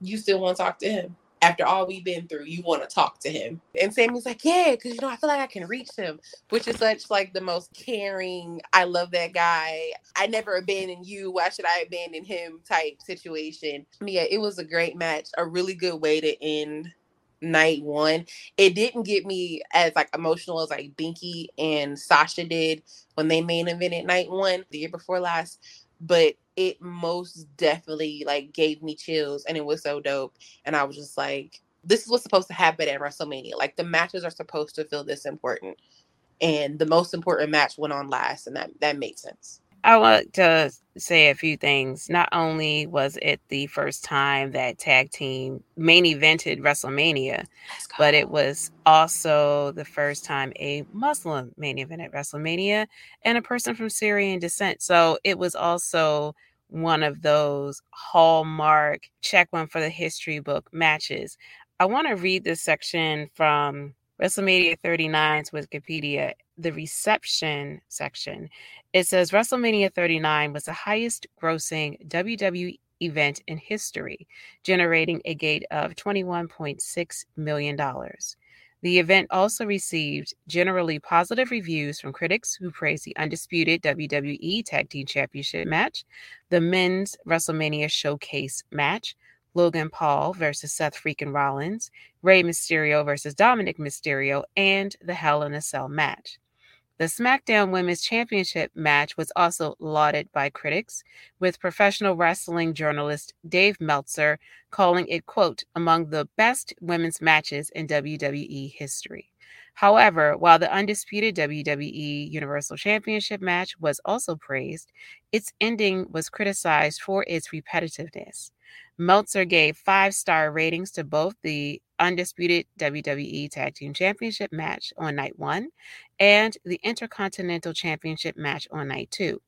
S3: you still want to talk to him? After all we've been through, you want to talk to him. And Sami's like, Yeah, because you know, I feel like I can reach him, which is such like the most caring, I love that guy. I never abandoned you. Why should I abandon him type situation. Yeah, it was a great match, a really good way to end night one. It didn't get me as like emotional as like Binky and Sasha did when they main evented night one the year before last, but it most definitely like gave me chills and it was so dope. And I was just like, this is what's supposed to happen at WrestleMania. Like the matches are supposed to feel this important. And the most important match went on last, and that that made sense.
S2: I want to say a few things. Not only was it the first time that tag team main evented WrestleMania, but it was also the first time a Muslim main evented WrestleMania and a person from Syrian descent. So it was also one of those hallmark check one for the history book matches. I want to read this section from WrestleMania 39's Wikipedia, the reception section. It says WrestleMania 39 was the highest grossing WWE event in history, generating a gate of $21.6 million. The event also received generally positive reviews from critics who praised the undisputed WWE Tag Team Championship match, the men's WrestleMania Showcase match, Logan Paul versus Seth freaking Rollins, Rey Mysterio versus Dominik Mysterio, and the Hell in a Cell match. The SmackDown Women's Championship match was also lauded by critics, with professional wrestling journalist Dave Meltzer calling it, quote, among the best women's matches in WWE history. However, while the undisputed WWE Universal Championship match was also praised, its ending was criticized for its repetitiveness. Meltzer gave five star ratings to both the undisputed WWE Tag Team Championship match on night one and the Intercontinental Championship match on night two.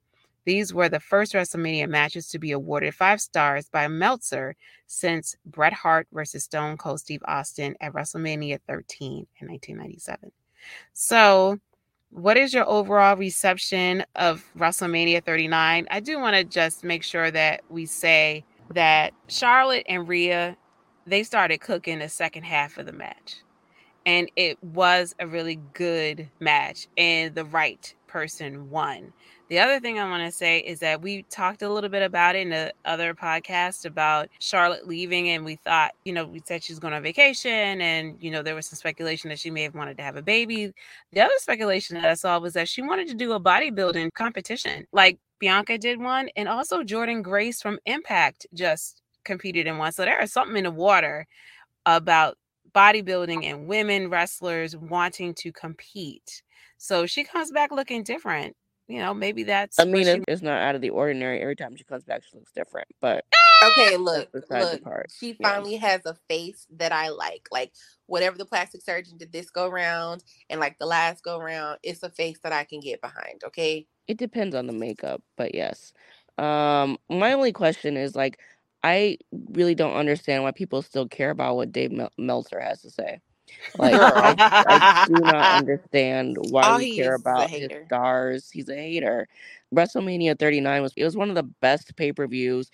S2: These were the first WrestleMania matches to be awarded five stars by Meltzer since Bret Hart versus Stone Cold Steve Austin at WrestleMania 13 in 1997. So, what is your overall reception of WrestleMania 39? I do want to just make sure that we say that Charlotte and Rhea they started cooking the second half of the match. And it was a really good match, and the right person won. The other thing I want to say is that we talked a little bit about it in the other podcast about Charlotte leaving, and we thought, you know, we said she's going on vacation, and you know, there was some speculation that she may have wanted to have a baby. The other speculation that I saw was that she wanted to do a bodybuilding competition, like Bianca did one, and also Jordynne Grace from Impact just competed in one. So there is something in the water about bodybuilding and women wrestlers wanting to compete. So she comes back looking different. You know, maybe that's.
S1: I mean, she... it's not out of the ordinary. Every time she comes back, she looks different. But
S4: okay, look, look, she finally yeah. has a face that I like. Like whatever the plastic surgeon did this go round, and like the last go round, it's a face that I can get behind. Okay.
S1: It depends on the makeup, but yes. Um, my only question is like, I really don't understand why people still care about what Dave Mel- Meltzer has to say. Like, I, I, do not understand why All we care about his stars. He's a hater. WrestleMania 39 was it was one of the best pay per views.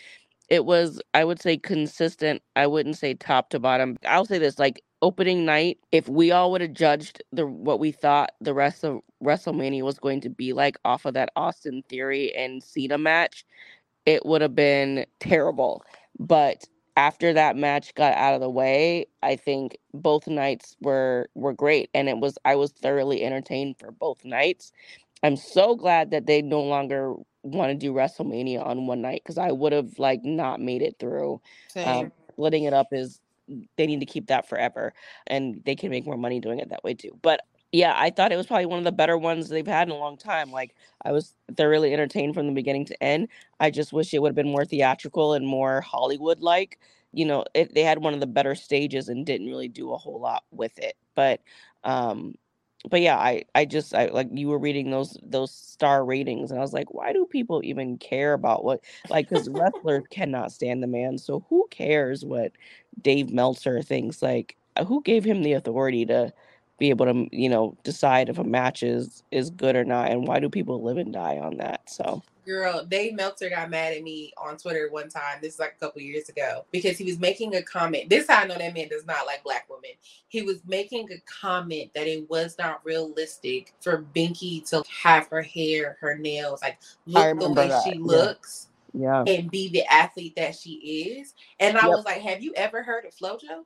S1: It was, I would say, consistent. I wouldn't say top to bottom. I'll say this: like opening night, if we all would have judged the what we thought the rest of WrestleMania was going to be like off of that Austin Theory and Cena match, it would have been terrible. But after that match got out of the way, I think both nights were were great and it was I was thoroughly entertained for both nights. I'm so glad that they no longer want to do WrestleMania on one night because I would have like not made it through. Um, splitting it up is they need to keep that forever and they can make more money doing it that way too. But yeah, I thought it was probably one of the better ones they've had in a long time. Like I was thoroughly entertained from the beginning to end. I just wish it would have been more theatrical and more Hollywood like. You know, it, they had one of the better stages and didn't really do a whole lot with it. But um but yeah, I I just I like you were reading those those star ratings and I was like, why do people even care about what like cuz wrestler cannot stand the man. So who cares what Dave Meltzer thinks like who gave him the authority to be able to you know decide if a match is is good or not and why do people live and die on that so
S4: girl dave meltzer got mad at me on twitter one time this is like a couple years ago because he was making a comment this how i know that man does not like black women he was making a comment that it was not realistic for binky to have her hair her nails like look the way that. she looks
S1: yeah.
S4: and be the athlete that she is and i yep. was like have you ever heard of flojo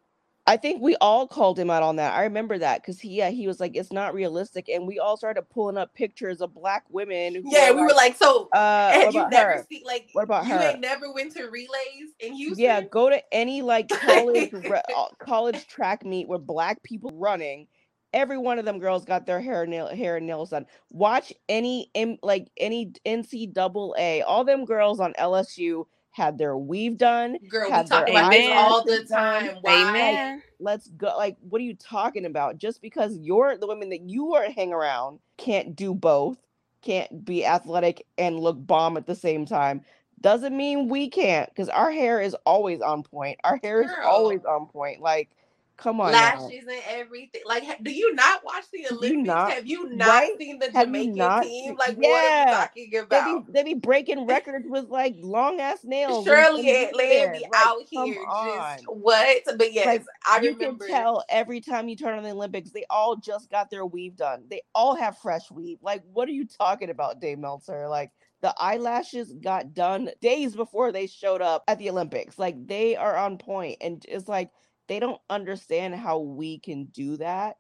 S1: I think we all called him out on that. I remember that because he, yeah, he was like, "It's not realistic," and we all started pulling up pictures of black women.
S4: yeah, we like, were like, "So, uh, had you never her? seen like what about you her? ain't never went to relays in Houston?
S1: Yeah, go to any like college re- uh, college track meet with black people running. every one of them girls got their hair nail hair and nails done. Watch any M, like any NCAA, all them girls on LSU had their weave done.
S3: Girl, we talk
S1: their
S3: about this all the time. Why?
S2: Amen.
S1: Let's go. Like, what are you talking about? Just because you're the women that you are hang around can't do both, can't be athletic and look bomb at the same time, doesn't mean we can't. Because our hair is always on point. Our hair is always on point. Like, come on. now.
S3: lashes and everything. Like, do you not watch the
S1: you
S3: Olympics?
S1: not-
S3: Have you not
S1: right?
S3: seen the Jamaican team? Like,
S1: Yeah.
S3: what are we talking
S1: They
S3: about?
S1: be, they be breaking records with like long ass nails. and-
S3: Shirley
S1: and
S3: and Land
S1: hair.
S3: be
S1: Like,
S3: out here
S1: on.
S3: just what? But yes,
S1: Like,
S3: I
S1: you
S3: remember.
S1: can tell every time you turn on the Olympics, they all just got their weave done. They all have fresh weave. Like, what are you talking about, Dave Meltzer? Like, the eyelashes got done days before they showed up at the Olympics. Like, they are on point, and it's like they don't understand how we can do that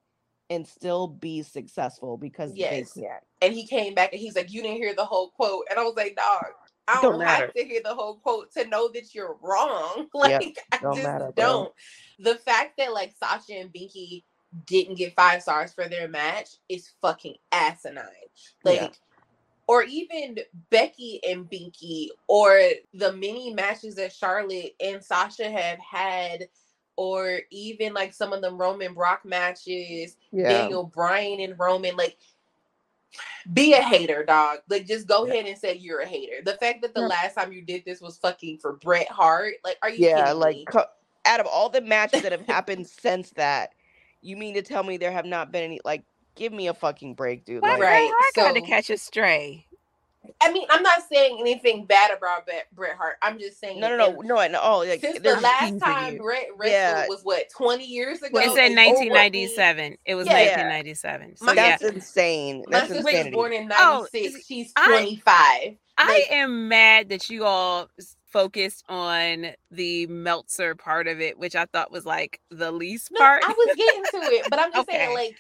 S1: and still be successful because
S3: Yes.
S1: they can't.
S3: and he came back and he's like, "You didn't hear the whole quote," and I was like, "Dog." I
S1: Don't
S3: don't, have to hear the whole quote to know that you're wrong. Like I
S1: don't
S3: just
S1: matter,
S3: don't. The fact that like Sasha and Binky didn't get five stars for their match is fucking asinine. Like
S1: Yeah.
S3: or even Becky and Binky or the many matches that Charlotte and Sasha have had or even like some of the Roman Brock matches
S1: Yeah.
S3: Daniel Bryan and Roman, like be a hater, dog. Like just go
S1: Yeah.
S3: ahead and say you're a hater. The fact that the
S1: Yeah.
S3: last time you did this was fucking for Bret Hart, like are you
S1: yeah,
S3: kidding
S1: like
S3: me?
S1: co- out of all the matches that have happened since that, you mean to tell me there have not been any? Like, give me a fucking break, dude.
S2: Why
S1: Like,
S2: Bret
S3: Right,
S2: Hart got to catch a stray?
S3: I mean, I'm not saying anything bad about Bret, Bret Hart. I'm just saying
S1: no, no,
S3: that
S1: no, no, no. Oh, like
S3: Since the last time. Bret wrestled
S1: Yeah.
S3: was what 20 years ago.
S2: It
S1: Well,
S2: said 1997. It was
S3: Yeah.
S2: 1997. So
S3: My
S2: yeah,
S1: that's insane.
S3: My
S1: That's
S3: sister was
S1: insanity.
S3: born in
S2: Oh,
S3: 96. She's 25.
S2: I
S3: like-
S2: am mad that you all focused on the Meltzer part of it, which I thought was like the least
S3: No,
S2: part.
S3: I was getting to it, but I'm just
S2: Okay.
S3: saying, like,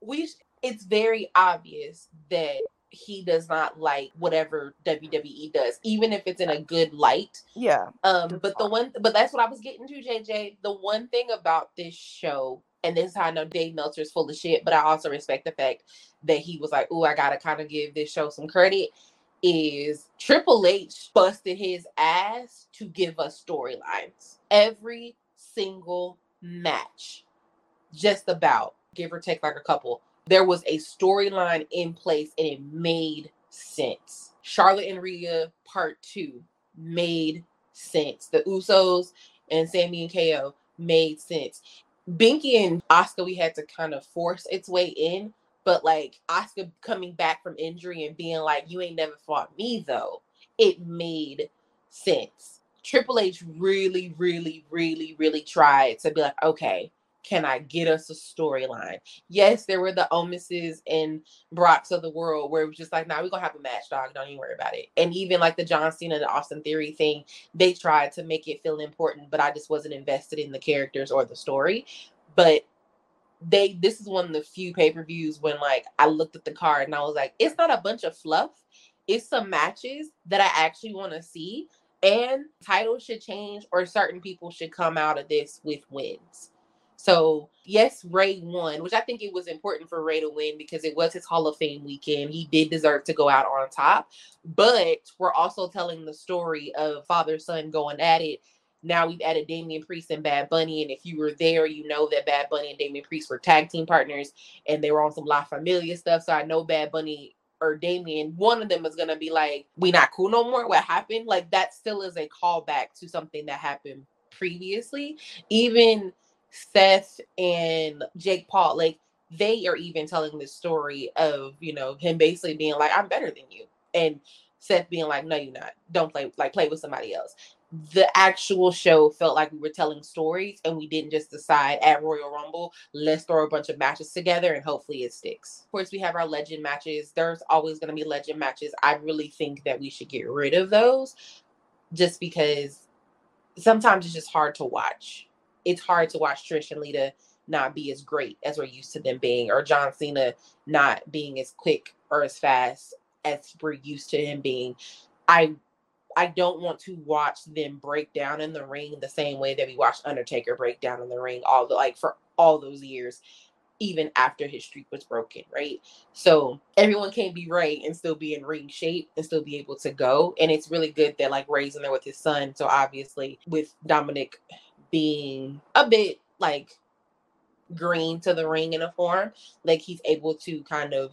S3: we. sh- It's very obvious that he does not like whatever WWE does, even if it's in a good light.
S1: Yeah,
S3: Um, but the one, but that's what I was getting to, JJ. The one thing about this show, and this is how I know Dave Meltzer's full of shit, but I also respect the fact that he was like, "Oh, I gotta kind of give this show some credit." Is Triple H busted his ass to give us storylines every single match, just about give or take like a couple. There was a storyline in place and it made sense. Charlotte and Rhea part two made sense. The Usos and Sami and KO made sense. Binky and Asuka, we had to kind of force its way in, but like Asuka coming back from injury and being like, "You ain't never fought me," though, it made sense. Triple H really, really, really, really tried to be like, okay, can I get us a storyline? Yes, there were the Omoses and Brocks of the world where it was just like, nah, we're gonna have a match, dog. Don't even worry about it. And even like the John Cena and the Austin Theory thing, they tried to make it feel important, but I just wasn't invested in the characters or the story. But they this is one of the few pay-per-views when like I looked at the card and I was like, it's not a bunch of fluff, it's some matches that I actually want to see. And titles should change, or certain people should come out of this with wins. So yes, Rey won, which I think it was important for Rey to win because it was his Hall of Fame weekend. He did deserve to go out on top. But we're also telling the story of father son going at it. Now we've added Damian Priest and Bad Bunny, and if you were there, you know that Bad Bunny and Damian Priest were tag team partners, and they were on some La Familia stuff. So I know Bad Bunny or Damian, one of them is gonna be like, "We not cool no more." What happened? Like that still is a callback to something that happened previously. Even Seth and Jake Paul, like they are even telling this story of you know him basically being like, "I'm better than you," and Seth being like, "No, you're not. Don't play like play with somebody else." The actual show felt like we were telling stories, and we didn't just decide at Royal Rumble, let's throw a bunch of matches together and hopefully it sticks. Of course, we have our legend matches. There's always going to be legend matches. I really think that we should get rid of those, just because sometimes it's just hard to watch. It's hard to watch Trish and Lita not be as great as we're used to them being, or John Cena not being as quick or as fast as we're used to him being. I I don't want to watch them break down in the ring the same way that we watched Undertaker break down in the ring all the like for all those years. even after his streak was broken, right? So everyone can be Rey and still be in ring shape and still be able to go. And it's really good that like Rey's in there with his son. So obviously with Dominik being a bit like green to the ring in a form, like he's able to kind of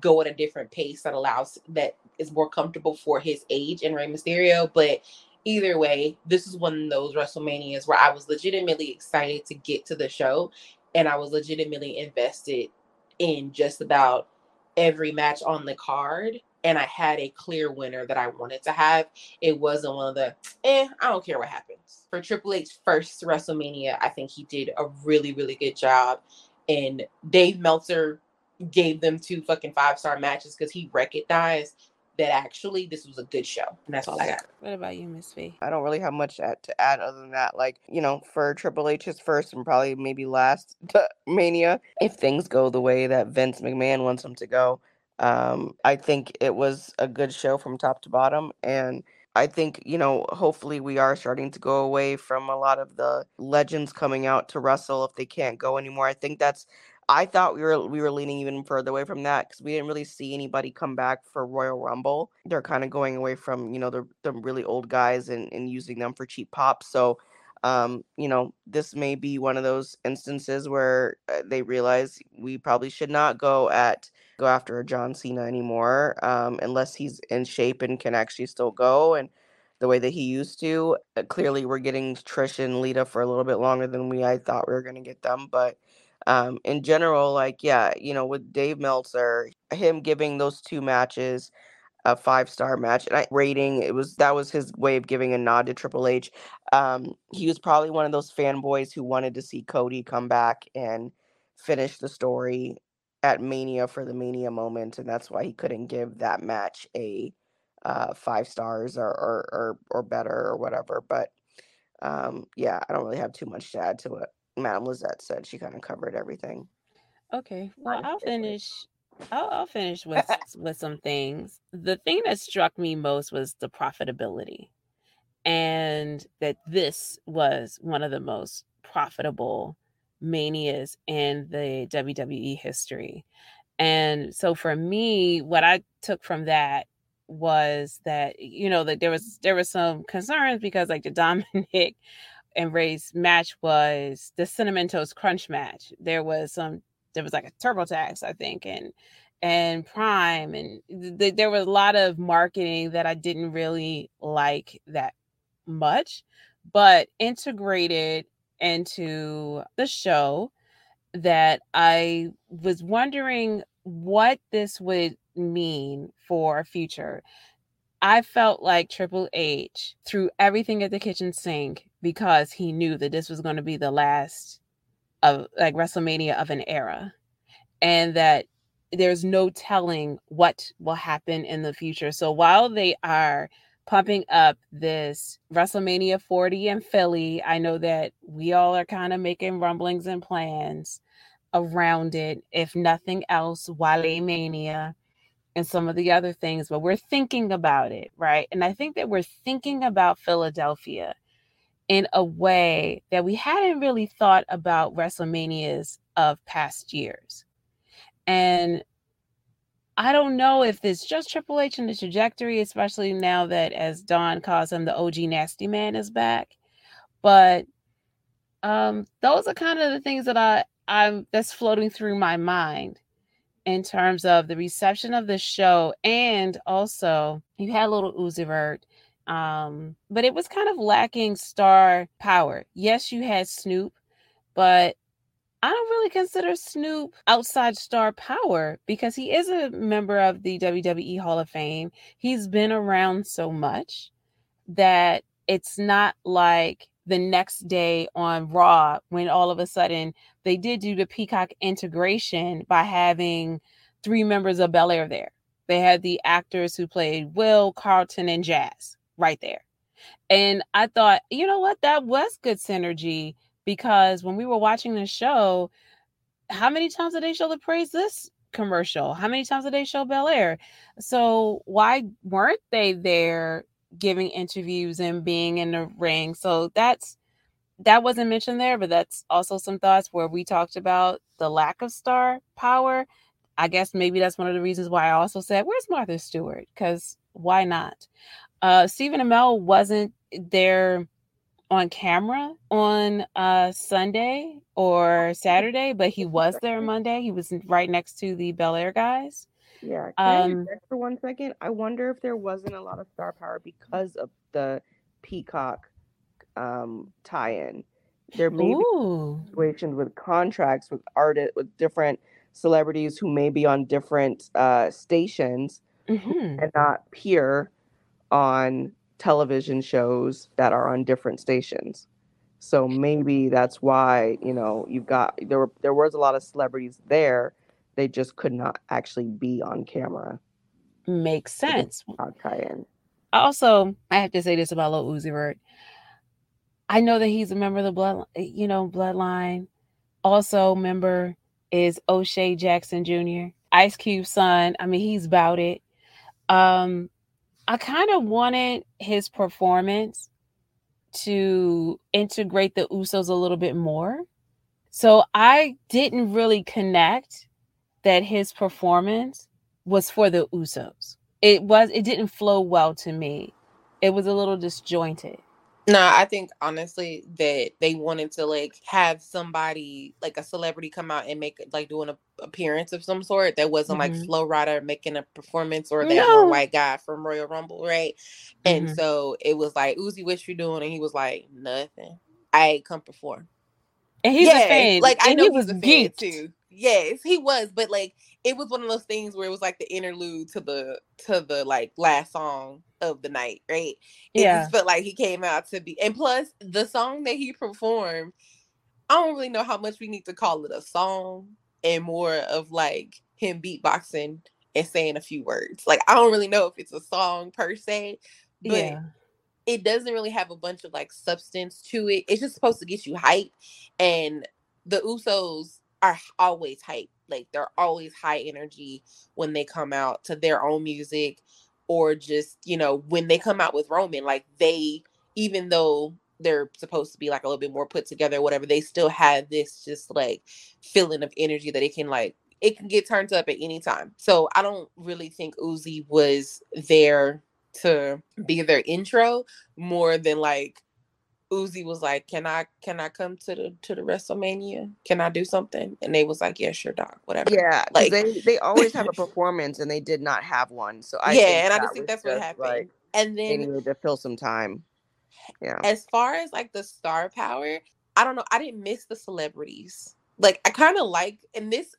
S3: go at a different pace that allows that is more comfortable for his age and Rey Mysterio. But either way, this is one of those WrestleManias where I was legitimately excited to get to the show and I was legitimately invested in just about every match on the card. And I had a clear winner that I wanted to have. It wasn't one of the, eh, I don't care what happens. For Triple H's first WrestleMania, I think he did a really, really good job. And Dave Meltzer gave them two fucking five star matches because he recognized that actually this was a good show. And that's all I got.
S2: What about you, Miss V?
S1: I don't really have much to add other than that. Like, you know, for Triple H's first and probably maybe last Mania, if things go the way that Vince McMahon wants them to go, um, I think it was a good show from top to bottom. And I think, you know, hopefully we are starting to go away from a lot of the legends coming out to wrestle if they can't go anymore. I think that's I thought we were we were leaning even further away from that because we didn't really see anybody come back for Royal Rumble. They're kind of going away from you know the the really old guys and, and using them for cheap pops. So, um, you know, this may be one of those instances where uh, they realize we probably should not go at go after John Cena anymore, um, unless he's in shape and can actually still go and the way that he used to. Uh, clearly, we're getting Trish and Lita for a little bit longer than we I thought we were going to get them, but um, in general, like, yeah, you know, with Dave Meltzer, him giving those two matches a five star match and I rating it was that was his way of giving a nod to Triple H. Um, he was probably one of those fanboys who wanted to see Cody come back and finish the story at Mania for the Mania moment, and that's why he couldn't give that match a uh, five stars or, or or or better or whatever. But um, yeah, I don't really have too much to add to it. Madam Lizette said she kind of covered everything.
S2: Okay, well, I'll finish. I'll, I'll finish with with some things. The thing that struck me most was the profitability, and that this was one of the most profitable manias in the WWE history. And so for me, what I took from that was that you know that there was there was some concerns because like the Dominik and Rey's match was the Cinnamon Toast Crunch match. There was some, there was like a TurboTax, I think, and and Prime, and th- there was a lot of marketing that I didn't really like that much, but integrated into the show that I was wondering what this would mean for future. I felt like Triple H threw everything at the kitchen sink because he knew that this was going to be the last of like WrestleMania of an era and that there's no telling what will happen in the future. So while they are pumping up this WrestleMania 40 in Philly, I know that we all are kind of making rumblings and plans around it. If nothing else, Wale Mania and some of the other things, but we're thinking about it, right? And I think that we're thinking about Philadelphia in a way that we hadn't really thought about WrestleManias of past years. And I don't know if it's just Triple H and the trajectory, especially now that, as Don calls him, the OG Nasty Man is back. But um, those are kind of the things that I I'm that's floating through my mind in terms of the reception of the show, and also you had a Lil Uzi Vert um, but it was kind of lacking star power. Yes, you had Snoop, but I don't really consider Snoop outside star power because he is a member of the WWE Hall of Fame. He's been around so much that it's not like the next day on Raw when all of a sudden they did do the Peacock integration by having three members of Bel Air there. They had the actors who played Will, Carlton, and Jazz right there. And I thought, you know what, that was good synergy because when we were watching the show, how many times did they show the praise this commercial? How many times did they show Bel Air? So why weren't they there giving interviews and being in the ring? So that's that wasn't mentioned there, but that's also some thoughts where we talked about the lack of star power. I guess maybe that's one of the reasons why I also said, "Where's Martha Stewart?" Because why not? Uh, Stephen Amell wasn't there on camera on uh, Sunday or Saturday, but he was there Monday. He was right next to the Bel Air guys.
S1: Yeah. Can um, for one second? I wonder if there wasn't a lot of star power because of the Peacock um, tie-in. There may Ooh. be situations with contracts with artists with different celebrities who may be on different uh, stations mm-hmm. and not appear on television shows that are on different stations. So maybe that's why you know you've got there were there was a lot of celebrities there. They just could not actually be on camera.
S2: Makes sense.
S1: tie-in.
S2: Also, I have to say this about Lil Uzi Vert. I know that he's a member of the blood, you know, bloodline. Also, member is O'Shea Jackson Jr., Ice Cube's son. I mean, he's about it. Um, I kind of wanted his performance to integrate the Usos a little bit more. So I didn't really connect that his performance was for the Usos. It was it didn't flow well to me. It was a little disjointed.
S3: No, I think honestly that they wanted to like have somebody like a celebrity come out and make like do an appearance of some sort that wasn't mm-hmm. like Flo Rida making a performance or that no. white guy from Royal Rumble, right? Mm-hmm. And so it was like Uzi, what you doing? And he was like, nothing. I ain't come perform.
S2: And he's a fan.
S3: Like I know he was a fan too. Yes, he was, but like it was one of those things where it was like the interlude to the to the like last song of the night, right? It yeah. just felt like he came out to be and plus the song that he performed, I don't really know how much we need to call it a song and more of like him beatboxing and saying a few words. Like I don't really know if it's a song per se, but yeah. it doesn't really have a bunch of like substance to it. It's just supposed to get you hype and the Usos are always hype. Like they're always high energy when they come out to their own music or just, you know, when they come out with Roman, like they, even though they're supposed to be like a little bit more put together, whatever, they still have this just like feeling of energy that it can like it can get turned up at any time. So I don't really think Uzi was there to be their intro more than like Uzi was like, "Can I can I come to the to the WrestleMania? Can I do something?" And they was like, "Yeah, sure, doc, whatever."
S1: Yeah, like they they always have a performance, and they did not have one. So I
S3: yeah, and I just think that's just what happened. Like, and then
S1: they needed to fill some time. Yeah.
S3: As far as like the star power, I don't know. I didn't miss the celebrities. Like I kind of like, and this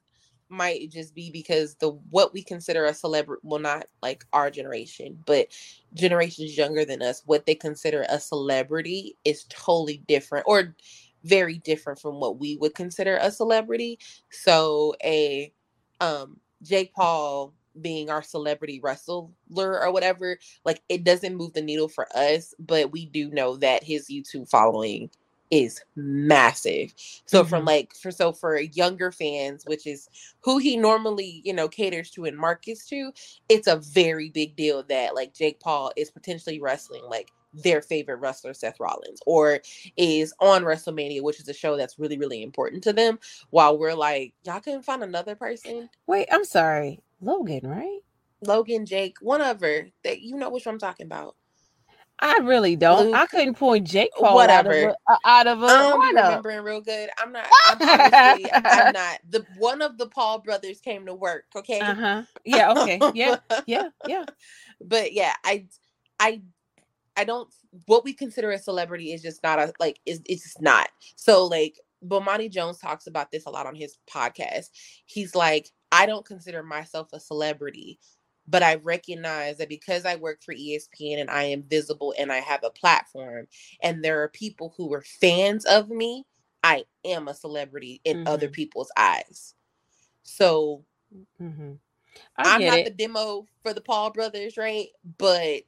S3: might just be because the what we consider a celebrity well not like our generation but generations younger than us what they consider a celebrity is totally different or very different from what we would consider a celebrity. So a um jake paul being our celebrity wrestler or whatever like it doesn't move the needle for us but we do know that his youtube following is massive. So mm-hmm. from like for so for younger fans, which is who he normally, you know, caters to and markets to, it's a very big deal that like Jake Paul is potentially wrestling like their favorite wrestler Seth Rollins or is on WrestleMania, which is a show that's really really important to them. While we're like, y'all couldn't find another person.
S2: Wait, I'm sorry, Logan, right?
S3: Logan, Jake, one of her that you know which I'm talking about.
S2: I really don't. Luke, I couldn't point Jake Paul whatever out of a, out of a
S3: don't be remembering real good. I'm not. I'm, I'm not. The one of the Paul brothers came to work. Okay.
S2: Uh huh. Yeah. Okay. Yeah. Yeah. Yeah.
S3: but yeah, I, I, I don't. What we consider a celebrity is just not a like. Is it's just not. So like, Bomani Jones talks about this a lot on his podcast. He's like, I don't consider myself a celebrity but I recognize that because I work for ESPN and I am visible and I have a platform, and there are people who are fans of me, I am a celebrity in mm-hmm. other people's eyes. So mm-hmm. I'm not it. the demo for the Paul brothers, right? But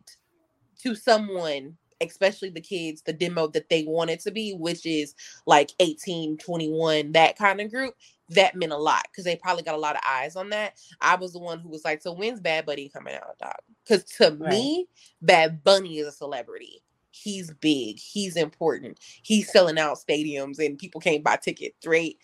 S3: to someone, especially the kids, the demo that they wanted to be, which is like 18, 21, that kind of group, that meant a lot because they probably got a lot of eyes on that. I was the one who was like, "So when's Bad Bunny coming out, dog?" Because to right. me, Bad Bunny is a celebrity. he's big, he's important, he's selling out stadiums, and people can't buy tickets, right?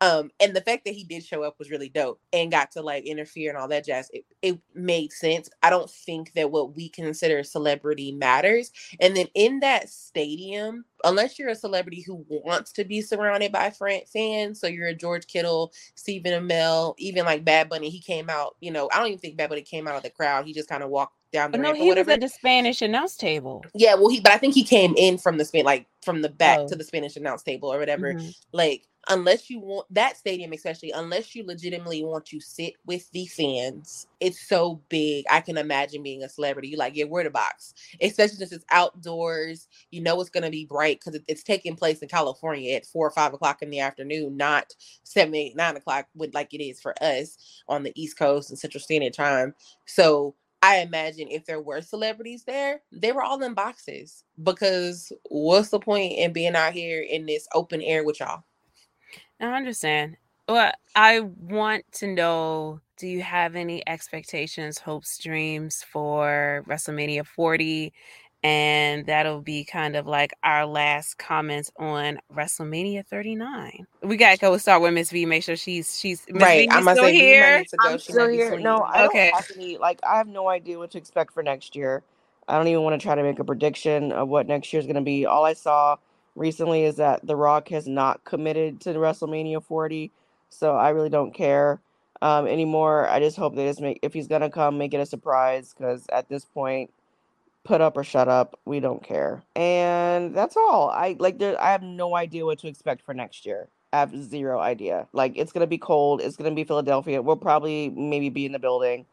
S3: Um, and the fact that he did show up was really dope and got to like interfere and all that jazz. It, it made sense. I don't think that what we consider celebrity matters. And then in that stadium, unless you're a celebrity who wants to be surrounded by fans, so you're a George Kittle, Stephen Amell, even like Bad Bunny, he came out. You know, I don't even think Bad Bunny came out of the crowd. He just kind of walked down the
S2: But no,
S3: ramp or
S2: he was
S3: whatever.
S2: at the Spanish announce table.
S3: yeah, well, he but I think he came in from the Spain, like from the back
S2: Oh.
S3: to the Spanish announce table or whatever
S2: Mhm.
S3: like unless you want that stadium especially unless you legitimately want to sit with the fans it's so big i can imagine being a celebrity you like yeah we're the box especially since it's outdoors you know it's going to be bright because it's taking place in california at four or five o'clock in the afternoon not seven eight nine o'clock with like it is for us on the east coast and central standard time so I imagine if there were celebrities there, they were all in boxes because what's the point in being out here in this open air with y'all?
S2: I understand. Well, I want to know do you have any expectations, hopes, dreams for WrestleMania 40? And that'll be kind of like our last comments on WrestleMania 39. We gotta go start with Miss V. Make sure she's she's Miss
S3: right.
S2: V, you
S3: I'm gonna
S2: still
S3: say
S2: here.
S3: need to go.
S1: I'm
S3: She
S1: still here. No. I
S2: Okay.
S1: don't have any. Like, I have no idea what to expect for next year. I don't even want to try to make a prediction of what next year's going to be. All I saw recently is that The Rock has not committed to the WrestleMania 40, so I really don't care um, anymore. I just hope they just make if he's going to come, make it a surprise because at this point, put up or shut up. We don't care, and that's all. I like. There, I have no idea what to expect for next year. I have zero idea. Like it's gonna be cold. It's gonna be Philadelphia. We'll probably maybe be in the building,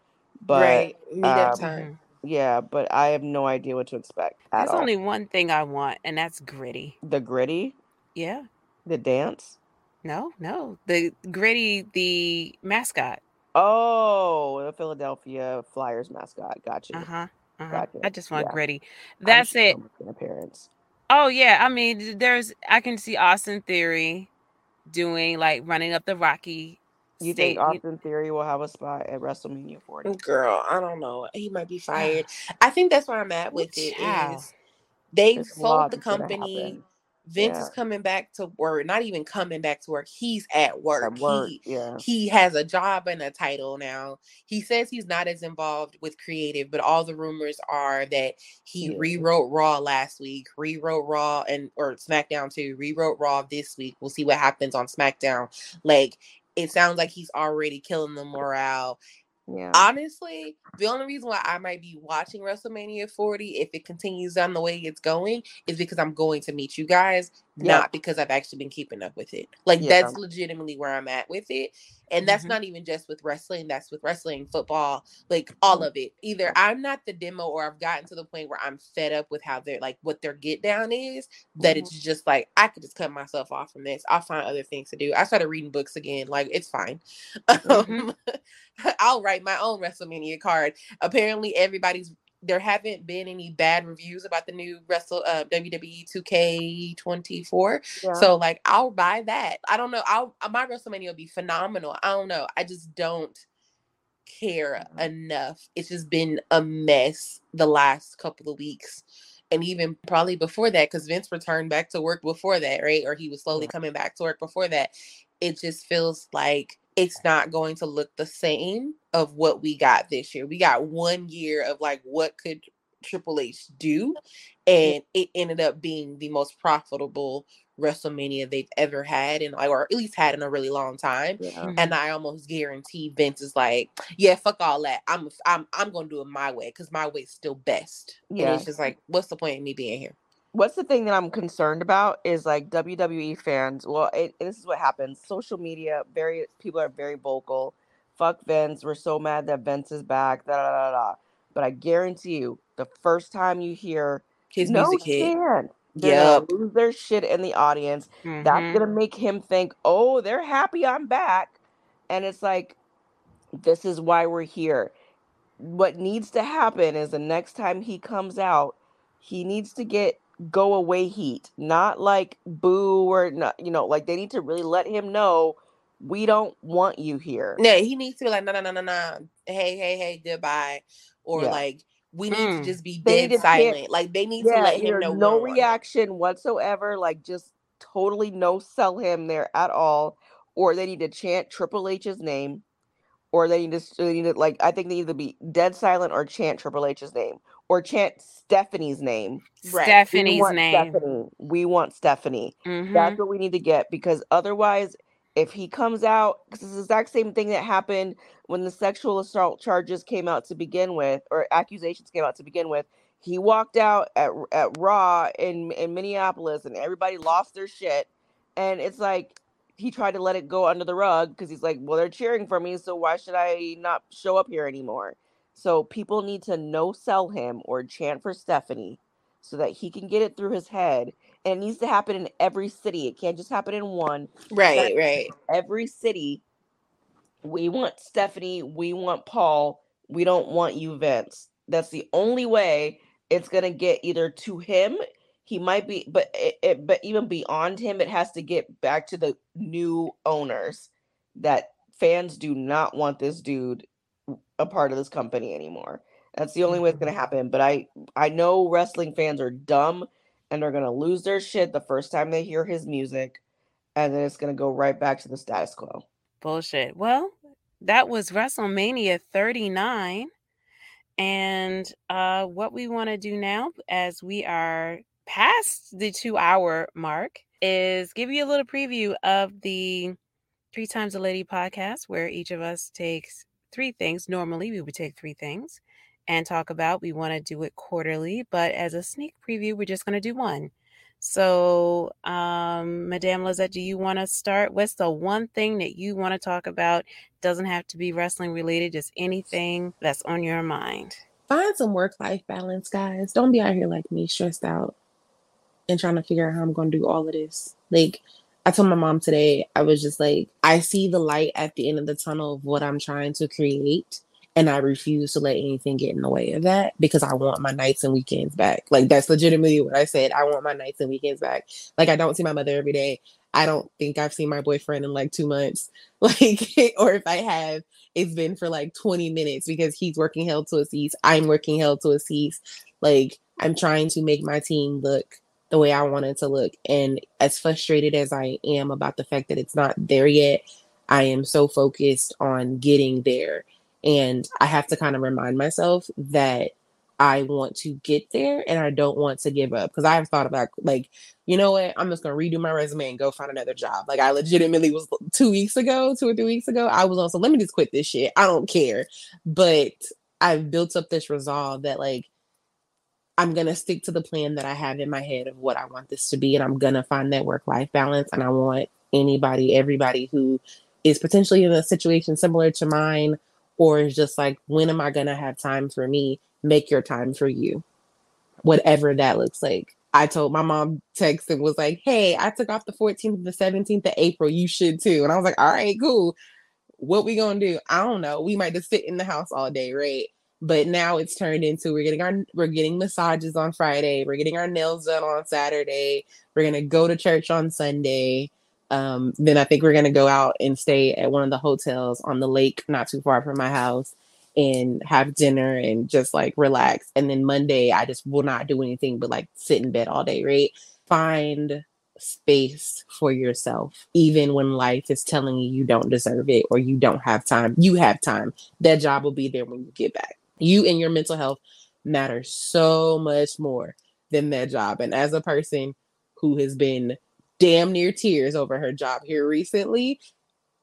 S1: but
S3: right. Up
S1: um,
S3: time.
S1: Yeah. But I have no idea what to expect
S2: There's
S1: all.
S2: only one thing I want, and that's gritty.
S1: the gritty,
S2: Yeah.
S1: the dance.
S2: No, no. The gritty, the mascot.
S1: Oh, the Philadelphia Flyers mascot. Gotcha.
S2: Uh-huh. Uh-huh.
S1: Gotcha.
S2: I just want
S1: Yeah.
S2: gritty.
S1: I'm
S2: That's
S1: sure
S2: it.
S1: an appearance.
S2: Oh yeah, I mean, there's I can see Austin Theory doing like running up the Rocky
S1: You
S2: state.
S1: think Austin Theory will have a spot at WrestleMania 40?
S3: Girl, I don't know. He might be fired. I think that's where I'm at
S2: Ooh,
S3: with it.
S2: child.
S3: Is they've
S1: There's
S3: sold the
S1: that's gonna
S3: company. Vince
S1: Yeah.
S3: is coming back to work. Not even coming back to work. He's at work.
S1: At work,
S3: He
S1: yeah.
S3: he has a job and a title now. He says he's not as involved with creative, but all the rumors are that he
S1: Yeah.
S3: rewrote Raw last week, rewrote Raw and or SmackDown too, rewrote Raw this week. We'll see what happens on SmackDown. Like it sounds like he's already killing the morale.
S1: Yeah.
S3: Honestly, the only reason why I might be watching WrestleMania 40 if it continues down the way it's going is because I'm going to meet you guys, not because I've actually been keeping up with it. Like
S1: Yeah.
S3: that's legitimately where I'm at with it. And that's
S2: Mhm.
S3: not even just with wrestling, that's with wrestling, football, like all of it. Either I'm not the demo or I've gotten to the point where I'm fed up with how they're like what their get down is, that
S1: Mhm.
S3: it's just like I could just cut myself off from this. I'll find other things to do. I started reading books again, like it's fine.
S2: Mhm.
S3: Um, I'll write my own WrestleMania card. Apparently, everybody's there haven't been any bad reviews about the new Wrestle uh, WWE 2K24.
S1: Yeah.
S3: So like I'll buy that. I don't know. I'll uh, my WrestleMania will be phenomenal. I don't know. I just don't care
S1: Mhm.
S3: enough. It's just been a mess the last couple of weeks. And even probably before that, because Vince returned back to work before that, right? Or he was slowly
S1: Yeah.
S3: coming back to work before that. It just feels like it's not going to look the same of what we got this year. We got one year of like what could Triple H do, and it ended up being the most profitable WrestleMania they've ever had, and like, or at least had in a really long time.
S1: yeah.
S3: And mm-hmm. I almost guarantee Vince is like, yeah, fuck all that. I'm I'm I'm gonna do it my way because my way's still best. And
S1: Yeah.
S3: it's just like, what's the point of me being here?
S1: What's the thing that I'm concerned about is like WWE fans. Well, it, this is what happens. Social media, very people are very vocal. Fuck Vince. We're so mad that Vince is back. Da da da da. But I guarantee you, the first time you hear
S3: His
S1: no
S3: music hit.
S1: stand, they're
S3: Yep.
S1: gonna lose their shit in the audience. That's
S2: Mhm.
S1: gonna make him think, oh, they're happy I'm back. And it's like, this is why we're here. What needs to happen is the next time he comes out, he needs to get go away heat, not like boo or not, you know, like they need to really let him know we don't want you here.
S3: No, he needs to be like, no, no, no, no, no. Hey, hey, hey, goodbye. Or
S1: Yeah.
S3: like we need
S2: Mm.
S3: to just be
S1: They
S3: dead
S1: to hit-
S3: silent. Like they need to let him know
S1: no
S3: we're on.
S1: reaction whatsoever, like just totally no sell him there at all, or they need to chant Triple H's name, or they need to, they need to like I think they need to be dead silent or chant Triple H's name, or chant Stephanie's name.
S3: Right.
S1: We
S2: Stephanie's
S1: want
S2: name.
S1: Stephanie. We want Stephanie.
S2: Mhm.
S1: That's what we need to get because otherwise, if he comes out, because it's the exact same thing that happened when the sexual assault charges came out to begin with, or accusations came out to begin with. He walked out at at Raw in in Minneapolis, and everybody lost their shit. And it's like he tried to let it go under the rug because he's like, "Well, they're cheering for me, so why should I not show up here anymore?" So people need to no sell him or chant for Stephanie so that he can get it through his head. And it needs to happen in every city. It can't just happen in one.
S3: Right, right.
S1: Every city, we want Stephanie, we want Paul, we don't want you, Vince. That's the only way it's gonna get either to him. He might be, but it, it but even beyond him, it has to get back to the new owners that fans do not want this dude a part of this company anymore. That's the only way it's gonna mm-hmm. happen. But I I know wrestling fans are dumb and they're gonna lose their shit the first time they hear his music, and then it's gonna go right back to the status quo.
S2: Bullshit. Well, that was WrestleMania 39. And uh, what we want to do now, as we are past the two hour mark, is give you a little preview of the Three Times a Lady podcast, where each of us takes three things. Normally, we would take three things and talk about. We want to do it quarterly, but as a sneak preview, we're just going to do one. So, um, Madame Lizette, do you want to start? What's the one thing that you want to talk about? Doesn't have to be wrestling related, just anything that's on your mind.
S3: Find some work life balance, guys. Don't be out here like me, stressed out and trying to figure out how I'm going to do all of this. Like, I told my mom today, I was just like, I see the light at the end of the tunnel of what I'm trying to create. And I refuse to let anything get in the way of that because I want my nights and weekends back. Like, that's legitimately what I said. I want my nights and weekends back. Like, I don't see my mother every day. I don't think I've seen my boyfriend in like two months. Like, or if I have, it's been for like 20 minutes because he's working hell to a cease. I'm working hell to a cease. Like, I'm trying to make my team look the way I want it to look. And as frustrated as I am about the fact that it's not there yet, I am so focused on getting there. And I have to kind of remind myself that I want to get there and I don't want to give up because I've thought about like, you know what, I'm just gonna redo my resume and go find another job. Like I legitimately was two weeks ago, two or three weeks ago, I was also let me just quit this shit. I don't care. But I've built up this resolve that like I'm gonna stick to the plan that I have in my head of what I want this to be, and I'm gonna find that work life balance. And I want anybody, everybody who is potentially in a situation similar to mine, or is just like, when am I gonna have time for me? Make your time for you, whatever that looks like. I told my mom text and was like, "Hey, I took off the 14th to the 17th of April. You should too." And I was like, "All right, cool. What we gonna do? I don't know. We might just sit in the house all day, right?" but now it's turned into we're getting our we're getting massages on Friday, we're getting our nails done on Saturday, we're gonna go to church on Sunday. Um, then I think we're gonna go out and stay at one of the hotels on the lake, not too far from my house, and have dinner and just like relax. And then Monday, I just will not do anything but like sit in bed all day, right? Find space for yourself, even when life is telling you you don't deserve it or you don't have time. You have time. That job will be there when you get back you and your mental health matter so much more than that job. And as a person who has been damn near tears over her job here recently,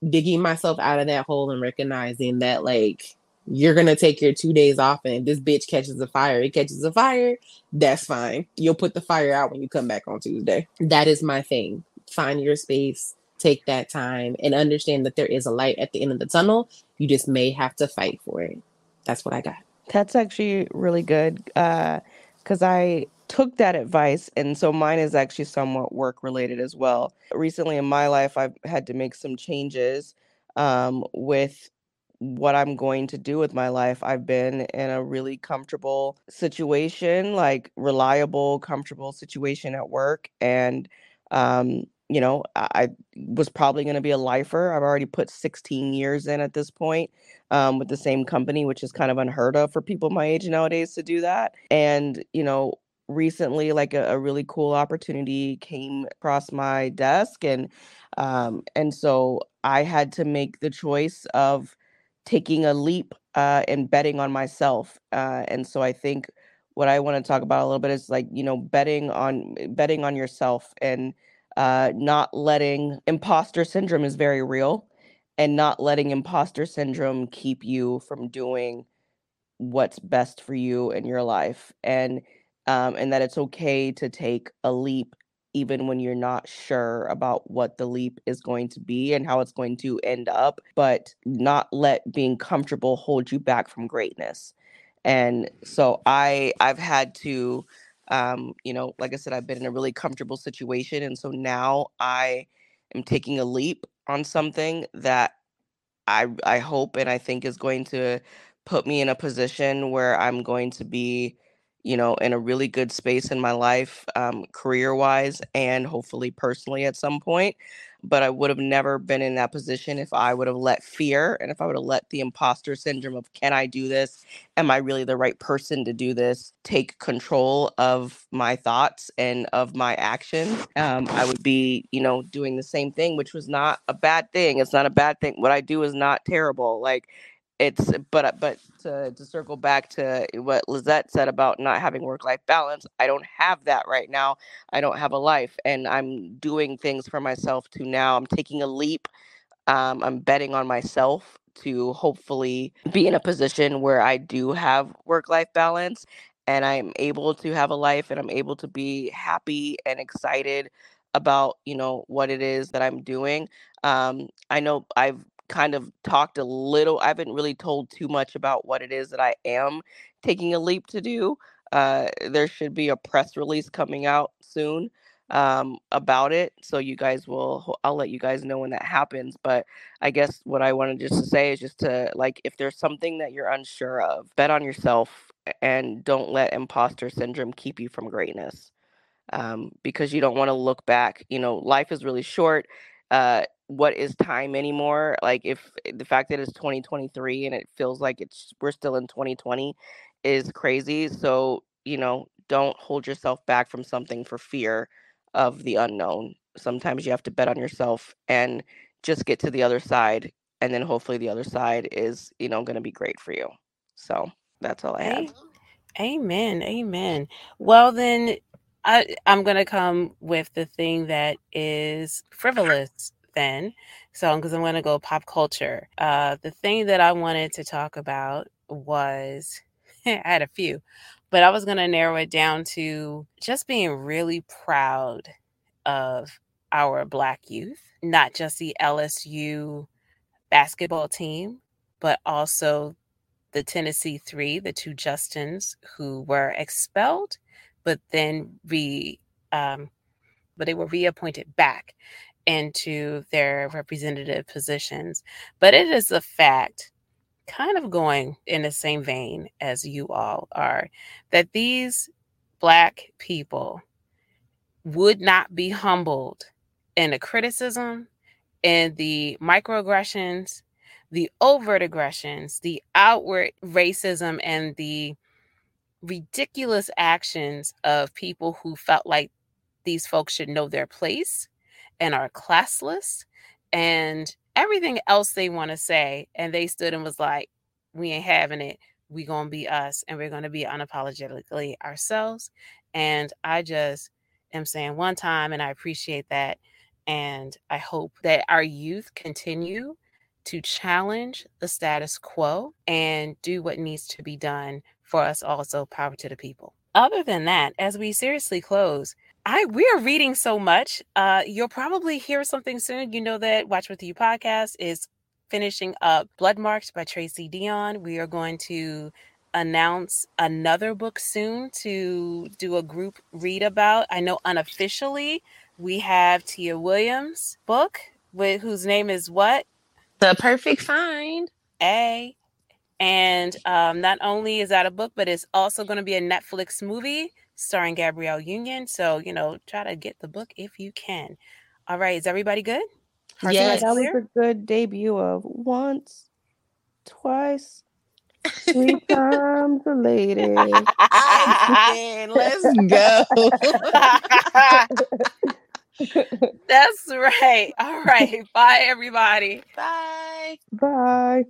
S3: digging myself out of that hole and recognizing that, like, you're gonna take your two days off and this bitch catches a fire, it catches a fire, that's fine. You'll put the fire out when you come back on Tuesday. That is my thing. Find your space, take that time, and understand that there is a light at the end of the tunnel. You just may have to fight for it that's what I got.
S1: That's actually really good Uh, because I took that advice. And so mine is actually somewhat work related as well. Recently in my life, I've had to make some changes um, with what I'm going to do with my life. I've been in a really comfortable situation, like reliable, comfortable situation at work. And um, you know, I was probably going to be a lifer. I've already put 16 years in at this point um, with the same company, which is kind of unheard of for people my age nowadays to do that. And, you know, recently, like a, a really cool opportunity came across my desk. And, um, and so I had to make the choice of taking a leap uh, and betting on myself. Uh, and so I think what I want to talk about a little bit is like, you know, betting on betting on yourself and uh, not letting imposter syndrome is very real and not letting imposter syndrome keep you from doing what's best for you in your life and um, and that it's okay to take a leap even when you're not sure about what the leap is going to be and how it's going to end up but not let being comfortable hold you back from greatness and so i i've had to um, you know, like I said, I've been in a really comfortable situation. And so now I am taking a leap on something that I I hope and I think is going to put me in a position where I'm going to be, you know, in a really good space in my life, um, career wise and hopefully personally at some point but I would have never been in that position if I would have let fear and if I would have let the imposter syndrome of can I do this? Am I really the right person to do this? Take control of my thoughts and of my actions. Um, I would be, you know, doing the same thing, which was not a bad thing. It's not a bad thing. What I do is not terrible. Like it's but but to, to circle back to what Lizette said about not having work life balance, I don't have that right now. I don't have a life, and I'm doing things for myself to now. I'm taking a leap. Um, I'm betting on myself to hopefully be in a position where I do have work life balance and I'm able to have a life and I'm able to be happy and excited about you know what it is that I'm doing. Um, I know I've kind of talked a little. I haven't really told too much about what it is that I am taking a leap to do. Uh, there should be a press release coming out soon um, about it. So you guys will, I'll let you guys know when that happens. But I guess what I wanted just to say is just to like, if there's something that you're unsure of, bet on yourself and don't let imposter syndrome keep you from greatness. Um, because you don't want to look back. You know, life is really short. Uh, what is time anymore like if eh, the fact that it's 2023 and it feels like it's we're still in 2020 is crazy so you know don't hold yourself back from something for fear of the unknown. Sometimes you have to bet on yourself and just get to the other side and then hopefully the other side is you know going to be great for you. So that's all i have.
S2: Amen amen. Well then I, i'm going to come with the thing that is frivolous then. So, because I'm going to go pop culture. Uh, the thing that I wanted to talk about was I had a few, but I was going to narrow it down to just being really proud of our Black youth, not just the LSU basketball team, but also the Tennessee Three, the two Justins who were expelled, but then re, um, but they were reappointed back into their representative positions. But it is a fact, kind of going in the same vein as you all are, that these Black people would not be humbled in the criticism and the microaggressions, the overt aggressions, the outward racism, and the ridiculous actions of people who felt like these folks should know their place and are classless and everything else they want to say. And they stood and was like, we ain't having it. We gonna be us and we're gonna be unapologetically ourselves. And I just am saying one time and I appreciate that. And I hope that our youth continue to challenge the status quo and do what needs to be done for us also. Power to the people. Other than that, as we seriously close, I we are reading so much. Uh, you'll probably hear something soon. You know that Watch With You podcast is finishing up Blood Marks by Tracy Deonn. We are going to announce another book soon to do a group read about. I know unofficially we have Tia Williams' book with whose name is what?
S4: The Perfect Find.
S2: A. And um, not only is that a book, but it's also going to be a Netflix movie starring Gabrielle Union. So, you know, try to get the book if you can. All right, is everybody good?
S3: Hearts yes.
S1: That was a good debut of once, twice, three times a lady.
S3: Let's go.
S2: That's right. All right. Bye, everybody.
S3: Bye.
S1: Bye.